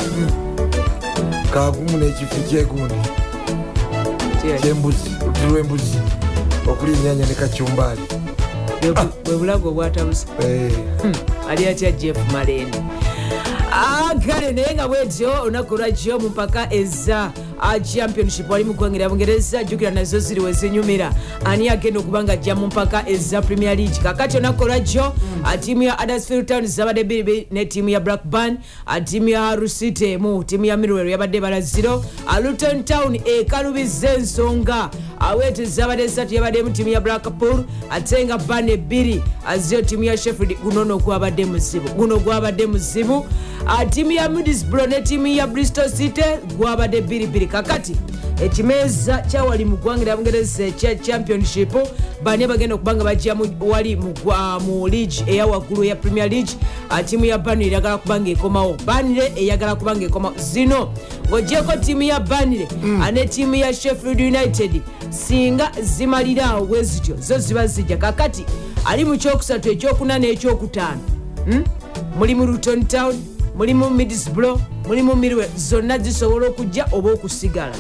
kagumu n'ekifo kyegundi kyembuzi lw'embuzi okuli enyanya ne kacyumbaali Bwe- bulago obwatabuse Eh, ali atya jeff malende Kale naye nga bwetyo olunaku lwajjo mu mpaka eza ah, championship. Wali mu ggwanga lya bungereza jjukira nazo ziri we zinyumira. Ani agenda okuba nga ajja mu mpaka eza premier league? Kakati olunaku lwajjo ah, tiimu ya adersfield town zabadde bbiri ne tiimu ya blackburn tiimu ya rusite emu tiimu ya mirwero yabadde balaziro Ah, luton town ekalubiza ensonga awete zabadde esatu yabaddemu tiimu ya blackpool ate nga bana ebbiri aziyo tiimu ya sheffield guno no gwabadde muzibu guno gwabadde muzibu. Tiimu ya middlesbrough ne tiimu ya bristol city gwabadde bbiribiri kakati ekimeeza kyawali mu ggwanga lya bungereza ekya championship. Bani bagenda okuba nga bajja mu- wali mu mu league eya waggulu eya premier league Ah, tiimu ya banire eyagala kuba nga ekomawo. Banire eyagala kuba nga ekomawo. Zino ng'ogyeko tiimu ya banire ne tiimu ya sheffield united singa zimaliraawo bwe zityo zo ziba zijja. Kakati ali mu kyokusatu ekyokuna n'ekyokutaano Hmm? mulimu luton town mulimu middlesbrough mulimu mirwe zonna zisobola okujja oba okusigala?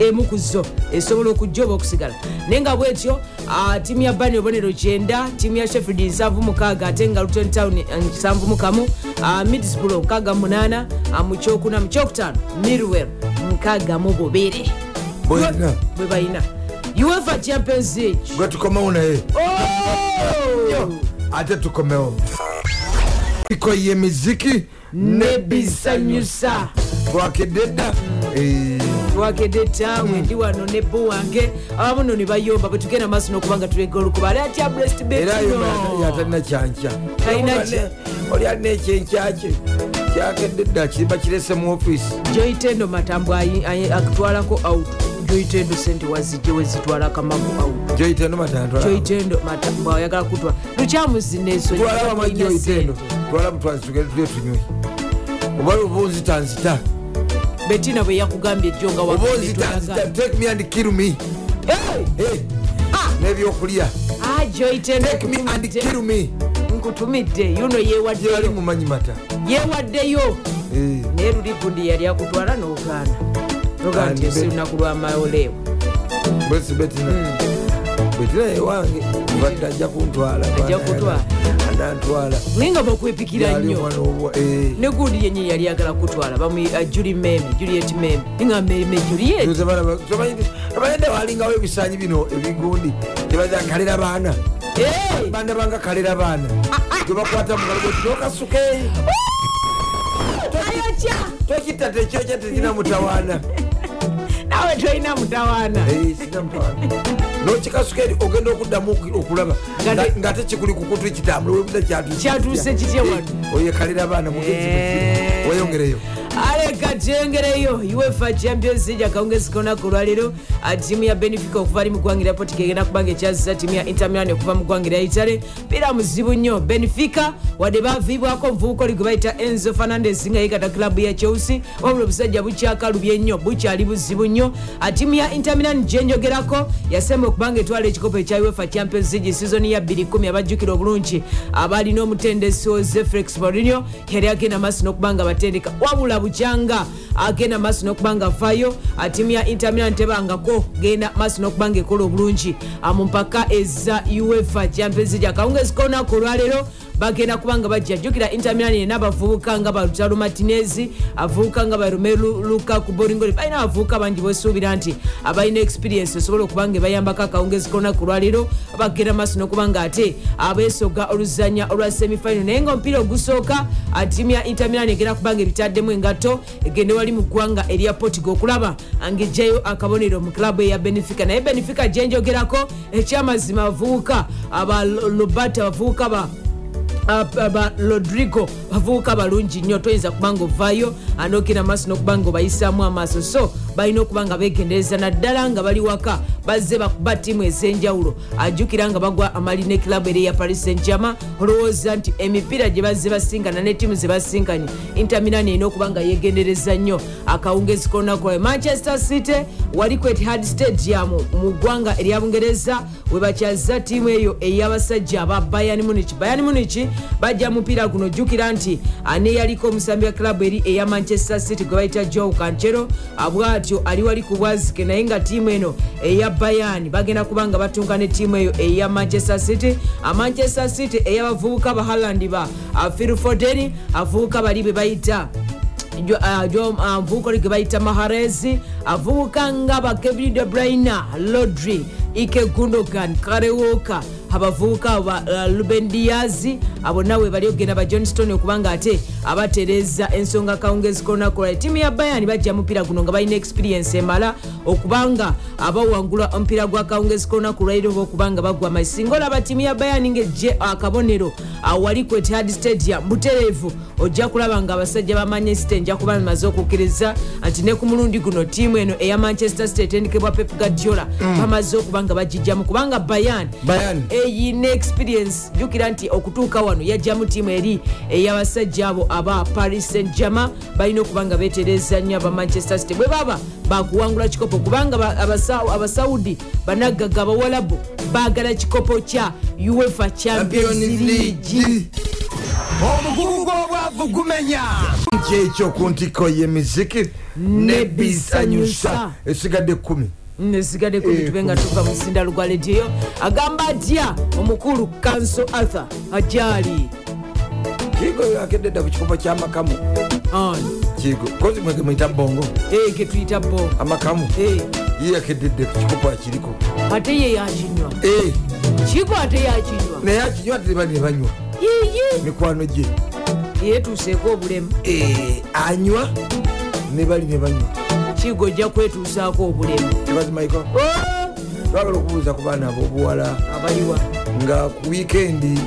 Emu ku zo. Esobola okujja oba okusigala? Naye nga bwetyo ah, tiimu ya bani obonero kyenda tiimu ya sheffield nsanvu mukaaga ate nga luton town eh, nsanvu mukamu ah, middlesbrough nkaaga munaana ah, mu kyokuna mu kyokutaano mirwell nkaaga mu bubiri. Bwe balina uefa champions league. Gwe tukomewo naye. Oh! ate tukomewo iko yemiziki nebisanyusa twakedde dda Eh, twakedde tawe ndi wano ne bo wange abamu no ne bayomba bwe tugenda maaso n'okubanga tulega olukuba. Ali atya era yatalina kyankya. Talina kya- oli alina ekyenkyakye kyakedde dda kirimba kirese mu ofiisi joitendo matambo akutwalako out joitendo sente wazijje wezitwala kamagu out joitendo matantwala joitendo matambo ayagala kutwala lukyamuzineso twala butwazi tugende tulye tunywe. Oba oba onzitanzita betina bwe yakugambye ejjo nga oba onzitanzita take me and kill me. N'ebyokulya. Nkutumidde. Yuno yewaddeyo mata. Yewaddeyo naye luli gundi yali akutwala n'ogaana nogaa nti be- lunaku lwamaoleewo bwesi betina betina yewange badde ajja kuntwala. Ajja kutwala. anantwala naye nga bakwepikira nnyo eh. ne gundi yenye yali agala kutwala. Bamu juli meme juliet meme. Ninga meme juliet. Abanyede walingawo ebisanyi bino ebigundi tebaza kalera baana. Banda banga kalera baana. Gebakwata mugalogotokasuke ayokya! Tokitta tekyokya tekina mutawaana nawe tolina mutawaana. Nokikasuka eri ogenda okuddamu oku- okulaba. Nga te- nga te kikuli kukutu kitambula webuza Kyatuuse. Kitya wano? oyo kalera baana mugezi Eh. Weyongereyo aleka tengereyo uefa champions league akawungezi konaku olwaleero ah, tiimu ya benefica okuva ali mu ggwanga lya portugal egenda kubanga ekyazisa tiimu ya intermilan okuva mu ggwanga lya itale pira muzibu nnyo. Benefica wadde baviibwako omuvubuka oli gwe bayita enzo fernandes nga yekata kilabu ya chelsea. Wabula obusajja bukyakalubye nnyo bukyali buzibu nnyo. Tiimu ya intermilan gyenjogerako yasemba okubanga etwala ekikopo ekya uefa champions league sizoni ya 210 abajjukira obulungi. Abalina omutendesi oze felix morinio yali agenda maaso n'okubanga batendeka. Wabula bukyanga agenda maaso n'okubanga avaayo Ah, ttiimu ya intermilan tebangako genda maaso n'okubanga ekola obulungi. Ah, mu mpaka eza uefa champions league. Akawungezi kolunaku olwaleero bagenda kubanga bajja jjukira intermilan yena abavubuka nga balutalo martinezi avubuka nga baromelu lukaku boringoli balina abavubuka bangi besuubira nti abalina experience esobola okubanga ebayambako akawungezi kolunaku olwaleero bagenda maaso n'okubanga ate abeesoga oluzanya olwa semifinal. Naye nga omupiira ogusooka ttiimu ya intermilan egenda kubanga ebitaddemu engato egende wali mu ggwanga erya portugal. Okulaba ngaejjayo akabonero mu klabu eya benefica naye benefica gyenjogerako ekyamazima abavubuka aba lobert abavubuka ba aba rodrigo bavubuka balungi nnyo. Toyinza kubanga ovaayo anogera maaso n'okubanga obayisaamu amaaso. So balina okuba nga begendereza naddala nga bali waka bazze bakuba ttiimu ez'enjawulo. Ajjukira nga bagwa amali ne kilabu eri eya paris saint germain olowooza nti emipiira gye bazze basinkana ne ttiimu ze basinkanye intermilan erina okuba nga yegendereza nnyo. Akawungezi konakola manchester city wali ku etihad stadium mu ggwanga erya bungereza we bakyaza ttiimu eyo ey'abasajja aba bayan munich. Bayan munich bajja mupiira guno jjukira nti ani yaliko omusambi wa kilabu eri eya manchester city gwe bayita joe kancero bwatyo ali wali ku bwazike naye nga ttiimu eno eya bayan bagenda kuba nga batunka ne ttiimu eyo eya manchester city. Amanchester city ey'abavubuka ba halland ba phil foden avubuka bali be bayita oli ge bayita maharezi avubuka nga ba kevin de brina lodri ike gundogan karewoka abavubuka abo ba uh, ruben diazi abo nawe bali okugenda ba johnston okubanga ate abatereza ensonga kawungezi konakola ttiimu ya bayan bajja mupiira guno nga balina experience emala okubanga abawangula omupiira gwa kawungezi konaku lwairo oba okubanga bagwa amasinga olaba ttiimu ya bayan ngaejje akabonero awali ku etihad stadium butereevu ojja kulaba nga abasajja ba manchester nja kuba bamaze okukkiriza nti ne ku mulundi guno ttiimu eno eya manchester state etendekebwa pep gadiola bamaze okuba nga bagijjamu kubanga bayan. Eyina experience jjukira nti okutuuka wano yajjamu ttiimu eri ey'abasajja abo aba paris saint germain balina okuba nga betereza nnyo aba manchester city. Bwe baba bakuwangula kikopo kubanga ba- abasa- abasaudi banaggaga abawalabu baagala kikopo kya uefa champions league. Omugugu gw'obwavu gumenya. Kyekyo ku ntiko y'emiziki nebisanyusa esigadde kumi nesigadde kumi Eh, tube nga tuva mu sinda lugwa lediyo agamba atya omukulu kanso arthur ajali. Kigo akedde dda ku kikopo kyamakamu kigo. Kozi mwege mwita bongo? Getuyita bo amakamu? Eh, ye yakeddedde ku kikopo akiriko. Ate ye yakinywa Eh, kigo ate yakinywa naye akinywa ate bali ne banywa yiyi mikwano gye. Yetuuseeko obulemu. Eh, anywa? Ne bali ne banywa kigo ojja kwetuusaako obulemu. Twagala okubuuza ku baana ab'obuwala abaliwa nga ku wiikendi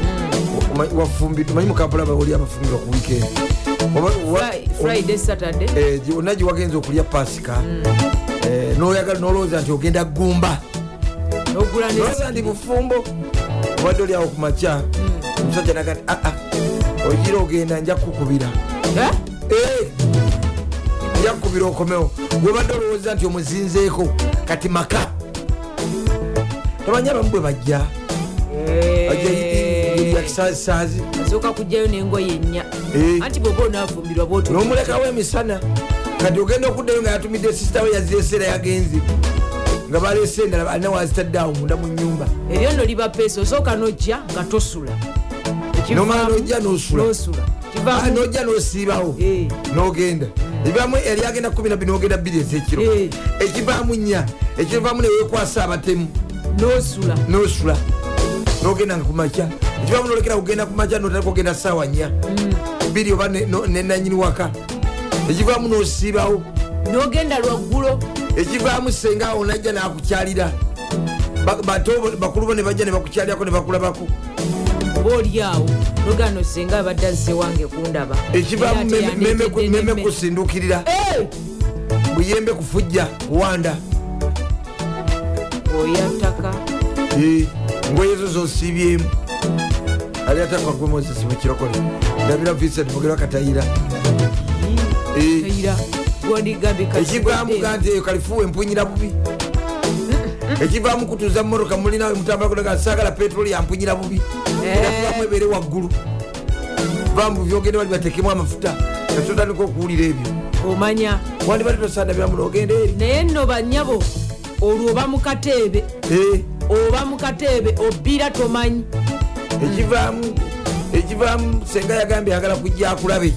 wafumbi tumanyi mukampala bawoli abafumbirwa ku wiikendi Oba- wa- friday saturday? Eh, gi- onna gye wagenza okulya pasika eh, noyagala nolowooza nti ogenda gumba. Nolowooza nti bufumbo obadde oli awo ku makya omusajja naga nti aa ogira ogenda nja kukubira Eh, nja kukubira okomewo webadde olowooza nti omuzinzeeko kati maka tamanyi abamu bwe bajja. Bajja ya kisazisaazi asooka kujjayo nengoye nnya Eh. anti bwoba onaafumbirwa bwoti nomulekawo emisana. Kati ogenda okuddayo nga yatumidde sisita we yazireseera yagenze. Nga balese endala alina wazitaddeawo munda mu nyumba eryo nno liba peesa osooka nojja nga tosula. Nomala nojja nosula. Ah, nojja nosiibawo. Nogenda ebivamu eri agenda 12 nogenda 2 ezekiro Eh. ekivaamu nnya ekivaamu newekwasa abatemu. Nosula. Nogenda nga kumakya ekivaamu nolekera kugenda kumakya notandika ogenda saawa nnya. Biri oba nenanyini waka. Ekivaamu nosiibawo. Nogenda lwaggulo. Ekivaamu senga awo najja nakukyalira. Ba- bato bakulu bo ne bajja ne bakukyalirako ne bakulabako oba oli awo nogano senga abadde azze wange kundaba. Ekivaamu meme- kusindukirira. Buyembe kufujja kuwanda oyataka ngoye ezo zosiibyemu. Ali atakwa gwe moses mukirokole ndabira vincent mugera katayira. Ekivaamu kanti eyo kalifuwa empunyira bubi ekivaamu kutuza mumotoka mulinawe mutambula kudaga sagala petroli yampunyira bubi. Ekivaamu ebeere waggulu. Vaamu byogende bali batekemu amafuta katotandika okuwulira ebyo. Omanya. Wandibadde tosandabira muno ogenda eri. Naye nno banyabo olwo oba mu kateebe Eh, oba mu kateebe obbira tomanyi. Ekivaamu ekivaamu senga yagambye yagala kujja akulabe.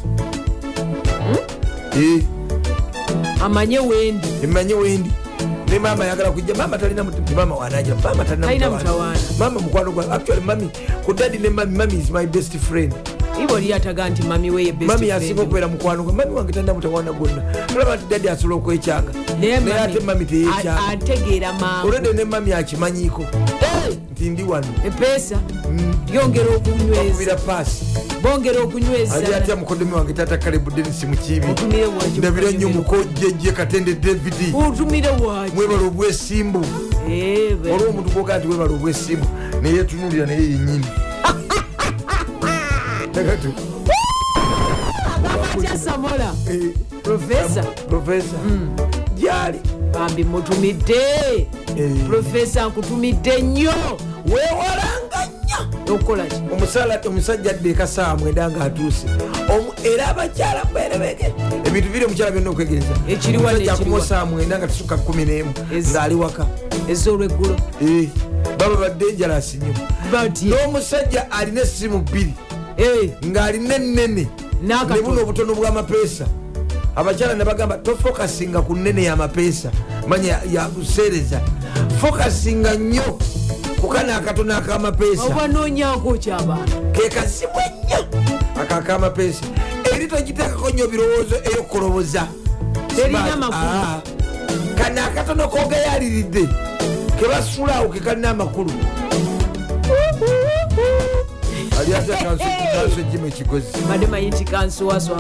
Eh, amanye wendi. Emanye wendi ne maama yagala kujja maama talina muti maama wanajira maama Talina mutawaana. maama mukwano gwa actually mami ku dadi ne mami mami is my best friend. Ibo oli ataga nti mami weye best mami yasinga friend. okubeera mukwano gwe mami wange talina mutawaana gwonna olaba nti dadi asobola okwekyanga Naye ate mami a- teyekyanga ategeera mangu olwedde ne mami akimanyiiko nti ndi wano epeesa lyongera okunyweza. Bakubira paasi bongera ate okunyweza atya mukodomi wange tata kalebu denisi mukiibi ndabira nnyo mukojjejje katende david. Otumire waki mwebala obwesimbu. Olwo omuntu gwogaa nti webala obwesimbu neyetunulira naye yenyini eh, profesa profesa gyali. Bambi mutumidde. Eh. profesa nkutumidde nnyo. Wewalanga nnyo okukola ki? Omusala omusajja adde eka mwenda ngaatuuse Omu- era abakyala berebege ebintu biri omukyala byonna okwegereza. Ekiri wano, Omusajja ekiri akuma wano. saa mwenda nga tusuka kumi n'emu Ez- ng'ali waka. ez'olweggulo. Eh, baba badenjalasi nnyo bati n'omusajja alina essimu bbiri. Eh, ng'alina ennene. N'akatono. ne buno obutono bw'amapeesa abakyala ne bagamba tofokasinga ku nnene y'amapeesa manya yabuseereza fokasinga nnyo ku kano akatono ak'amapeesa obanoonyako kyabantu ke kasimu ennyo ako ak'amapeesa eri togiteekako nnyo birowoozo ey'okukoloboza kano akatono kogeyaliridde ke basulaawo ke kalina amakulu ali ate kanso ejima ekigozi badde manyi nti kansuwaso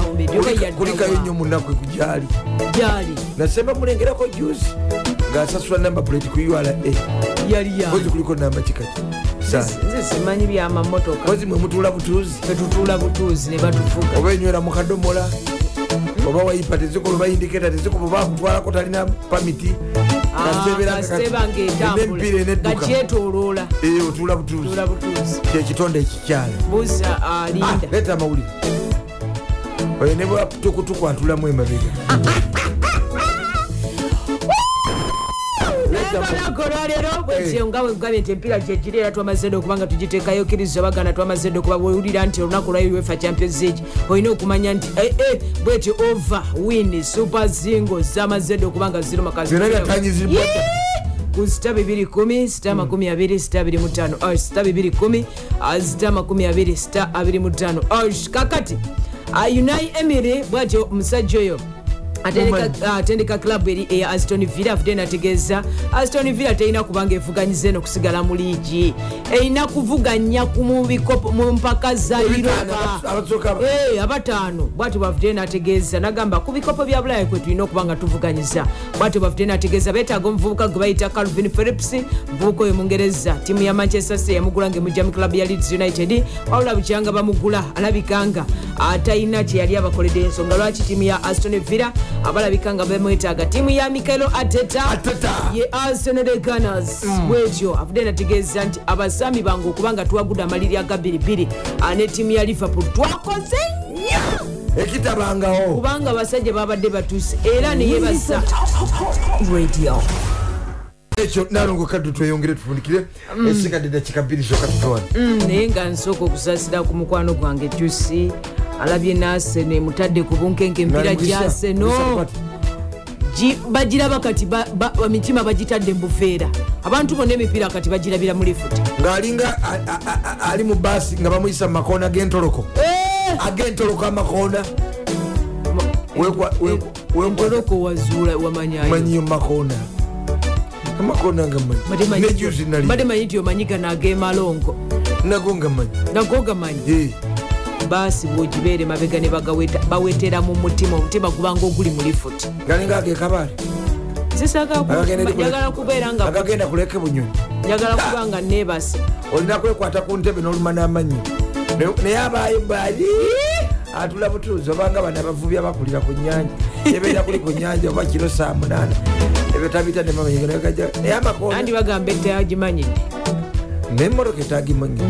kulikayo nnyo munaku ekugyali gyali nasemba mulengerako juzi. Ng'asasula namba plate ku ura yali kozi ya kuliko namba kikaki saa nze simanyi byamamotoka kozi mwe mutuula butuuzi fetutuula butuuzi ne batufuga. Oba enywera mu kadomola oba wayipa tezikuba oba indiketa tezikuba oba akutwalako talina pamiti kasiteba ngaetambula emipira nga enedduka kyetoloola. Otuula butuuzi. Kyekitonde ekikyala buza Ah, alinda leeta amawulire. Oyo ne bwa tukutuku atulamu emabega olunaku olwaleero bwekyo nga bwegambye nti empiira gyekiri era twamazedde okuba nga tugiteekayo kkiriza baganda twamazedde okuba bwewulira nti olunaku lwa uefa champions league olina okumanya nti eh, eh, bwetyo over win super zingo zamazedde okuba nga ziri makazi ku sita 210 sita 25 sita 25 sita 210 sita 20 sita 25 kakati ah, unai emiri bwatyo omusajja oyo atendeka- atendeka klabu eri eya aston villa avudde nategeeza aston villa terina kubanga evuganyiza eno kusigala mu liigi. Erina kuvuganya ku mu mpaka za aba- Eh, abataano. Bwati bwavudde nategeeza nagamba ku bikopo bya bulaaya kwe tulina okuba nga tuvuganyiza bwati bwavudde nategeeza betaaga omuvubuka gwe bayita calvin philips muvubuka oyo mungereza tiimu ya manchester city yamugula ngaemujja mu klabu ya leeds united. Wabula bukyanga bamugula alabika nga atalina kyeyali abakoledde ensonga. Lwaki tiimu ya aston villa abalabika nga bamwetaaga tiimu ya mikaelo ateta ye arsenal the gunners. Bwetyo avudde nategeeza nti abasambi bange okuba nga tuwagudde amaliri aga biribiri ne tiimu ya liverpool. Twakoze nnyo! Ekitabangawo. Kubanga abasajja babadde batuuse. Era neyebasa radio. Ekyo nalongo kaddu tweyongere tufundikire. Esigadde dakika bbiri zokka tutowana Mm, naye nga nsooka okusaasira ku mukwano gwange jusi alabye naaseno emutadde ku bunkenke empiira gyaseno Gi- bagiraba kati emitima bagitadde mubufeera abantu bonna emipiira kati bagirabira mu lifuti. Ng'alinga ali mu baasi nga bamuyisa mu makoona g'entoloko. Ag'entoloko amakoona. Wekwa- entoloko wazuula wamanyayo. Makoona. Amakoona nga manyi nejuzi nali manyi nti omanyi gano ag'emalongo. Nago nga manyi nago gamanyi baasi bwogibeere mabega ne bawetera mu mutima omutima gubanga oguli mu lifuti. Galinga agekabaale njagala kubeera nga agagenda kuleke bunyonyi njagala kuba nga neebase. Olina kwekwata ku ntebe n'oluma n'amannyo naye abaayo bali atula butuuzi obanga bano abavubi abakulira ku nyanja ebeera kuli ku nyanja oba kiro saa munaana. Ebyo tabita nemamanyigaja naye amakoona andi bagamba ettagimanyidde nemmotoka etagimanyi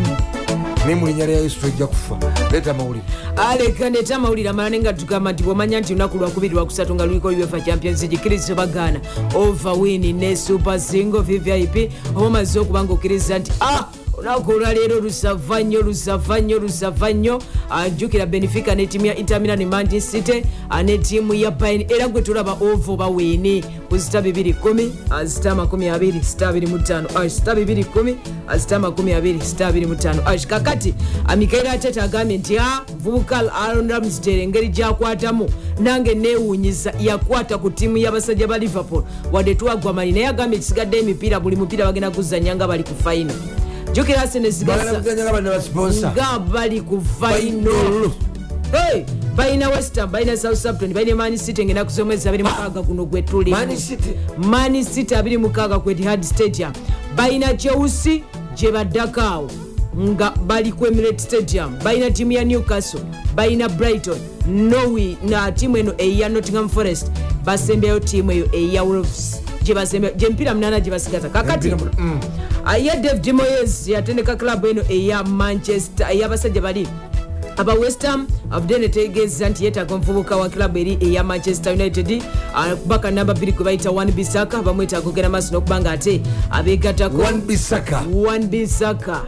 naye mu linnya lya yesu tojja kufa. Leeta amawulire. Aleka ndeta amawulire. Amala nenga tugamba nti bwomanya nti lunaku lwakubiri lwakusatu nga luliko uefa champions league kristo bagaana. Over win ne super single vvip oba omaze okuba nga okkiriza nti ah olunaku olwaleero lusava nnyo lusava nnyo lusava nnyo ajjukira benefica ne tiimu ya intermilan city ah, ne tiimu ya bain era gwe tulaba ova oba weeni ku zita 210 zita 20 sita 25 sita 210 zita 20 sita 25 kakati mikaira atete agambye nti a vubuka arondamustere engeri gyakwatamu. Nange newunyiza yakwata ku tiimu y'abasajja ba liverpool. Wadde twagwa mali naye agambye kisigadde emipiira buli mupiira bagenda kuzanya nga bali ku faino jukira nga bali ku Hey, balina westham balina southampton balina man city ngenda abiri mukaaga guno gwe tuli Man City? man city abiri mukaaga ku etihad stadium. Balina chelsea gye baddako awo nga bali ku emirate stadium. Balina tiimu ya newcastle balina brighton. Norway na tiimu eno eya nottingham forest basembyayo tiimu eyo eya wolves gyempira munana gye basigaza kakati ye david moyes yatendeka klabu eno eya manchester eyabasajja bali aba westham avudde netegeeza nti yeetaaga omuvubuka wa klabu eri eya manchester united. Ah, kubaka namba 2 gwe bayita wan bisaka bamwetaaga ogenda maaso n'okuba nga ate abeegattako Wan Bissaka. wan bisaka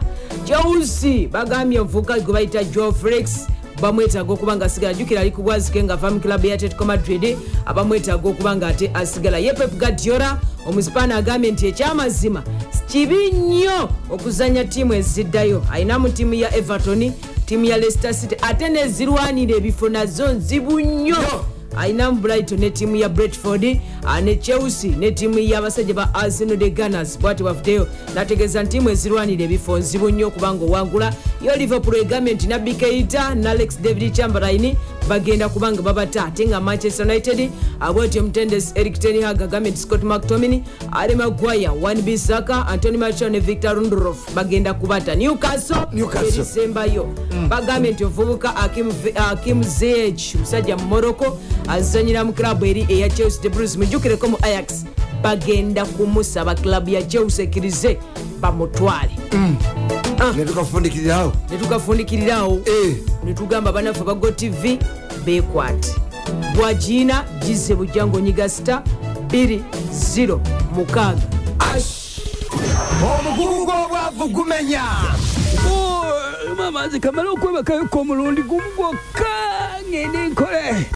chelsea bagambye omuvubuka gwe bayita joe felix bamwetaaga okuba nga asigala jukira ali ku bwazike nga ava mu kilabu ya atletico madrid abamwetaaga okuba nga ate asigala ye pep gadiola omusipaana agambye nti ekyamazima kibi nnyo okuzanya ttiimu eziddayo. Ayina mu ttiimu ya everton ttiimu ya leicester city ate nezirwanira ebifo nazo nzibu nnyo ayina mu brighton ne ttiimu ya bretford ah, ne chelsea ne ttiimu y'abasajja ba arsenal de gunners bwati bavuddeyo nategeeza nti ttiimu ezirwanira ebifo nzibu nnyo okubanga owangula yo liverpool egambye nti nabbi keita ne alex david chamberlain bagenda kubanga babata ate nga manchester united abwetyo omutendesi eric tenhag agambye nti scott mctomin ale magwaya wan bisaka antony machon ne victor rundrof bagenda kubata. Newcastle erisembayo bagambye nti omuvubuka Hakim- hakim zh musajja mu morocco azanyira mu klabu eri eya chelsea de bruce. Mujjukireko mu ayax bagenda kumusaba klabu ya chelsea ekkirize bamutwale netukafundikirirawo netukafundikirirawo netugamba banaffe bago tv bekwate bwagiina gize bujja ngaonyiga sita 20 mukaaga. Omugugu gw'obwavu gumenya mama nze kamala okwebakayo ko omulundi gumu gwokka ngende nkole